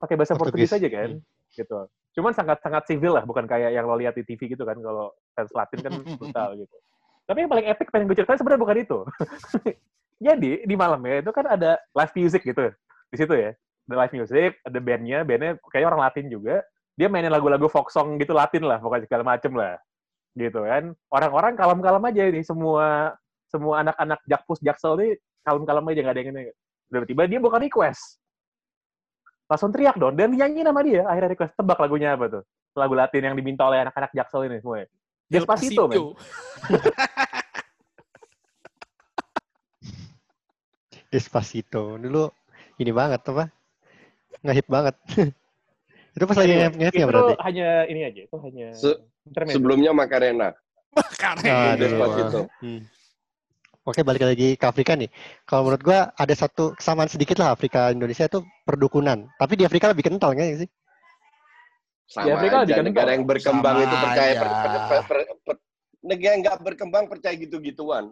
[SPEAKER 4] pakai bahasa Portugis,
[SPEAKER 5] Portugis.
[SPEAKER 4] aja kan? Gitu. Cuman sangat-sangat civil lah, bukan kayak yang lo lihat di TV gitu kan. Kalau fans Latin kan <laughs> brutal gitu. Tapi yang paling epic pengen gue ceritain sebenarnya bukan itu. <laughs> Jadi di malamnya itu kan ada live music gitu di situ ya. Ada live music, ada bandnya, bandnya kayaknya orang Latin juga. Dia mainin lagu-lagu folk song gitu Latin lah, pokoknya segala macem lah. Gitu kan. Orang-orang kalem-kalem aja ini semua semua anak-anak jakpus jaksel ini kalem-kalem aja nggak ada yang ini. Tiba-tiba dia bukan request. Langsung teriak dong dan nyanyi nama dia. Akhirnya request tebak lagunya apa tuh? Lagu Latin yang diminta oleh anak-anak jaksel ini semua. Despacito, men. <laughs>
[SPEAKER 5] Despacito. Dulu ini banget apa? Ngehip banget. <laughs> itu pas lagi
[SPEAKER 4] Anyway,
[SPEAKER 5] ngehip-ngehipnya
[SPEAKER 4] itu
[SPEAKER 5] berarti.
[SPEAKER 4] hanya ini aja, itu hanya
[SPEAKER 3] Se-. Sebelumnya Macarena.
[SPEAKER 2] Karena
[SPEAKER 5] Ah.
[SPEAKER 3] Despacito.
[SPEAKER 5] Hmm. Oke, balik lagi ke Afrika nih. Kalau menurut gua ada satu kesamaan sedikit lah Afrika Indonesia itu perdukunan. Tapi di Afrika lebih kental nggak sih?
[SPEAKER 3] Sama
[SPEAKER 4] Ya, Afrika lebih
[SPEAKER 3] aja.
[SPEAKER 4] kental.
[SPEAKER 3] Negara yang berkembang
[SPEAKER 7] Sama
[SPEAKER 3] itu percaya per, per, per, per, per- negara yang nggak berkembang percaya gitu-gituan.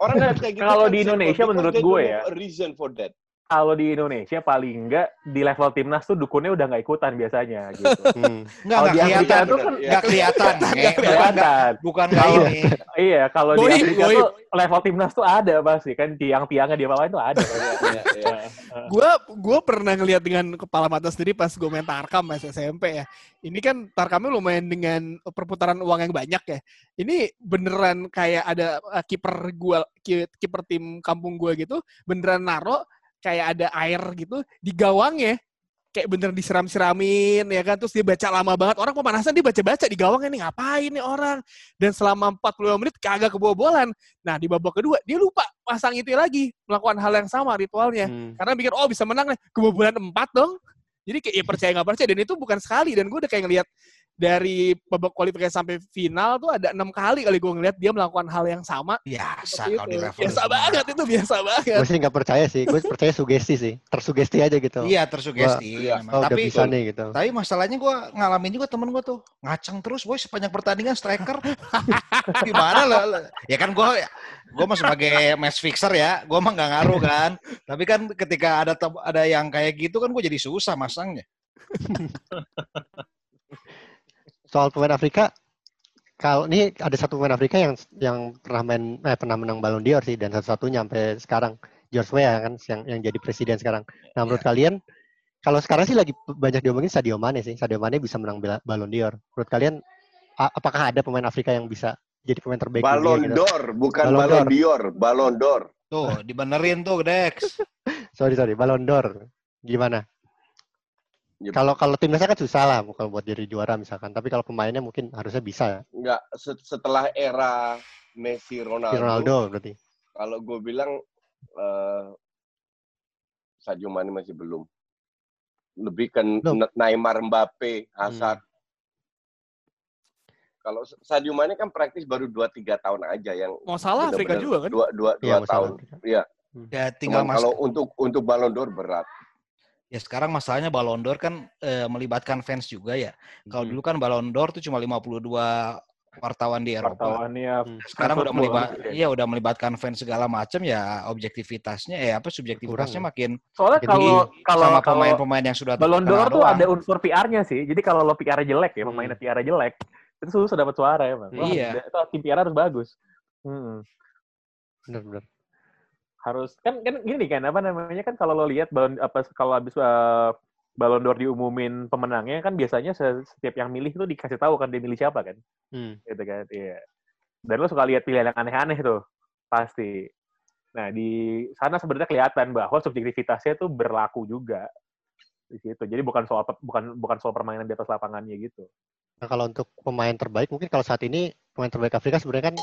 [SPEAKER 3] Orang percaya gitu.
[SPEAKER 4] Kalau
[SPEAKER 3] kan
[SPEAKER 4] di Indonesia menurut gue ya.
[SPEAKER 3] reason for that.
[SPEAKER 4] Kalau di Indonesia paling enggak di level timnas tuh dukunnya udah nggak ikutan biasanya gitu.
[SPEAKER 5] Hmm.
[SPEAKER 7] Enggak,
[SPEAKER 4] Kalau
[SPEAKER 7] enggak
[SPEAKER 4] di Afrika
[SPEAKER 7] kelihatan.
[SPEAKER 4] tuh kan
[SPEAKER 3] Iya.
[SPEAKER 7] Enggak kelihatan.
[SPEAKER 4] Nggak
[SPEAKER 7] Bukan,
[SPEAKER 4] kelihatan.
[SPEAKER 7] bukan
[SPEAKER 4] Kalau-. Iya, kalau di
[SPEAKER 2] goib.
[SPEAKER 4] tuh level timnas tuh ada pasti kan tiang-tiangnya dia bawain tuh ada. <laughs>
[SPEAKER 3] Iya, iya.
[SPEAKER 2] gue gue pernah ngeliat dengan kepala mata sendiri pas gue main tarkam pas SMP ya. Ini kan tarkamnya lumayan dengan perputaran uang yang banyak ya. Ini beneran kayak ada uh, kiper gue kiper tim kampung gue gitu beneran naro kayak ada air gitu di gawangnya kayak bener disiram-siramin ya kan? Terus dia baca lama banget. Orang pemanasan dia baca-baca di gawang ini ngapain nih orang? Dan selama 45 menit kagak kebobolan. Nah di babak kedua dia lupa pasang itu lagi melakukan hal yang sama ritualnya.
[SPEAKER 5] Hmm.
[SPEAKER 2] karena pikir oh bisa menang nih kebobolan empat dong jadi kayak ya percaya nggak percaya dan itu bukan sekali dan gue udah kayak ngelihat dari babak kualifikasi sampai final tuh ada enam kali kali gue ngeliat dia melakukan hal yang sama
[SPEAKER 7] Biasa kalau di level
[SPEAKER 2] biasa
[SPEAKER 7] itu.
[SPEAKER 2] banget itu biasa banget
[SPEAKER 5] Gue sih nggak percaya sih. Gue percaya sugesti sih. Tersugesti aja gitu.
[SPEAKER 7] Iya, tersugesti.
[SPEAKER 3] Iya.
[SPEAKER 7] memang.
[SPEAKER 5] Oh,
[SPEAKER 7] tapi
[SPEAKER 5] bisa nih gitu.
[SPEAKER 7] tapi masalahnya gue ngalamin juga temen gue tuh ngacang terus boy sepanjang pertandingan striker <laughs> gimana lah ya kan gue gue mah sebagai match fixer ya gue mah nggak ngaruh kan tapi kan ketika ada ada yang kayak gitu kan gue jadi susah masangnya
[SPEAKER 5] Soal pemain Afrika, kalau ini ada satu pemain Afrika yang yang pernah main eh, pernah menang Ballon d'Or sih dan satu-satunya sampai sekarang George Weah kan yang yang jadi presiden sekarang. Nah, menurut kalian kalau sekarang sih lagi banyak diomongin Sadio Mane sih. Sadio Mane bisa menang Ballon d'Or. Menurut kalian apakah ada pemain Afrika yang bisa jadi pemain terbaik
[SPEAKER 3] Ballon
[SPEAKER 5] dunia gitu?
[SPEAKER 3] d'Or, bukan
[SPEAKER 5] Ballon
[SPEAKER 3] Ballon
[SPEAKER 5] d'Or.
[SPEAKER 3] d'Or, Ballon d'Or.
[SPEAKER 7] tuh dibenerin tuh Dex <laughs>
[SPEAKER 5] Sorry sorry, Ballon d'Or. Gimana? Kalau kalau timnasnya kan susah lah kalau buat jadi juara misalkan. Tapi kalau pemainnya mungkin harusnya bisa ya.
[SPEAKER 3] Enggak, se- setelah era Messi Ronaldo,
[SPEAKER 5] Si Ronaldo berarti.
[SPEAKER 3] kalau gue bilang eh, Sadio Mane masih belum. Lebih ke
[SPEAKER 5] Belum.
[SPEAKER 3] Ne- Neymar, Mbappe, Hazard. Kalau Sadio Mane kan praktis baru 2-3 tahun aja yang
[SPEAKER 2] mau salah Afrika juga kan
[SPEAKER 3] dua, dua,
[SPEAKER 5] Iya,
[SPEAKER 3] dua
[SPEAKER 5] masalah
[SPEAKER 3] tahun.
[SPEAKER 5] Afrika.
[SPEAKER 3] Iya.
[SPEAKER 7] ya tinggal
[SPEAKER 3] Cuman
[SPEAKER 7] mas
[SPEAKER 3] kalau untuk untuk Ballon d'Or berat.
[SPEAKER 7] ya sekarang masalahnya Ballon d'Or kan eh, melibatkan fans juga ya kalau
[SPEAKER 5] Hmm.
[SPEAKER 7] dulu kan Ballon d'Or tuh cuma 52 wartawan di Eropa
[SPEAKER 4] Wartawannya
[SPEAKER 5] Hmm.
[SPEAKER 7] sekarang udah
[SPEAKER 4] football
[SPEAKER 7] melibat
[SPEAKER 4] ya.
[SPEAKER 7] iya udah melibatkan fans segala macam ya objektivitasnya eh apa subjektivitasnya
[SPEAKER 5] Kurang
[SPEAKER 7] makin
[SPEAKER 4] Soalnya
[SPEAKER 5] Jadi,
[SPEAKER 4] kalau kalau
[SPEAKER 7] sama
[SPEAKER 4] kalau
[SPEAKER 7] pemain-pemain yang sudah
[SPEAKER 4] Ballon d'Or tuh ada unsur PR-nya sih. Jadi kalau lo PR jelek ya,
[SPEAKER 5] Hmm.
[SPEAKER 4] pemainnya PR jelek, itu susah dapat suara ya, Bang. Wah,
[SPEAKER 7] Iya.
[SPEAKER 4] Itu tim PR harus bagus. Hmm.
[SPEAKER 5] Benar-benar.
[SPEAKER 4] Harus kan kan gini kan apa namanya kan kalau lo lihat Ballon apa kalau habis uh, Ballon d'Or diumumin pemenangnya kan biasanya se- setiap yang milih tuh dikasih tahu kan dia milih siapa kan
[SPEAKER 5] Hmm.
[SPEAKER 4] gitu kan iya dan lo suka lihat pilihan yang aneh-aneh tuh pasti nah di sana sebenarnya kelihatan bahwa subjektivitasnya tuh berlaku juga di situ jadi bukan soal bukan bukan soal permainan di atas lapangannya gitu
[SPEAKER 5] Nah, kalau untuk pemain terbaik, mungkin kalau saat ini pemain terbaik Afrika sebenarnya kan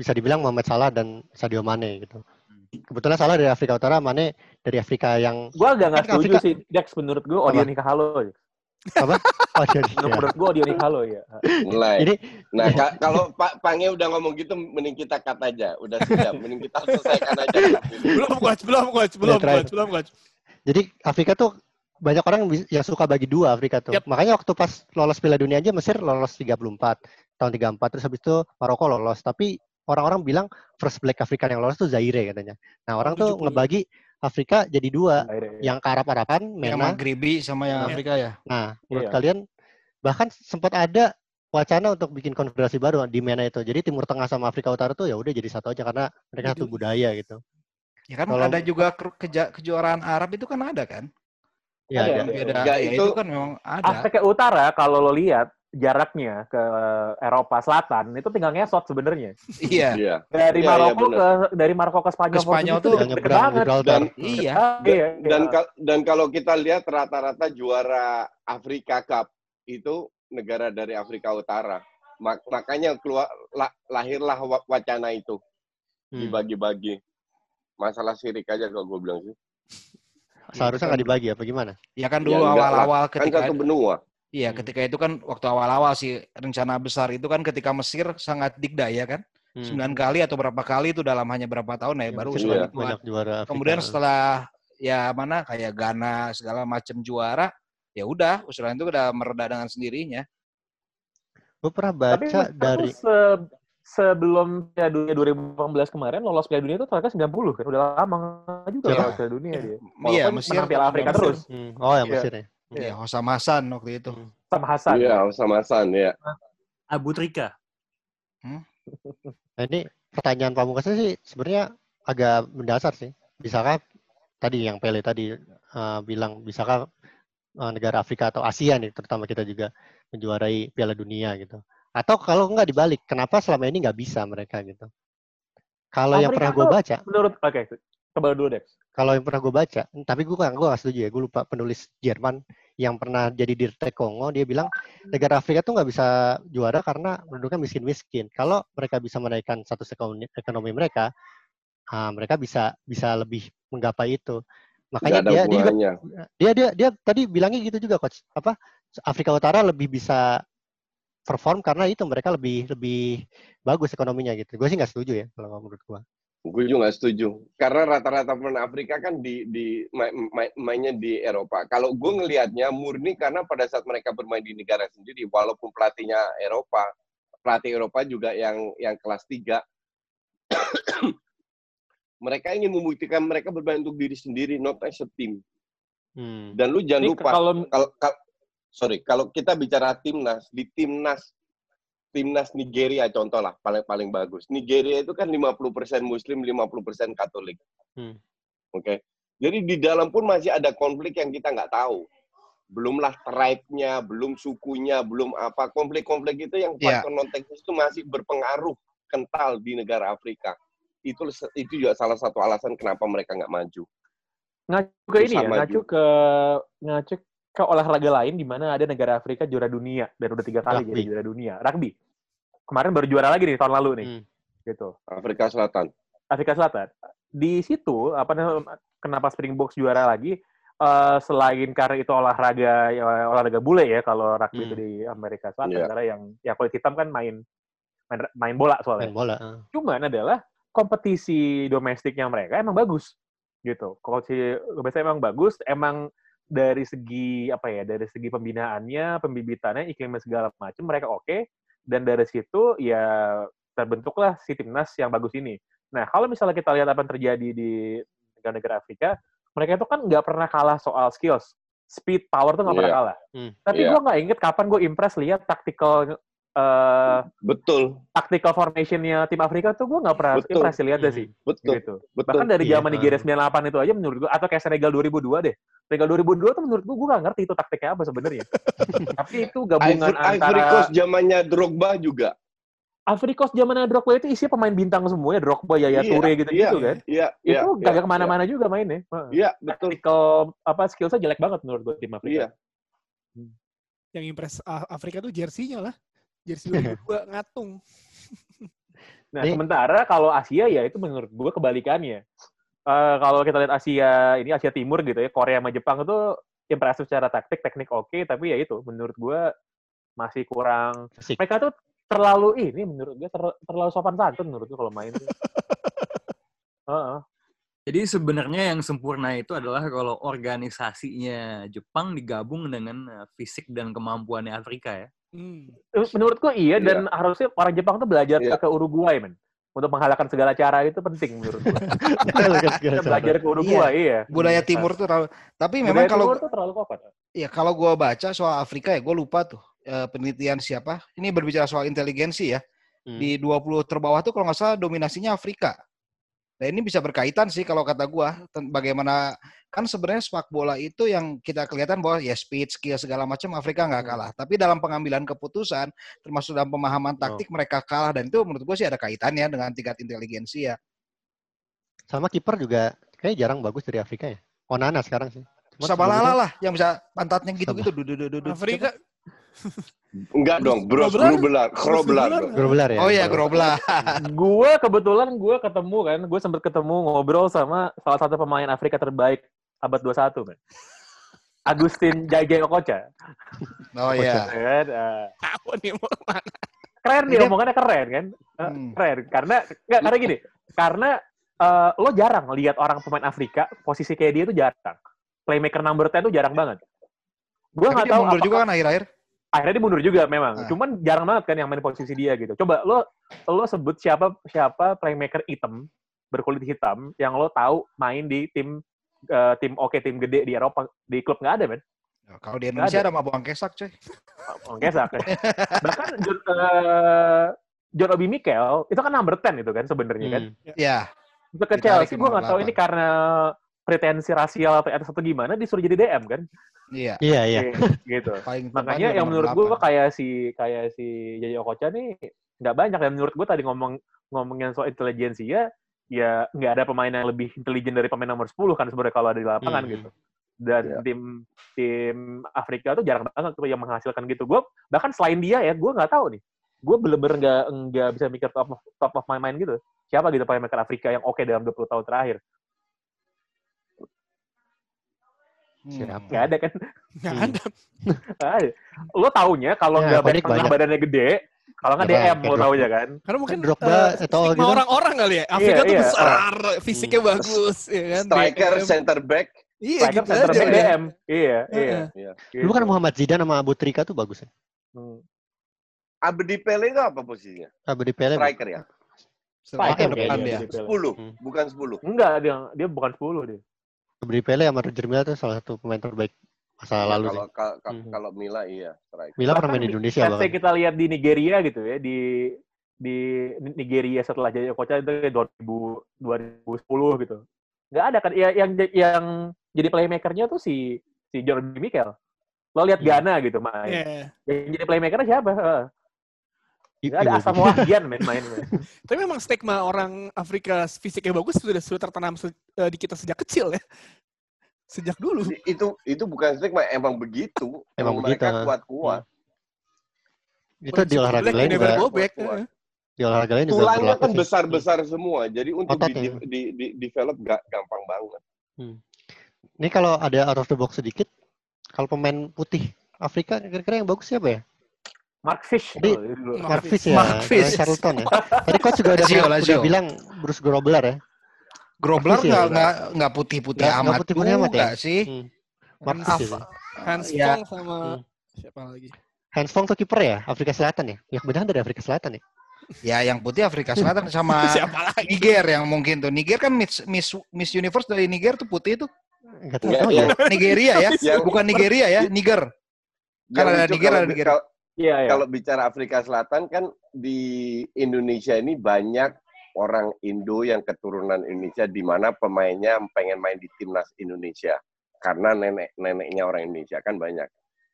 [SPEAKER 5] bisa dibilang Mohamed Salah dan Sadio Mane gitu. Kebetulan Salah dari Afrika Utara, Mane dari Afrika yang
[SPEAKER 4] gue agak nggak
[SPEAKER 5] Kan
[SPEAKER 4] setuju
[SPEAKER 5] Afrika-
[SPEAKER 4] sih Dex menurut gue
[SPEAKER 5] Apa?
[SPEAKER 4] Odio Nikahalo
[SPEAKER 5] apa? Oh, jadi, ya. <laughs>
[SPEAKER 4] menurut gue Odio Nikahalo ya
[SPEAKER 3] Mulai.
[SPEAKER 5] Ini
[SPEAKER 3] Nah, ka- kalau Pak Pange udah ngomong gitu, mending kita cut aja. Udah siap. Mending kita selesaikan aja. <laughs>
[SPEAKER 2] belum coach, belum coach, belum coach, belum coach.
[SPEAKER 5] jadi Afrika tuh banyak orang yang yang suka bagi dua Afrika tuh.
[SPEAKER 2] Yap.
[SPEAKER 5] Makanya waktu pas lolos Piala Dunia aja Mesir lolos 34 tahun 34 terus habis itu Maroko lolos. Tapi orang-orang bilang first black African yang lolos tuh Zaire katanya. Nah, orang tuh
[SPEAKER 2] 70.
[SPEAKER 5] ngebagi Afrika jadi dua,
[SPEAKER 4] Akhirnya, ya.
[SPEAKER 5] yang ke Arab-Araban,
[SPEAKER 7] Yang
[SPEAKER 5] MENA.
[SPEAKER 7] Maghribi sama yang
[SPEAKER 5] Nah.
[SPEAKER 7] Afrika ya.
[SPEAKER 5] Nah, menurut
[SPEAKER 4] Iya.
[SPEAKER 5] kalian bahkan sempat ada wacana untuk bikin konfederasi baru di MENA itu. Jadi Timur Tengah sama Afrika Utara tuh ya udah jadi satu aja karena mereka satu budaya gitu.
[SPEAKER 7] Ya kan
[SPEAKER 5] Kalau-
[SPEAKER 7] ada juga ke- kejuaraan Arab itu kan ada kan?
[SPEAKER 5] Ya,
[SPEAKER 4] Ada,
[SPEAKER 5] ada.
[SPEAKER 7] ya
[SPEAKER 3] itu-
[SPEAKER 7] itu kan memang ada.
[SPEAKER 4] Afrika Utara kalau lo lihat jaraknya ke Eropa Selatan itu tinggal ngesot sebenarnya
[SPEAKER 7] Iya.
[SPEAKER 3] Iya.
[SPEAKER 4] dari
[SPEAKER 3] Iya, iya,
[SPEAKER 4] Maroko
[SPEAKER 3] bener.
[SPEAKER 4] ke dari Maroko ke Spanyol,
[SPEAKER 7] Ke Spanyol
[SPEAKER 4] itu deket
[SPEAKER 5] nyebrang
[SPEAKER 4] banget.
[SPEAKER 3] Dan
[SPEAKER 7] Iya.
[SPEAKER 4] iya,
[SPEAKER 3] dan
[SPEAKER 4] iya.
[SPEAKER 3] kal- dan kalau kita lihat rata-rata juara Afrika Cup itu negara dari Afrika Utara. Mak- makanya keluar la- lahirlah wa- wacana itu
[SPEAKER 5] Hmm.
[SPEAKER 3] dibagi-bagi. Masalah sirik aja kalau gue bilang sih.
[SPEAKER 5] Seharusnya nggak dibagi apa gimana?
[SPEAKER 7] Ya kan
[SPEAKER 3] Ya,
[SPEAKER 7] dulu
[SPEAKER 3] lah.
[SPEAKER 7] awal-awal
[SPEAKER 3] Kan
[SPEAKER 7] ketika
[SPEAKER 3] satu benua.
[SPEAKER 7] Iya, ketika itu kan waktu awal-awal sih rencana besar itu kan ketika Mesir sangat dikdaya kan.
[SPEAKER 5] Hmm.
[SPEAKER 7] Sembilan kali atau berapa kali itu dalam hanya berapa tahun ya,
[SPEAKER 5] Ya,
[SPEAKER 7] baru usulan
[SPEAKER 3] Iya.
[SPEAKER 7] itu kan.
[SPEAKER 5] banyak juara Afrika.
[SPEAKER 7] Kemudian setelah ya mana kayak Ghana segala macam juara, ya udah usulan itu udah mereda dengan sendirinya.
[SPEAKER 5] gue pernah
[SPEAKER 4] Tapi
[SPEAKER 5] baca
[SPEAKER 4] Mesir
[SPEAKER 5] dari
[SPEAKER 4] se- sebelum Piala Dunia 2018 kemarin lolos Piala Dunia itu ternyata 90 kan udah lama juga
[SPEAKER 5] Siapa?
[SPEAKER 4] lolos Piala Dunia dia.
[SPEAKER 7] Iya,
[SPEAKER 4] Walaupun
[SPEAKER 7] Mesir
[SPEAKER 4] menang Piala Afrika
[SPEAKER 7] Mesir.
[SPEAKER 4] terus
[SPEAKER 5] Hmm, oh yang
[SPEAKER 4] Iya.
[SPEAKER 5] Mesir ya.
[SPEAKER 7] Iya, Hosam Hasan waktu itu.
[SPEAKER 4] sama Hasan.
[SPEAKER 3] Iya, sama Hasan ya.
[SPEAKER 1] Abu Trika.
[SPEAKER 5] Nah, ini pertanyaan pamungkasnya sih sebenarnya agak mendasar sih. Bisakah tadi yang Pele tadi eh, bilang bisakah eh, negara Afrika atau Asia nih terutama kita juga menjuarai Piala Dunia gitu. Atau kalau nggak dibalik, kenapa selama ini nggak bisa mereka gitu? Kalau yang pernah gue baca,
[SPEAKER 4] Menurut oke, coba dulu Dex.
[SPEAKER 5] kalau yang pernah gue baca, tapi gue gue nggak setuju ya. Gue lupa penulis Jerman yang pernah jadi dirtek Kongo, dia bilang negara Afrika tuh nggak bisa juara karena penduduknya miskin-miskin. Kalau mereka bisa menaikkan status ekonomi, ekonomi mereka, ah, mereka bisa bisa lebih menggapai itu. Makanya dia, dia juga dia dia dia tadi bilangnya gitu juga coach. Apa Afrika Utara lebih bisa perform karena itu mereka lebih lebih bagus ekonominya gitu. Gue sih nggak setuju ya kalau menurut gue.
[SPEAKER 3] Gue juga nggak setuju. Karena rata-rata pemain Afrika kan di, di ma- ma- mainnya di Eropa. Kalau gue ngelihatnya murni karena pada saat mereka bermain di negara sendiri, walaupun pelatihnya Eropa, pelatih Eropa juga yang yang kelas 3, <coughs> mereka ingin membuktikan mereka bermain untuk diri sendiri, not as a team.
[SPEAKER 5] Hmm.
[SPEAKER 3] Dan lu jangan
[SPEAKER 4] Ini
[SPEAKER 3] lupa,
[SPEAKER 4] kalau
[SPEAKER 3] kalau, kal- sorry, kalau kita bicara timnas, di timnas timnas Nigeria contoh lah paling paling bagus. Nigeria itu kan 50% Muslim, 50% Katolik.
[SPEAKER 5] Hmm.
[SPEAKER 3] Oke. Jadi di dalam pun masih ada konflik yang kita nggak tahu. Belumlah tribe-nya, belum sukunya, belum apa. Konflik-konflik itu yang
[SPEAKER 7] Iya.
[SPEAKER 3] faktor non teknis itu masih berpengaruh kental di negara Afrika. Itu itu juga salah satu alasan kenapa mereka nggak maju.
[SPEAKER 4] ngacu ke ini ya,
[SPEAKER 3] maju.
[SPEAKER 4] ngacu ke ngacu ke olahraga lain di mana ada negara Afrika juara dunia dan udah tiga kali
[SPEAKER 5] Rugby.
[SPEAKER 4] jadi juara dunia. Rugby. Kemarin baru juara lagi nih tahun lalu nih.
[SPEAKER 5] Hmm.
[SPEAKER 4] Gitu.
[SPEAKER 3] Afrika Selatan.
[SPEAKER 4] Afrika Selatan. Di situ apa namanya kenapa Springboks juara lagi? eh, selain karena itu olahraga ya, olahraga bule ya kalau rugby
[SPEAKER 5] Hmm.
[SPEAKER 4] itu di Amerika Selatan
[SPEAKER 3] Iya.
[SPEAKER 4] karena yang ya kulit hitam kan main main, main bola soalnya.
[SPEAKER 5] Main bola. ah.
[SPEAKER 4] Cuman adalah kompetisi domestiknya mereka emang bagus gitu. Kompetisi domestik emang bagus, emang dari segi apa ya, dari segi pembinaannya, pembibitannya, iklimnya segala macam mereka oke dan dari situ ya terbentuklah si timnas yang bagus ini. Nah, kalau misalnya kita lihat apa yang terjadi di negara-negara Afrika, mereka itu kan nggak pernah kalah soal skills. Speed, power tuh nggak pernah
[SPEAKER 3] Iya.
[SPEAKER 4] kalah.
[SPEAKER 5] Hmm.
[SPEAKER 4] Tapi
[SPEAKER 3] Iya.
[SPEAKER 4] gue nggak inget kapan gue impress lihat tactical eh
[SPEAKER 3] Betul,
[SPEAKER 4] tactical formation-nya tim Afrika tuh gue nggak pernah
[SPEAKER 3] Betul.
[SPEAKER 4] impresi lihat deh sih.
[SPEAKER 3] betul,
[SPEAKER 4] Gitu.
[SPEAKER 3] betul.
[SPEAKER 4] Bahkan dari
[SPEAKER 5] Iya,
[SPEAKER 4] zaman
[SPEAKER 5] Pak.
[SPEAKER 4] Nigeria 98 itu aja menurut gue, atau kayak Senegal 2002 deh. Senegal 2002 tuh menurut gue, gue nggak ngerti itu taktiknya apa sebenarnya. <laughs> Tapi itu gabungan
[SPEAKER 3] Ivory, Ivory
[SPEAKER 4] antara
[SPEAKER 3] Coast zamannya Drogba juga.
[SPEAKER 4] Ivory Coast zamannya Drogba itu isinya pemain bintang semua ya, Drogba, Yaya
[SPEAKER 3] Iya,
[SPEAKER 4] Toure gitu-gitu
[SPEAKER 3] iya,
[SPEAKER 4] kan.
[SPEAKER 3] Iya, iya.
[SPEAKER 4] itu
[SPEAKER 3] iya,
[SPEAKER 4] gak ke mana-mana juga mainnya. Heeh.
[SPEAKER 3] Iya, betul.
[SPEAKER 4] Tactical apa skillsnya jelek banget menurut gue tim Afrika.
[SPEAKER 3] Iya.
[SPEAKER 2] Yang impress Afrika tuh jersinya lah. Jersey 2002 <laughs> ngatung. <laughs>
[SPEAKER 4] Nah,
[SPEAKER 5] Nih.
[SPEAKER 4] sementara kalau Asia ya itu menurut gue kebalikannya. Eh, kalau kita lihat Asia ini Asia Timur gitu ya, Korea sama Jepang itu impresif secara taktik, teknik oke, tapi ya itu menurut gue masih kurang.
[SPEAKER 5] Fisik.
[SPEAKER 4] Mereka tuh terlalu ini menurut gue ter- terlalu sopan santun menurut gue kalau main. tuh. <laughs> Heeh.
[SPEAKER 6] Jadi sebenarnya yang sempurna itu adalah kalau organisasinya Jepang digabung dengan eh, fisik dan kemampuannya Afrika ya.
[SPEAKER 2] Hmm.
[SPEAKER 4] Menurutku iya, dan harusnya orang Jepang tuh belajar
[SPEAKER 3] Iya.
[SPEAKER 4] ke Uruguay, men. Untuk mengalahkan segala cara itu penting menurut gue. <laughs> Kita belajar ke Uruguay, iya.
[SPEAKER 7] Budaya timur tuh terlalu tapi memang
[SPEAKER 4] Budaya
[SPEAKER 7] kalau
[SPEAKER 4] Timur tuh terlalu kokoh.
[SPEAKER 7] ya kalau gua baca soal Afrika ya gue lupa tuh eh, penelitian siapa. Ini berbicara soal inteligensi ya.
[SPEAKER 5] Hmm.
[SPEAKER 7] Di 20 terbawah tuh kalau nggak salah dominasinya Afrika. Nah ini bisa berkaitan sih kalau kata gua ten- bagaimana kan sebenarnya sepak bola itu yang kita kelihatan bahwa ya speed, skill segala macam Afrika nggak
[SPEAKER 5] Hmm.
[SPEAKER 7] kalah. Tapi dalam pengambilan keputusan termasuk dalam pemahaman
[SPEAKER 5] Oh.
[SPEAKER 7] taktik mereka kalah dan itu menurut gua sih ada kaitannya dengan tingkat inteligensi ya.
[SPEAKER 5] Sama kiper juga kayak jarang bagus dari Afrika ya. Onana sekarang sih.
[SPEAKER 7] Sabalala lah yang bisa pantatnya gitu-gitu.
[SPEAKER 2] Afrika
[SPEAKER 3] Enggak dong, Bros? Grubler, Grobler.
[SPEAKER 2] Grobler.
[SPEAKER 5] Grobelar ya.
[SPEAKER 7] Oh iya,
[SPEAKER 5] Grobelar.
[SPEAKER 7] Grobla. <laughs>
[SPEAKER 4] gue kebetulan gue ketemu kan, gue sempet ketemu ngobrol sama salah satu pemain Afrika terbaik abad 21, men. Agustin Jage Okocha. <laughs>
[SPEAKER 7] Oh iya.
[SPEAKER 4] Ya kan? eh,
[SPEAKER 2] tahu nih mau ke
[SPEAKER 4] mana.
[SPEAKER 7] keren
[SPEAKER 4] dia omongannya keren kan? Eh,
[SPEAKER 7] Hmm.
[SPEAKER 4] Keren karena nggak karena gini, karena eh, lo jarang lihat orang pemain Afrika posisi kayak dia itu jarang. Playmaker number 10 itu jarang banget. Gue nggak
[SPEAKER 7] dia
[SPEAKER 4] tahu
[SPEAKER 7] mundur
[SPEAKER 4] apakah-
[SPEAKER 7] juga kan akhir-akhir.
[SPEAKER 4] Akhirnya dia mundur juga memang.
[SPEAKER 7] Nah.
[SPEAKER 4] Cuman jarang banget kan yang main posisi dia gitu. Coba lo lo sebut siapa siapa playmaker hitam berkulit hitam yang lo tahu main di tim eh, tim oke tim gede di Eropa di klub nggak ada men.
[SPEAKER 7] Kalau di Indonesia
[SPEAKER 4] ada.
[SPEAKER 7] ada Mabuang Kesak, coy.
[SPEAKER 4] Orang kesak. <laughs> Bahkan John, eh, John Obi Mikel itu kan number 10 itu kan sebenarnya kan.
[SPEAKER 5] Hmm.
[SPEAKER 7] Ya.
[SPEAKER 4] Untuk ke
[SPEAKER 7] Ditarik
[SPEAKER 4] Chelsea
[SPEAKER 7] ke
[SPEAKER 4] gue nggak tahu ini karena pretensi rasial atau atau gimana disuruh jadi DM kan.
[SPEAKER 7] Iya.
[SPEAKER 5] Iya, iya.
[SPEAKER 4] gitu. <laughs>
[SPEAKER 7] Paling
[SPEAKER 4] Makanya yang menurut gue kayak si kayak si Jaja Okocha nih nggak banyak dan menurut gue tadi ngomong ngomongin soal intelijensi ya ya nggak ada pemain yang lebih intelijen dari pemain nomor 10 kan sebenarnya kalau ada di lapangan
[SPEAKER 5] Hmm.
[SPEAKER 4] gitu. Dan
[SPEAKER 3] Iya.
[SPEAKER 4] tim tim Afrika tuh jarang banget tuh yang menghasilkan gitu. Gue bahkan selain dia ya gue nggak tahu nih. Gue bener-bener nggak nggak bisa mikir top of, top of my mind gitu. Siapa gitu pemain Afrika yang oke dalam 20 tahun terakhir?
[SPEAKER 5] Siapa?
[SPEAKER 4] Nggak ada kan?
[SPEAKER 2] Nggak
[SPEAKER 5] Hmm.
[SPEAKER 2] ada.
[SPEAKER 4] Lo taunya kalau
[SPEAKER 5] Ya,
[SPEAKER 4] nggak tengah
[SPEAKER 5] banyak.
[SPEAKER 4] badannya gede, kalau nggak
[SPEAKER 5] Ya,
[SPEAKER 4] DM
[SPEAKER 5] kayak
[SPEAKER 4] lo
[SPEAKER 5] Drogba.
[SPEAKER 4] taunya kan?
[SPEAKER 2] Karena mungkin
[SPEAKER 5] Drogba
[SPEAKER 2] eh,
[SPEAKER 5] atau
[SPEAKER 2] stigma
[SPEAKER 5] gitu.
[SPEAKER 2] orang-orang kali ya. Afrika tuh
[SPEAKER 4] iya.
[SPEAKER 2] besar, fisiknya bagus, ya kan.
[SPEAKER 3] Striker,
[SPEAKER 2] DM.
[SPEAKER 3] center back.
[SPEAKER 2] Iya
[SPEAKER 4] Striker
[SPEAKER 2] gitu
[SPEAKER 4] center
[SPEAKER 2] aja.
[SPEAKER 4] back
[SPEAKER 2] ya.
[SPEAKER 4] DM. Iya, iya.
[SPEAKER 2] Heeh.
[SPEAKER 4] Gitu.
[SPEAKER 5] Dulu kan Muhammad Zidane sama Abu Trika tuh bagus ya.
[SPEAKER 4] Hmm.
[SPEAKER 3] Abdi Pele itu apa posisinya?
[SPEAKER 5] Abu di Pele.
[SPEAKER 3] Striker ya?
[SPEAKER 4] Striker
[SPEAKER 7] depan
[SPEAKER 4] kayaknya
[SPEAKER 7] dia.
[SPEAKER 4] di Pele.
[SPEAKER 3] 10,
[SPEAKER 5] Hmm.
[SPEAKER 3] bukan 10.
[SPEAKER 4] Enggak, dia dia bukan 10 dia.
[SPEAKER 5] Di Pele sama Roger Milla tuh salah satu pemain terbaik masa
[SPEAKER 3] Ya,
[SPEAKER 5] lalu
[SPEAKER 3] kalau
[SPEAKER 5] sih.
[SPEAKER 3] ka- ka-
[SPEAKER 5] Mhm.
[SPEAKER 3] kalau Mila iya striker.
[SPEAKER 5] Milla pernah main di Indonesia bahkan.
[SPEAKER 4] kita lihat di Nigeria gitu ya, di di Nigeria setelah Jaya Okocha itu kayak 2000 2010 gitu. Nggak ada kan ya, yang yang jadi playmakernya tuh si si John Obi Mikel. Lo lihat
[SPEAKER 5] Hmm.
[SPEAKER 4] Ghana gitu main.
[SPEAKER 2] Iya.
[SPEAKER 4] Yang jadi playmakernya siapa? Nggak ada asam Wahdian main main. <laughs>
[SPEAKER 2] Tapi memang stigma orang Afrika fisiknya bagus sudah sudah tertanam se- eh, di kita sejak kecil ya. Sejak dulu.
[SPEAKER 3] Itu itu bukan stigma, emang begitu.
[SPEAKER 5] Emang
[SPEAKER 3] mereka
[SPEAKER 5] begitu.
[SPEAKER 3] kuat-kuat.
[SPEAKER 5] Itu di olahraga lain juga.
[SPEAKER 3] Kuat-kuat.
[SPEAKER 2] heeh.
[SPEAKER 5] Di olahraga lain juga
[SPEAKER 3] Tulangnya kan
[SPEAKER 5] sih.
[SPEAKER 3] besar-besar semua. Jadi untuk di,
[SPEAKER 5] Ototnya.
[SPEAKER 3] di, di, develop gak gampang banget.
[SPEAKER 5] Ini kalau ada out of the box sedikit, kalau pemain putih Afrika kira-kira yang bagus siapa ya?
[SPEAKER 4] Mark Fish
[SPEAKER 5] Jadi-.
[SPEAKER 2] Mark
[SPEAKER 5] Mark Fish ya,
[SPEAKER 7] Mark Fish.
[SPEAKER 5] Charlton ya. <laughs> Tadi coach juga udah,
[SPEAKER 7] Lazio,
[SPEAKER 5] udah
[SPEAKER 7] Lazio.
[SPEAKER 5] bilang Bruce Grobler ya.
[SPEAKER 7] Grobler
[SPEAKER 5] Mark Fish ya?
[SPEAKER 7] nggak nggak nggak putih-putih
[SPEAKER 5] Nggak- nggak
[SPEAKER 7] amat
[SPEAKER 5] putih-putih amat
[SPEAKER 7] juga
[SPEAKER 5] ya?
[SPEAKER 7] sih.
[SPEAKER 5] Hmm. Mark Fish ya.
[SPEAKER 2] Hans
[SPEAKER 7] Ya.
[SPEAKER 2] Fong sama
[SPEAKER 5] Hmm.
[SPEAKER 2] siapa lagi?
[SPEAKER 5] Hans Fong tuh kiper ya, Afrika Selatan ya. Ya kebetulan dari Afrika Selatan ya.
[SPEAKER 7] Ya yang putih Afrika Selatan <laughs> sama
[SPEAKER 2] siapa lagi?
[SPEAKER 7] Niger yang mungkin tuh. Niger kan Miss Miss, Miss Universe dari Niger tuh putih tuh.
[SPEAKER 5] Enggak tahu.
[SPEAKER 3] Nggak, yang-
[SPEAKER 7] Nigeria ya, <laughs>
[SPEAKER 3] Yang-
[SPEAKER 7] bukan Nigeria ya, Niger. Kan
[SPEAKER 3] yang
[SPEAKER 7] ada Niger,
[SPEAKER 3] kalau
[SPEAKER 7] ada Niger.
[SPEAKER 3] Kalau-
[SPEAKER 4] Iya, iya.
[SPEAKER 3] kalau bicara Afrika Selatan kan di Indonesia ini banyak orang Indo yang keturunan Indonesia di mana pemainnya pengen main di timnas Indonesia karena nenek-neneknya orang Indonesia kan banyak.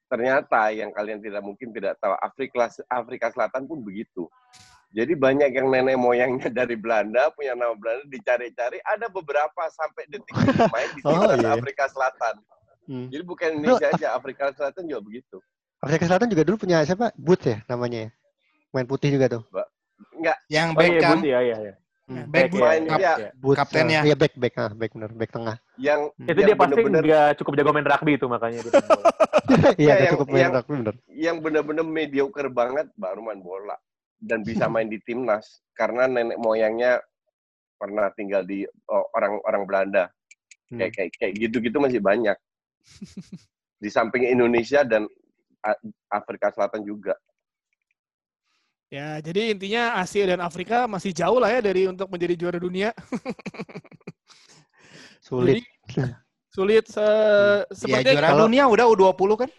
[SPEAKER 3] Ternyata yang kalian tidak mungkin tidak tahu Afrika Afrika Selatan pun begitu. Jadi banyak yang nenek moyangnya <laughs> dari Belanda punya nama Belanda dicari-cari ada beberapa sampai detik ini main di <laughs>
[SPEAKER 5] Oh,
[SPEAKER 3] timnas
[SPEAKER 5] iya.
[SPEAKER 3] Afrika Selatan.
[SPEAKER 5] Hmm.
[SPEAKER 3] Jadi bukan Indonesia <laughs> aja, Afrika Selatan juga begitu.
[SPEAKER 5] Afrika Selatan juga dulu punya siapa? Booth ya namanya ya. Main putih juga tuh.
[SPEAKER 3] Enggak,
[SPEAKER 7] Yang
[SPEAKER 4] Oh
[SPEAKER 7] back
[SPEAKER 4] iya,
[SPEAKER 7] kan,
[SPEAKER 4] Bud, iya, iya, iya.
[SPEAKER 5] Hmm.
[SPEAKER 7] back
[SPEAKER 4] Back,
[SPEAKER 3] main
[SPEAKER 7] kap-
[SPEAKER 3] ya,
[SPEAKER 5] Booth,
[SPEAKER 7] Kaptennya.
[SPEAKER 5] Iya back back ah back bener back tengah.
[SPEAKER 3] yang
[SPEAKER 4] Itu
[SPEAKER 3] yang
[SPEAKER 4] dia pasti
[SPEAKER 3] bener-bener
[SPEAKER 4] nggak cukup jago main rugby itu makanya dia main bola. <laughs>
[SPEAKER 5] Iya
[SPEAKER 3] yang-
[SPEAKER 5] nggak cukup main
[SPEAKER 3] yang-
[SPEAKER 5] rugby bener.
[SPEAKER 3] yang benar-benar mediocre banget baru main bola dan bisa main di timnas karena nenek moyangnya pernah tinggal di oh, orang-orang Belanda
[SPEAKER 5] Hmm.
[SPEAKER 3] kayak kayak kayak gitu-gitu masih banyak di samping Indonesia dan Afrika Selatan juga
[SPEAKER 2] Ya, jadi intinya Asia dan Afrika masih jauh lah ya dari untuk menjadi juara dunia. <laughs>
[SPEAKER 5] Sulit.
[SPEAKER 2] Jadi, sulit se
[SPEAKER 7] ya
[SPEAKER 2] seperti
[SPEAKER 7] juara
[SPEAKER 5] kalau-
[SPEAKER 7] dunia udah U20 kan.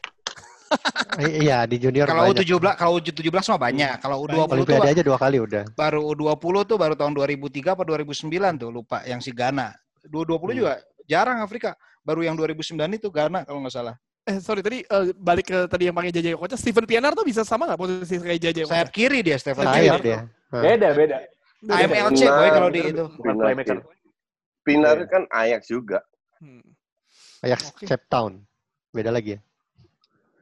[SPEAKER 5] I- <laughs> iya di junior
[SPEAKER 7] Kalau
[SPEAKER 5] banyak.
[SPEAKER 7] U17 kalau U17 mah banyak. Kalau U20 tuh
[SPEAKER 5] aja dua kali udah.
[SPEAKER 7] baru U20 tuh baru tahun 2003 apa 2009 tuh lupa yang si Ghana. U20
[SPEAKER 5] Hmm.
[SPEAKER 7] juga jarang Afrika. Baru yang 2009 itu Ghana kalau nggak salah.
[SPEAKER 2] Eh sorry tadi eh, balik ke tadi yang pakai Jaja Koca, Steven Pienaar tuh bisa sama nggak posisi kayak Jaja Koca?
[SPEAKER 7] Sayap kiri dia Stephen
[SPEAKER 5] Sayap
[SPEAKER 7] Pienaar.
[SPEAKER 5] dia.
[SPEAKER 4] Beda, beda.
[SPEAKER 7] AMLC boy kalau di itu.
[SPEAKER 4] Bukan playmaker.
[SPEAKER 3] Pinar
[SPEAKER 4] Iya.
[SPEAKER 3] kan Ajax juga
[SPEAKER 2] Hmm.
[SPEAKER 5] Ajax
[SPEAKER 2] Oke.
[SPEAKER 5] Cape Town. Beda lagi ya.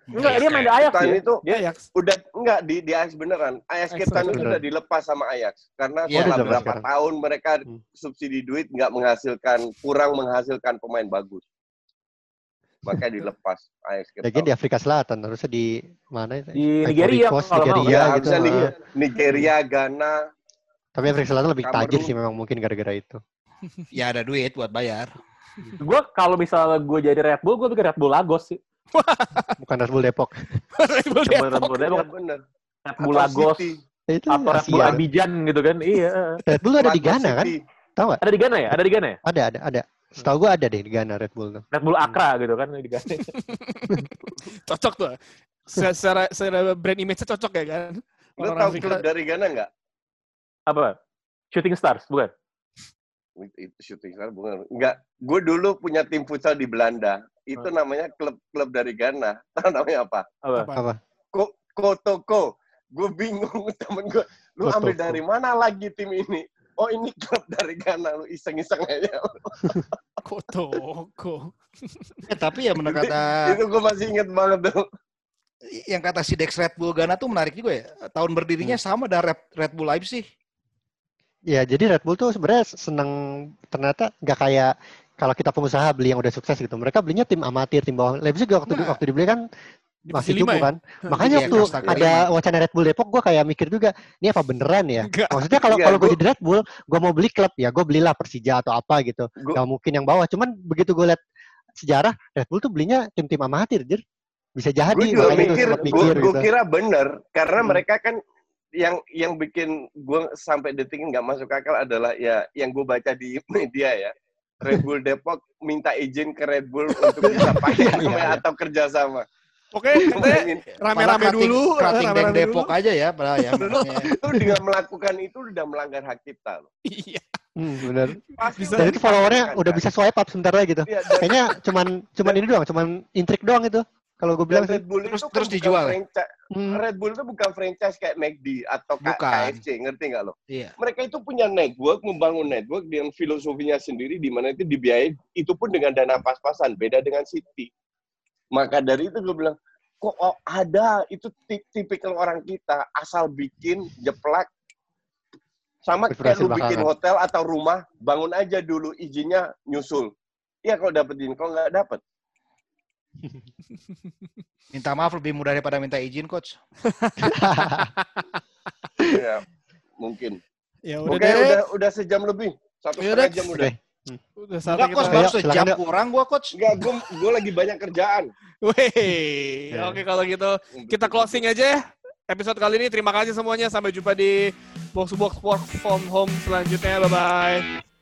[SPEAKER 4] Enggak, dia main di Ajax
[SPEAKER 3] Tahun
[SPEAKER 4] ya.
[SPEAKER 3] itu
[SPEAKER 4] Dia
[SPEAKER 2] Ajax.
[SPEAKER 3] udah enggak di di Ajax beneran Ajax Cape Town itu udah dilepas sama Ajax karena
[SPEAKER 7] Iya.
[SPEAKER 3] setelah
[SPEAKER 5] Oh, udah
[SPEAKER 3] berapa
[SPEAKER 5] sekarang.
[SPEAKER 3] tahun mereka
[SPEAKER 5] Hmm.
[SPEAKER 3] subsidi duit nggak menghasilkan kurang menghasilkan pemain bagus maka dilepas Cape Town.
[SPEAKER 5] di Afrika Selatan harusnya di mana itu?
[SPEAKER 4] Di Nigeria
[SPEAKER 5] Coast,
[SPEAKER 4] kalau mau.
[SPEAKER 5] Nigeria
[SPEAKER 3] Ya,
[SPEAKER 5] gitu.
[SPEAKER 3] Nigeria, Nigeria, Ghana,
[SPEAKER 5] Tapi Afrika Selatan lebih tajir
[SPEAKER 3] Kamerun.
[SPEAKER 5] sih memang mungkin gara-gara itu. <laughs>
[SPEAKER 7] Ya ada duit buat bayar.
[SPEAKER 4] Gue kalau misalnya gue jadi Red Bull, gue bikin Red Bull Lagos sih.
[SPEAKER 5] Bukan Red Bull Depok. <laughs>
[SPEAKER 2] Red Bull
[SPEAKER 4] Coba Red
[SPEAKER 2] Depok.
[SPEAKER 4] Bull
[SPEAKER 3] ya
[SPEAKER 4] Depok,
[SPEAKER 3] bener.
[SPEAKER 4] Red Bull
[SPEAKER 3] Atau
[SPEAKER 4] Lagos,
[SPEAKER 3] City.
[SPEAKER 5] Itu
[SPEAKER 4] atau Red Bull
[SPEAKER 5] Asia.
[SPEAKER 4] Abidjan gitu kan. Iya.
[SPEAKER 5] Red Bull ada di Ghana kan? Tahu?
[SPEAKER 4] Ada di Ghana ya? Ada di Ghana ya?
[SPEAKER 5] Ada, ada, ada. Setahu gua ada deh di Ghana Red Bull tuh.
[SPEAKER 4] Red Bull Accra gitu kan di Ghana. <laughs>
[SPEAKER 2] Cocok tuh. Se- Secara, secara brand image-nya cocok ya kan?
[SPEAKER 3] Lo tau klub dari Ghana nggak?
[SPEAKER 4] Apa? Shooting Stars, bukan?
[SPEAKER 3] Itu shooting star bukan. Enggak. Gue dulu punya tim futsal di Belanda. Itu
[SPEAKER 4] Hmm.
[SPEAKER 3] namanya klub-klub dari Ghana. <laughs> Tahu namanya apa?
[SPEAKER 4] Apa?
[SPEAKER 2] Apa?
[SPEAKER 5] Apa?
[SPEAKER 3] Ko Kotoko. Gue bingung <laughs> temen gue. Lu ambil dari mana lagi tim ini? Oh ini klub dari Ghana. Lu iseng-iseng aja. <laughs>
[SPEAKER 2] Kotoko.
[SPEAKER 7] Eh, tapi ya benar kata
[SPEAKER 3] itu gue masih inget banget tuh.
[SPEAKER 7] yang kata si Dex Red Bull Ghana tuh menarik juga ya. Tahun berdirinya
[SPEAKER 5] Hmm.
[SPEAKER 7] sama dengan Red, Red Bull Leipzig.
[SPEAKER 5] Ya, jadi Red Bull tuh sebenarnya seneng ternyata nggak kayak kalau kita pengusaha beli yang udah sukses gitu. Mereka belinya tim amatir, tim bawah. Leipzig juga waktu,
[SPEAKER 2] Nah.
[SPEAKER 5] waktu dibeli kan masih cukup
[SPEAKER 2] ya?
[SPEAKER 5] kan. Makanya
[SPEAKER 7] Iya,
[SPEAKER 5] waktu ada wacana Red Bull Depok, gue kayak mikir juga, ini apa beneran ya?
[SPEAKER 2] Enggak.
[SPEAKER 5] Maksudnya kalau kalau gue
[SPEAKER 3] gua-
[SPEAKER 5] jadi Red Bull, gue mau beli klub ya, gue belilah Persija atau apa gitu.
[SPEAKER 3] Gua-
[SPEAKER 5] Gak mungkin yang bawah. Cuman begitu gue lihat sejarah, Red Bull tuh belinya tim-tim amatir, jir. Bisa jadi,
[SPEAKER 3] gue juga mikir,
[SPEAKER 5] sempat
[SPEAKER 3] gue
[SPEAKER 5] mikir gitu.
[SPEAKER 3] kira bener karena
[SPEAKER 5] Hmm.
[SPEAKER 3] mereka kan yang yang bikin gue sampai detik ini nggak masuk akal adalah ya yang gue baca di <laughs> media ya Red Bull Depok minta izin ke Red Bull untuk <laughs> bisa pakai
[SPEAKER 5] Iya, iya.
[SPEAKER 3] atau kerjasama.
[SPEAKER 2] Oke, rame-rame dulu.
[SPEAKER 7] Krating Bank
[SPEAKER 2] rame-rame
[SPEAKER 7] Depok
[SPEAKER 2] dulu.
[SPEAKER 7] aja ya, padahal ya.
[SPEAKER 3] itu dengan <laughs> melakukan itu udah melanggar hak kita loh.
[SPEAKER 2] Iya.
[SPEAKER 5] Hmm, bener.
[SPEAKER 3] Pasti
[SPEAKER 2] Bisa-
[SPEAKER 5] Dan itu followernya
[SPEAKER 3] kan,
[SPEAKER 5] udah bisa swipe up sebentar lagi gitu.
[SPEAKER 3] Iya, dan-
[SPEAKER 5] Kayaknya cuman cuman ini doang, cuman intrik doang itu. Kalau gue bilang.
[SPEAKER 3] Red Bull
[SPEAKER 7] Terus-
[SPEAKER 3] itu kan
[SPEAKER 7] terus
[SPEAKER 3] bukan
[SPEAKER 7] dijual ya?
[SPEAKER 3] franchise-
[SPEAKER 5] Hmm.
[SPEAKER 3] Red Bull itu bukan franchise kayak McD atau
[SPEAKER 7] Bukan.
[SPEAKER 3] KFC, ngerti nggak lo?
[SPEAKER 7] Iya.
[SPEAKER 3] mereka itu punya network, membangun network dengan filosofinya sendiri di mana itu dibiayai itu pun dengan dana pas-pasan, beda dengan City. Maka dari itu gue bilang, kok oh, ada itu tip- tipikal orang kita asal bikin jeplak sama kayak lu bikin hotel atau rumah, bangun aja dulu izinnya nyusul. Iya kalau dapet izin, kalau nggak dapet. <laughs>
[SPEAKER 7] Minta maaf lebih mudah daripada minta izin, coach. <laughs>
[SPEAKER 3] ya, mungkin.
[SPEAKER 2] Ya udah
[SPEAKER 3] Oke,
[SPEAKER 2] deh.
[SPEAKER 3] udah udah sejam lebih. Satu setengah
[SPEAKER 2] Dex.
[SPEAKER 3] jam udah.
[SPEAKER 5] Oke.
[SPEAKER 2] Udah saatnya
[SPEAKER 7] Enggak, coach, baru sejam kurang gua, coach.
[SPEAKER 3] Enggak, gue gue lagi banyak kerjaan. <laughs>
[SPEAKER 2] Wih,
[SPEAKER 5] Ya.
[SPEAKER 2] oke kalau gitu kita closing aja ya episode kali ini. Terima kasih semuanya. Sampai jumpa di box box work from home selanjutnya. Bye bye.